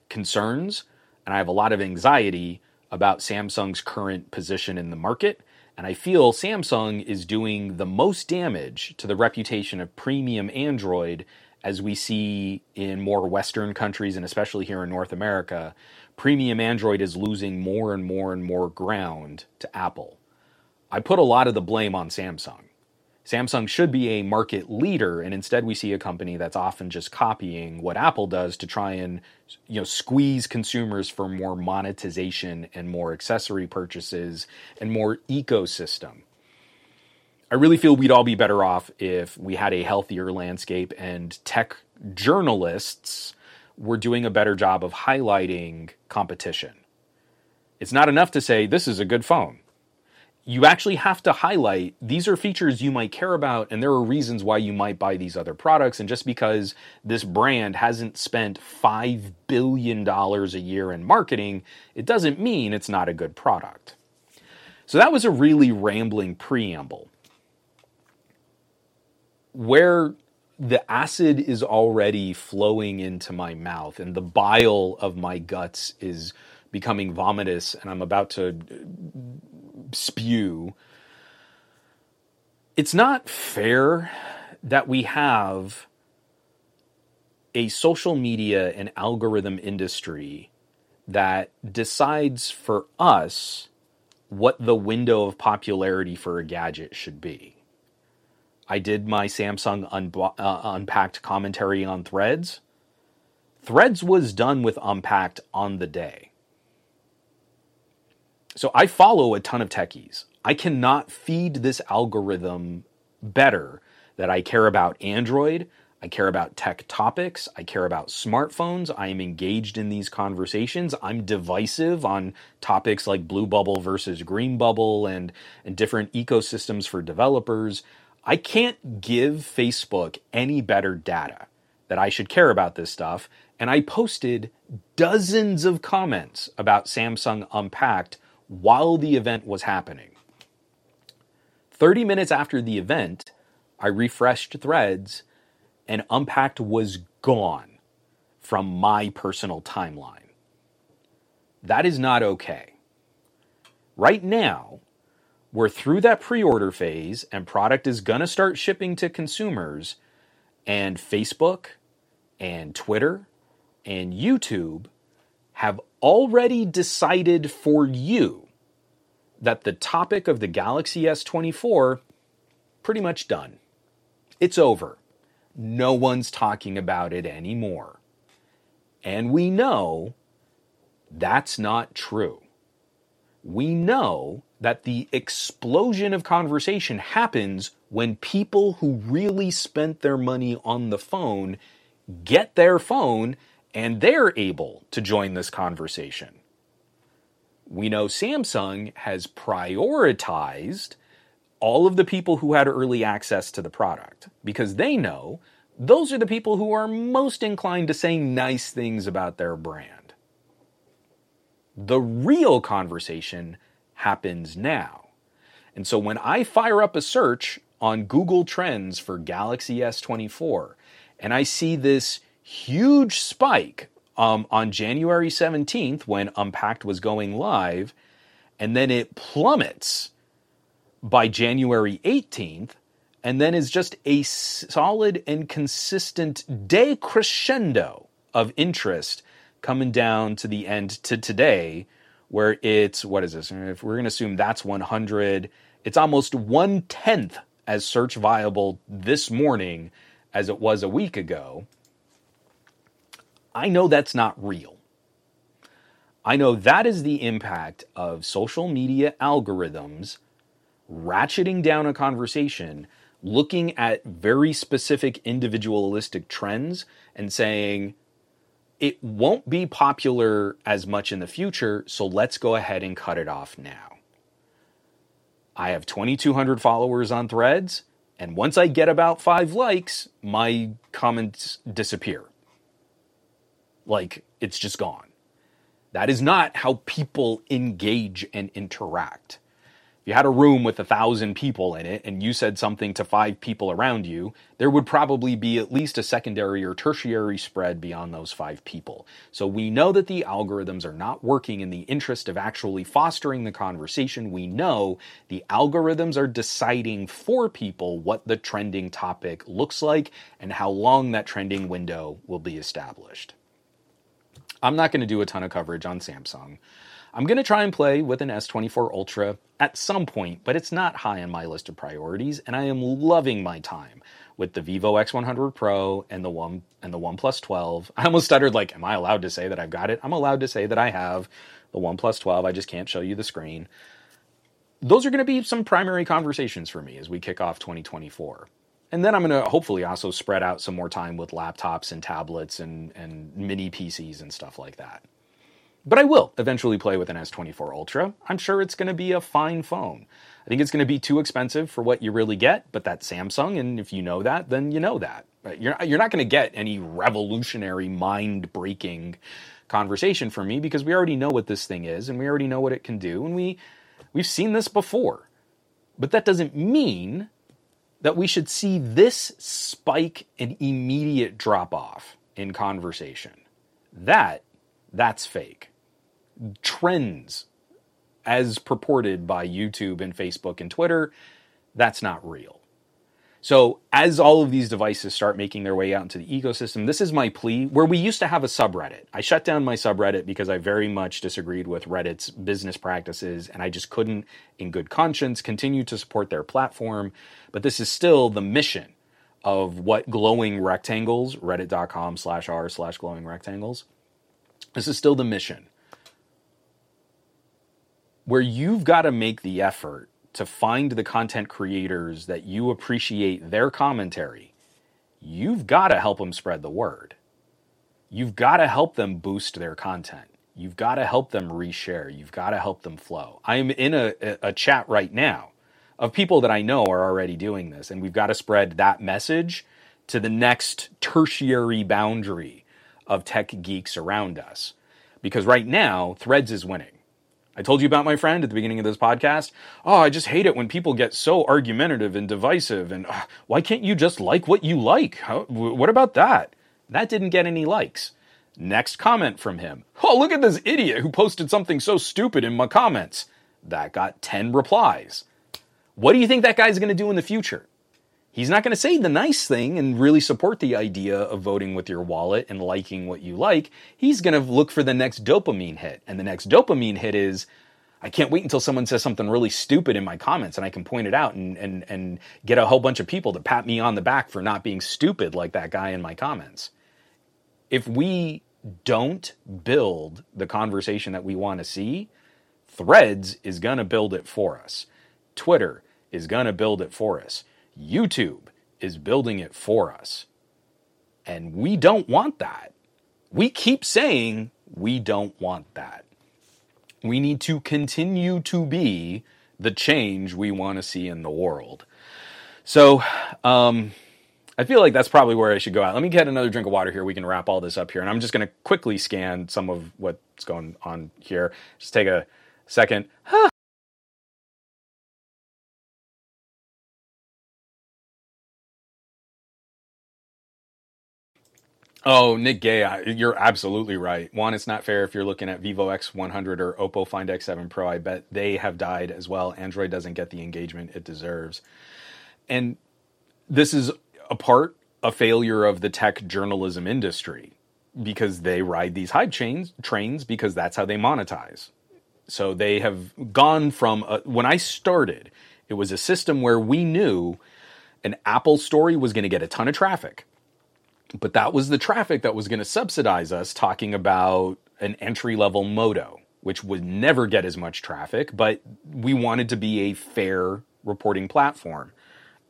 concerns and I have a lot of anxiety about Samsung's current position in the market and I feel Samsung is doing the most damage to the reputation of premium Android as we see in more Western countries and especially here in North America. Premium Android is losing more and more and more ground to Apple. I put a lot of the blame on Samsung. Samsung should be a market leader, and instead we see a company that's often just copying what Apple does to try and you know squeeze consumers for more monetization and more accessory purchases and more ecosystem. I really feel we'd all be better off if we had a healthier landscape and tech journalists were doing a better job of highlighting competition. It's not enough to say this is a good phone you actually have to highlight these are features you might care about and there are reasons why you might buy these other products. And just because this brand hasn't spent 5 billion dollars a year in marketing it doesn't mean it's not a good product. So that was a really rambling preamble. Where the acid is already flowing into my mouth and the bile of my guts is becoming vomitous and I'm about to spew. it's not fair that we have a social media and algorithm industry that decides for us what the window of popularity for a gadget should be. I did my Samsung uh, Unpacked commentary on Threads. Threads was done with Unpacked on the day. So I follow a ton of techies. I cannot feed this algorithm better that I care about Android, I care about tech topics. I care about smartphones. I am engaged in these conversations. I'm divisive on topics like Blue Bubble versus Green Bubble and, and different ecosystems for developers. I can't give Facebook any better data that I should care about this stuff. And I posted dozens of comments about Samsung Unpacked while the event was happening. 30 minutes after the event, I refreshed threads and Unpacked was gone from my personal timeline. That is not okay. Right now, we're through that pre order phase and product is going to start shipping to consumers, and Facebook and Twitter and YouTube have already decided for you that the topic of the Galaxy S24 pretty much done. It's over no one's talking about it anymore. And we know that's not true. We know that the explosion of conversation happens when people who really spent their money on the phone get their phone and they're able to join this conversation. We know Samsung has prioritized all of the people who had early access to the product because they know those are the people who are most inclined to say nice things about their brand. The real conversation happens now. And so when I fire up a search on Google Trends for Galaxy S24 and I see this huge spike um, on January 17th when Unpacked was going live, and then it plummets by January 18th, and then is just a solid and consistent decrescendo of interest coming down to the end to today, where it's what is this? If we're going to assume that's 100, it's almost one tenth as search viable this morning as it was a week ago. I know that's not real. I know that is the impact of social media algorithms ratcheting down a conversation, looking at very specific individualistic trends and saying, it won't be popular as much in the future, so let's go ahead and cut it off now. I have 2,200 followers on threads, and once I get about five likes, my comments disappear. Like, it's just gone. That is not how people engage and interact If you had a room with a thousand people in it and you said something to five people around you, there would probably be at least a secondary or tertiary spread beyond those five people. So we know that the algorithms are not working in the interest of actually fostering the conversation. We know the algorithms are deciding for people what the trending topic looks like and how long that trending window will be established. I'm not going to do a ton of coverage on Samsung. I'm going to try and play with an S24 Ultra at some point, but it's not high on my list of priorities, and I am loving my time with the Vivo X100 Pro and the One and the OnePlus 12. I almost stuttered like, am I allowed to say that I've got it? I'm allowed to say that I have the OnePlus 12. I just can't show you the screen. Those are going to be some primary conversations for me as we kick off 2024. And then I'm going to hopefully also spread out some more time with laptops and tablets and, and mini PCs and stuff like that. But I will eventually play with an S24 Ultra. I'm sure it's going to be a fine phone. I think it's going to be too expensive for what you really get, but that's Samsung, and if you know that, then you know that. You're, you're not going to get any revolutionary, mind breaking conversation from me because we already know what this thing is and we already know what it can do, and we, we've seen this before. But that doesn't mean that we should see this spike and immediate drop off in conversation. That, that's fake trends as purported by YouTube and Facebook and Twitter, that's not real. So, as all of these devices start making their way out into the ecosystem, this is my plea. Where we used to have a subreddit, I shut down my subreddit because I very much disagreed with Reddit's business practices and I just couldn't, in good conscience, continue to support their platform. But this is still the mission of what glowing rectangles, reddit.com slash r slash glowing rectangles. This is still the mission. Where you've got to make the effort to find the content creators that you appreciate their commentary, you've got to help them spread the word. You've got to help them boost their content. You've got to help them reshare. You've got to help them flow. I'm in a, a, chat right now of people that I know are already doing this, and we've got to spread that message to the next tertiary boundary of tech geeks around us. Because right now, Threads is winning. I told you about my friend at the beginning of this podcast. Oh, I just hate it when people get so argumentative and divisive. And uh, why can't you just like what you like? What about that? That didn't get any likes. Next comment from him. Oh, look at this idiot who posted something so stupid in my comments. That got 10 replies. What do you think that guy's going to do in the future? He's not going to say the nice thing and really support the idea of voting with your wallet and liking what you like. He's going to look for the next dopamine hit. And the next dopamine hit is, I can't wait until someone says something really stupid in my comments and I can point it out and, and, and get a whole bunch of people to pat me on the back for not being stupid like that guy in my comments. If we don't build the conversation that we want to see, Threads is going to build it for us. Twitter is going to build it for us. YouTube is building it for us. And we don't want that. We keep saying we don't want that. We need to continue to be the change we want to see in the world. So, um, I feel like that's probably where I should go out. Let me get another drink of water here. We can wrap all this up here. And I'm just going to quickly scan some of what's going on here. Just take a second. Oh, Nick Gay, you're absolutely right. One, it's not fair if you're looking at Vivo X100 or Oppo Find X7 Pro. I bet they have died as well. Android doesn't get the engagement it deserves. And this is a part, a failure of the tech journalism industry because they ride these hype chains, trains because that's how they monetize. So they have gone from, a, when I started, it was a system where we knew an Apple story was going to get a ton of traffic but that was the traffic that was going to subsidize us talking about an entry level moto, which would never get as much traffic, but we wanted to be a fair reporting platform.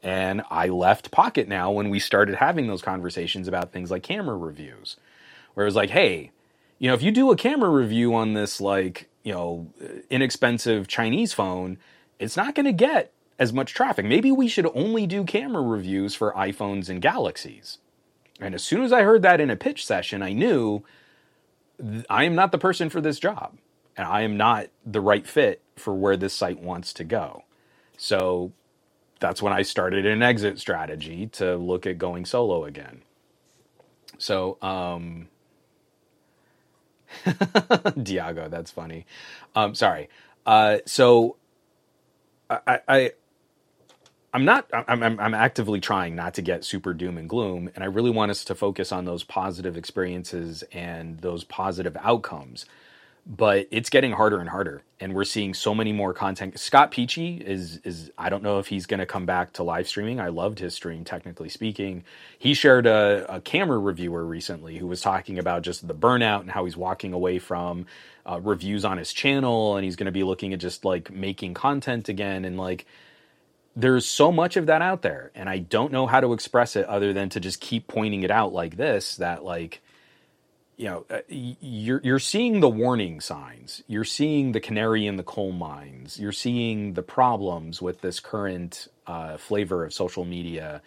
And I left Pocketnow when we started having those conversations about things like camera reviews, where it was like, hey, you know, if you do a camera review on this, like, you know, inexpensive Chinese phone, it's not going to get as much traffic. Maybe we should only do camera reviews for iPhones and Galaxies. And as soon as I heard that in a pitch session, I knew I am not the person for this job. And I am not the right fit for where this site wants to go. So that's when I started an exit strategy to look at going solo again. So, um, Diago, that's funny. Um, sorry. Uh, so I, I, I'm not. I'm, I'm, I'm actively trying not to get super doom and gloom, and I really want us to focus on those positive experiences and those positive outcomes. But it's getting harder and harder, and we're seeing so many more content. Scott Peachy is is I don't know if he's going to come back to live streaming. I loved his stream, technically speaking. He shared a, a camera reviewer recently who was talking about just the burnout and how he's walking away from uh, reviews on his channel, and he's going to be looking at just like making content again, and like there's so much of that out there and i don't know how to express it other than to just keep pointing it out like this that like you know uh, you're you're seeing the warning signs. You're seeing the canary in the coal mines. You're seeing the problems with this current uh, flavor of social media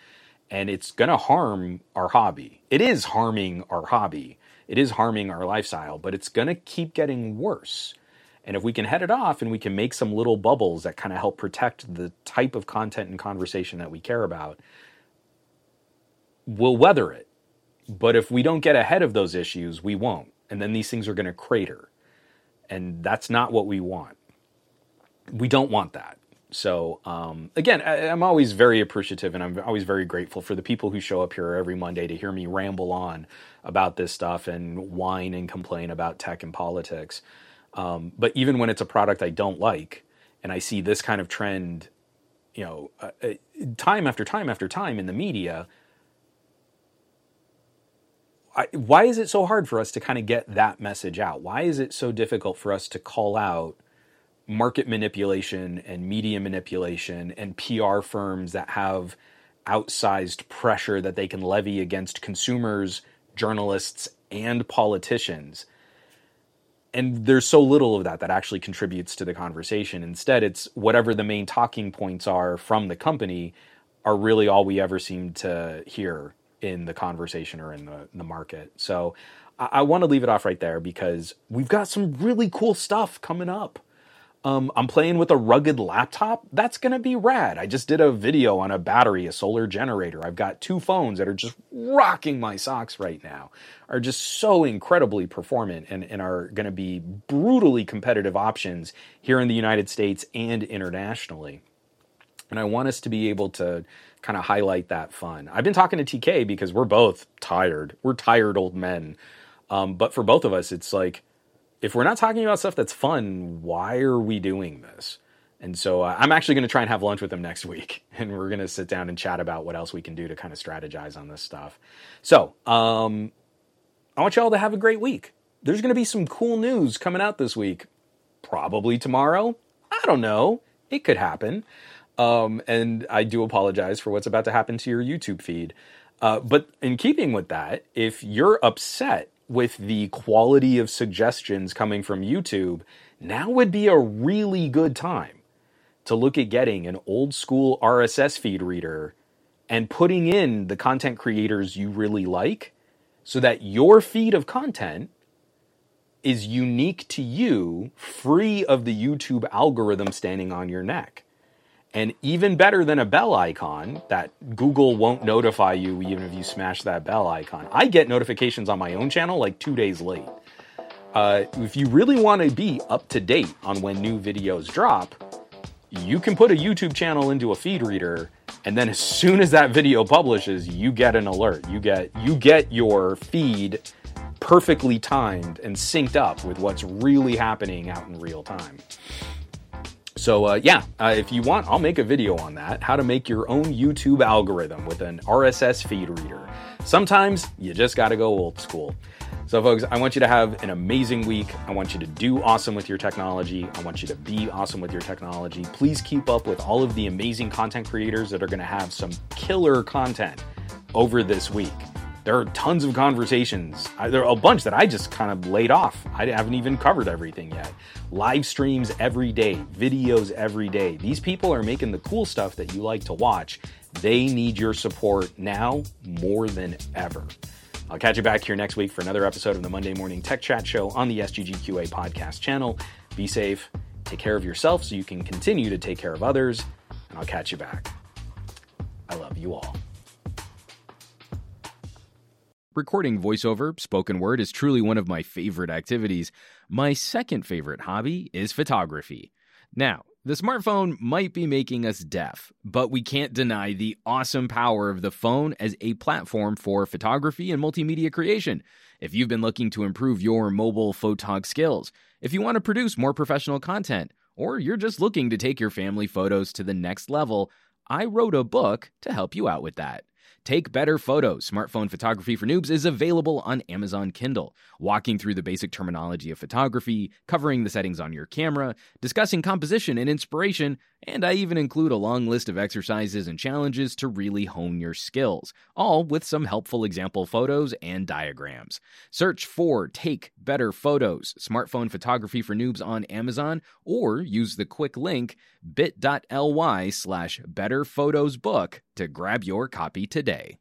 and it's going to harm our hobby. It is harming our hobby. It is harming our lifestyle but it's going to keep getting worse and if we can head it off and we can make some little bubbles that kind of help protect the type of content and conversation that we care about, we'll weather it. But if we don't get ahead of those issues, we won't. And then these things are going to crater. And that's not what we want. We don't want that. So um, again, I, I'm always very appreciative, and I'm always very grateful for the people who show up here every Monday to hear me ramble on about this stuff and whine and complain about tech and politics. Um, but even when it's a product I don't like, and I see this kind of trend, you know, uh, uh, time after time after time in the media, I, why is it so hard for us to kind of get that message out? Why is it so difficult for us to call out market manipulation and media manipulation and PR firms that have outsized pressure that they can levy against consumers, journalists, and politicians? And there's so little of that that actually contributes to the conversation. Instead, it's whatever the main talking points are from the company are really all we ever seem to hear in the conversation or in the, the market. So I, I want to leave it off right there because we've got some really cool stuff coming up. Um, I'm playing with a rugged laptop. That's going to be rad. I just did a video on a battery, a solar generator. I've got two phones that are just rocking my socks right now, are just so incredibly performant and, and are going to be brutally competitive options here in the United States and internationally. And I want us to be able to kind of highlight that fun. I've been talking to TK because we're both tired. We're tired old men. Um, but for both of us, it's like, if we're not talking about stuff that's fun, why are we doing this? And so uh, I'm actually going to try and have lunch with him next week, and we're going to sit down and chat about what else we can do to kind of strategize on this stuff. So um, I want y'all to have a great week. There's going to be some cool news coming out this week, probably tomorrow. I don't know. It could happen. Um, and I do apologize for what's about to happen to your YouTube feed. Uh, but in keeping with that, if you're upset with the quality of suggestions coming from YouTube, now would be a really good time to look at getting an old school RSS feed reader and putting in the content creators you really like so that your feed of content is unique to you, free of the YouTube algorithm standing on your neck. And even better than a bell icon that Google won't notify you even if you smash that bell icon. I get notifications on my own channel like two days late. Uh, if you really want to be up to date on when new videos drop, you can put a YouTube channel into a feed reader, and then as soon as that video publishes, you get an alert. You get you get your feed perfectly timed and synced up with what's really happening out in real time. So uh, yeah, uh, if you want, I'll make a video on that, how to make your own YouTube algorithm with an RSS feed reader. Sometimes you just gotta go old school. So folks, I want you to have an amazing week. I want you to do awesome with your technology. I want you to be awesome with your technology. Please keep up with all of the amazing content creators that are gonna have some killer content over this week. There are tons of conversations. There are a bunch that I just kind of laid off. I haven't even covered everything yet. Live streams every day, videos every day. These people are making the cool stuff that you like to watch. They need your support now more than ever. I'll catch you back here next week for another episode of the Monday Morning Tech Chat Show on the SGGQA podcast channel. Be safe, take care of yourself so you can continue to take care of others, and I'll catch you back. I love you all. Recording voiceover, spoken word, is truly one of my favorite activities. My second favorite hobby is photography. Now, the smartphone might be making us deaf, but we can't deny the awesome power of the phone as a platform for photography and multimedia creation. If you've been looking to improve your mobile photog skills, if you want to produce more professional content, or you're just looking to take your family photos to the next level, I wrote a book to help you out with that. Take Better Photos Smartphone Photography for Noobs is available on Amazon Kindle, walking through the basic terminology of photography, covering the settings on your camera, discussing composition and inspiration, and I even include a long list of exercises and challenges to really hone your skills, all with some helpful example photos and diagrams. Search for Take Better Photos Smartphone Photography for Noobs on Amazon or use the quick link bit.ly slash betterphotosbook to grab your copy today.